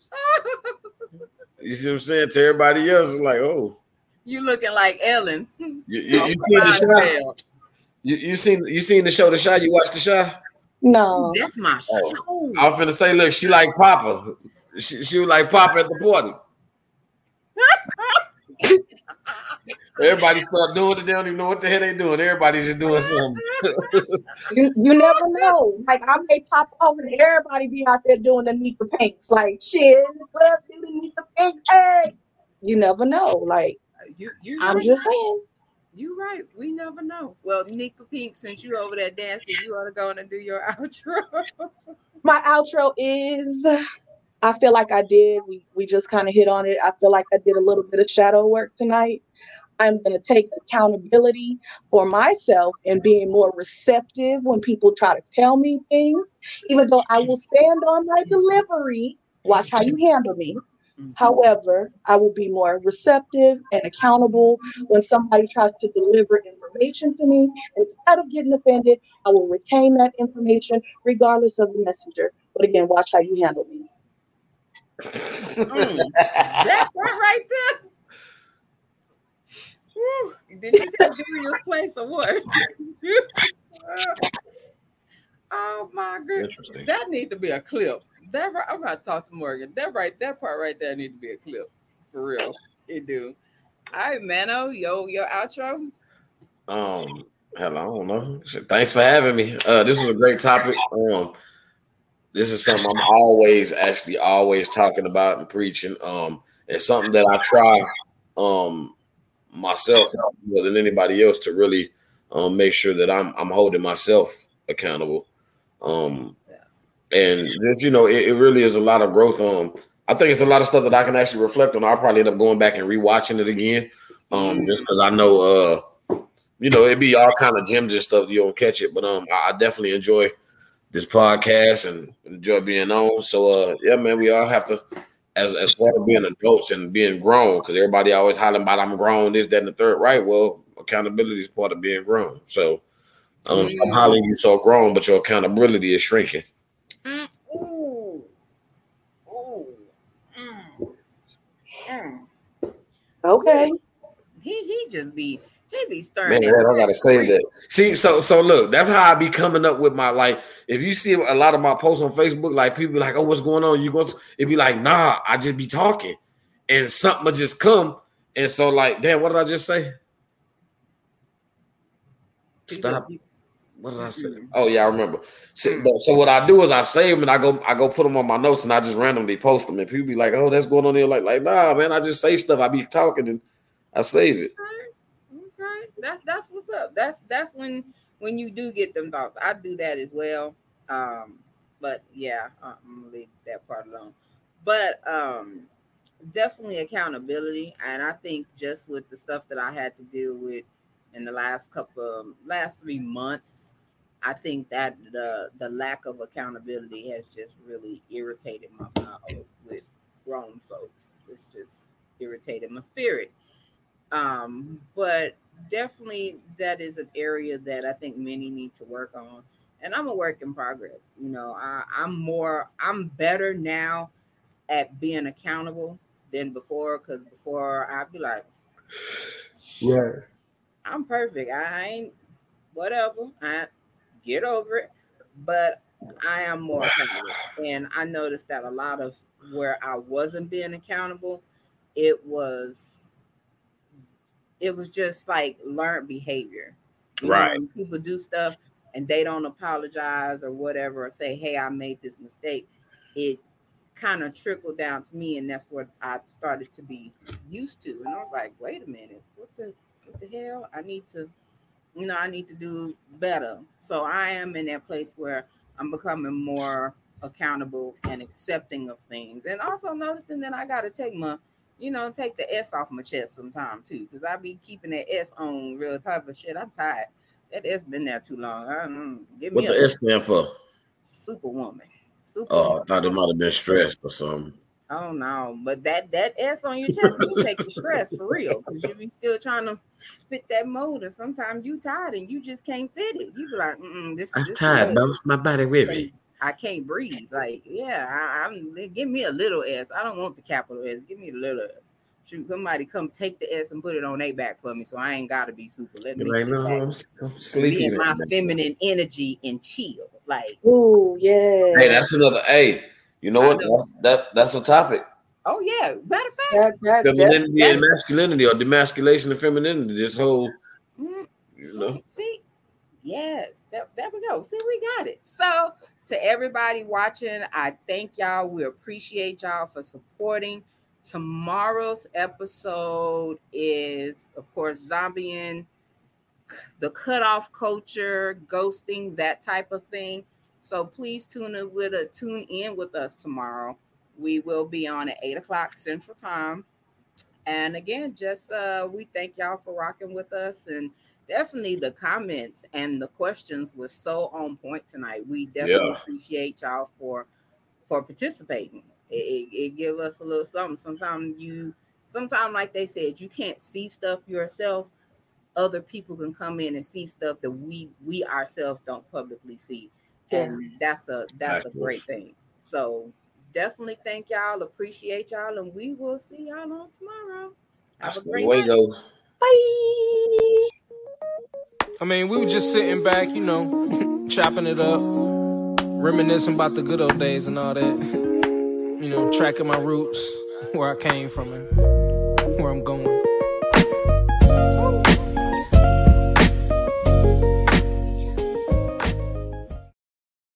You see what I'm saying? To everybody else, it's like, oh, You looking like Ellen. you, you, you seen the show? You, you seen you seen the show? The show? You watched the show? no, That's my Oh. show. I was finna say, look, she like Papa. She, she was like Papa at the party. Everybody start doing it. They don't even know what the hell they doing. Everybody's just doing something. you, you never know. Like I may pop off and everybody be out there doing the Nika Pinks. Like shit, in the club do the Nika Pinks. Hey, you never know. Like You, you I'm right. just saying. You right. We never know. Well, Nika Pink, since you over there dancing, you ought to go in and do your outro. My outro is. I feel like I did. We we just kind of hit on it. I feel like I did a little bit of shadow work tonight. I'm going to take accountability for myself and being more receptive when people try to tell me things, even though I will stand on my delivery. Watch how you handle me. Mm-hmm. However, I will be more receptive and accountable when somebody tries to deliver information to me. Instead of getting offended, I will retain that information regardless of the messenger. But again, watch how you handle me. Mm. That part right there. Whew. Did you take Darius' place or what? oh my goodness. That need to be a clip. That right, I'm about to talk to Morgan. That right, that part right there need to be a clip. For real. It do. All right, Mano, yo, your outro. Um, hell, I don't know. Thanks for having me. Uh, this was a great topic. Um, this is something I'm always actually always talking about and preaching. Um, it's something that I try um myself more than anybody else to really um make sure that I'm I'm holding myself accountable. Um, and just you know, it, it really is a lot of growth. Um, I think it's a lot of stuff that I can actually reflect on. I'll probably end up going back and rewatching it again. Um, just because I know uh you know, it'd be all kind of gems and stuff. You don't catch it, but um, I, I definitely enjoy this podcast and enjoy being on. So uh, yeah, man, we all have to, as as far as being adults and being grown, because everybody always hollering about I'm grown, this, that, and the third. Right? Well, accountability is part of being grown. So um, I'm hollering you so grown, but your accountability is shrinking. Mm, ooh. Ooh. Mm. Mm. Okay. He he just be be Man, stirring. I gotta save that. See, so so look, that's how I be coming up with my like. If you see a lot of my posts on Facebook, like people be like, "Oh, what's going on?" You go, it be like, "Nah, I just be talking," and something will just come, And so, like, damn, what did I just say? Stop. What did I say? Oh yeah, I remember. So, but, so what I do is I save them and I go I go put them on my notes and I just randomly post them and people be like, oh, that's going on there. Like, like, nah, man, I just say stuff. I be talking and I save it. That's that's what's up. That's that's when when you do get them thoughts. I do that as well. Um, but yeah, uh, I'm gonna leave that part alone. But um, definitely accountability, and I think just with the stuff that I had to deal with in the last couple of last three months, I think that the the lack of accountability has just really irritated my bowels with grown folks. It's just irritated my spirit. Um, but definitely that is an area that I think many need to work on. And I'm a work in progress. You know, I, I'm more, I'm better now at being accountable than before. Cause before I'd be like, Right. I'm perfect. I ain't whatever. I get over it. But I am more accountable. And I noticed that a lot of where I wasn't being accountable, it was it was just like learned behavior. You know, Right. when people do stuff and they don't apologize or whatever or say, hey, I made this mistake, it kind of trickled down to me, and that's what I started to be used to. And I was like, wait a minute, what the what the hell? I need to, you know, I need to do better. So I am in that place where I'm becoming more accountable and accepting of things, and also noticing that I got to take my, you know, take the S off my chest sometime too, because I be keeping that S on real type of shit. I'm tired. That S been there too long. I don't know. Give What me the a S stand for? superwoman. Superwoman. Oh, I thought it might have been stressed or something. I don't know, but that that S on your chest will take the stress for real because you be still trying to fit that mold, and sometimes you tired and you just can't fit it. You be like, Mm-mm, this. I'm this tired, mold, bro. My body weary. I can't breathe. Like, yeah, I, I'm. Give me a little S. I don't want the capital S. Give me the little S. Shoot, somebody come take the S and put it on their back for me, so I ain't gotta be super. Let me You're like, sit no, back, I'm, I'm be sleepy. in my feminine energy and chill. Like, Ooh, yeah. Hey, that's another. Hey, you know I what? know. That's, that that's a topic. oh yeah, matter of fact, that, that, that, Femininity and masculinity, or demasculation and femininity. This whole, mm, you know. See, yes, that, there we go. See, we got it. So, to everybody watching, I thank y'all. We appreciate y'all for supporting. Tomorrow's episode is, of course, zombieing, the cutoff culture, ghosting, that type of thing. So please tune in with a tune in with us tomorrow. We will be on at eight o'clock Central Time. And again, just uh we thank y'all for rocking with us and definitely the comments and the questions were so on point tonight. We definitely Yeah. appreciate y'all for for participating. It, it, it give us a little something. Sometimes you sometimes like they said, you can't see stuff yourself. Other people can come in and see stuff that we we ourselves don't publicly see. Yeah. And that's a that's a great thing. So definitely thank y'all, appreciate y'all, and we will see y'all on tomorrow. Have That's a the great way night. go. Bye. I mean, we were just sitting back, you know, chopping it up, reminiscing about the good old days and all that. You know, tracking my roots, where I came from and where I'm going.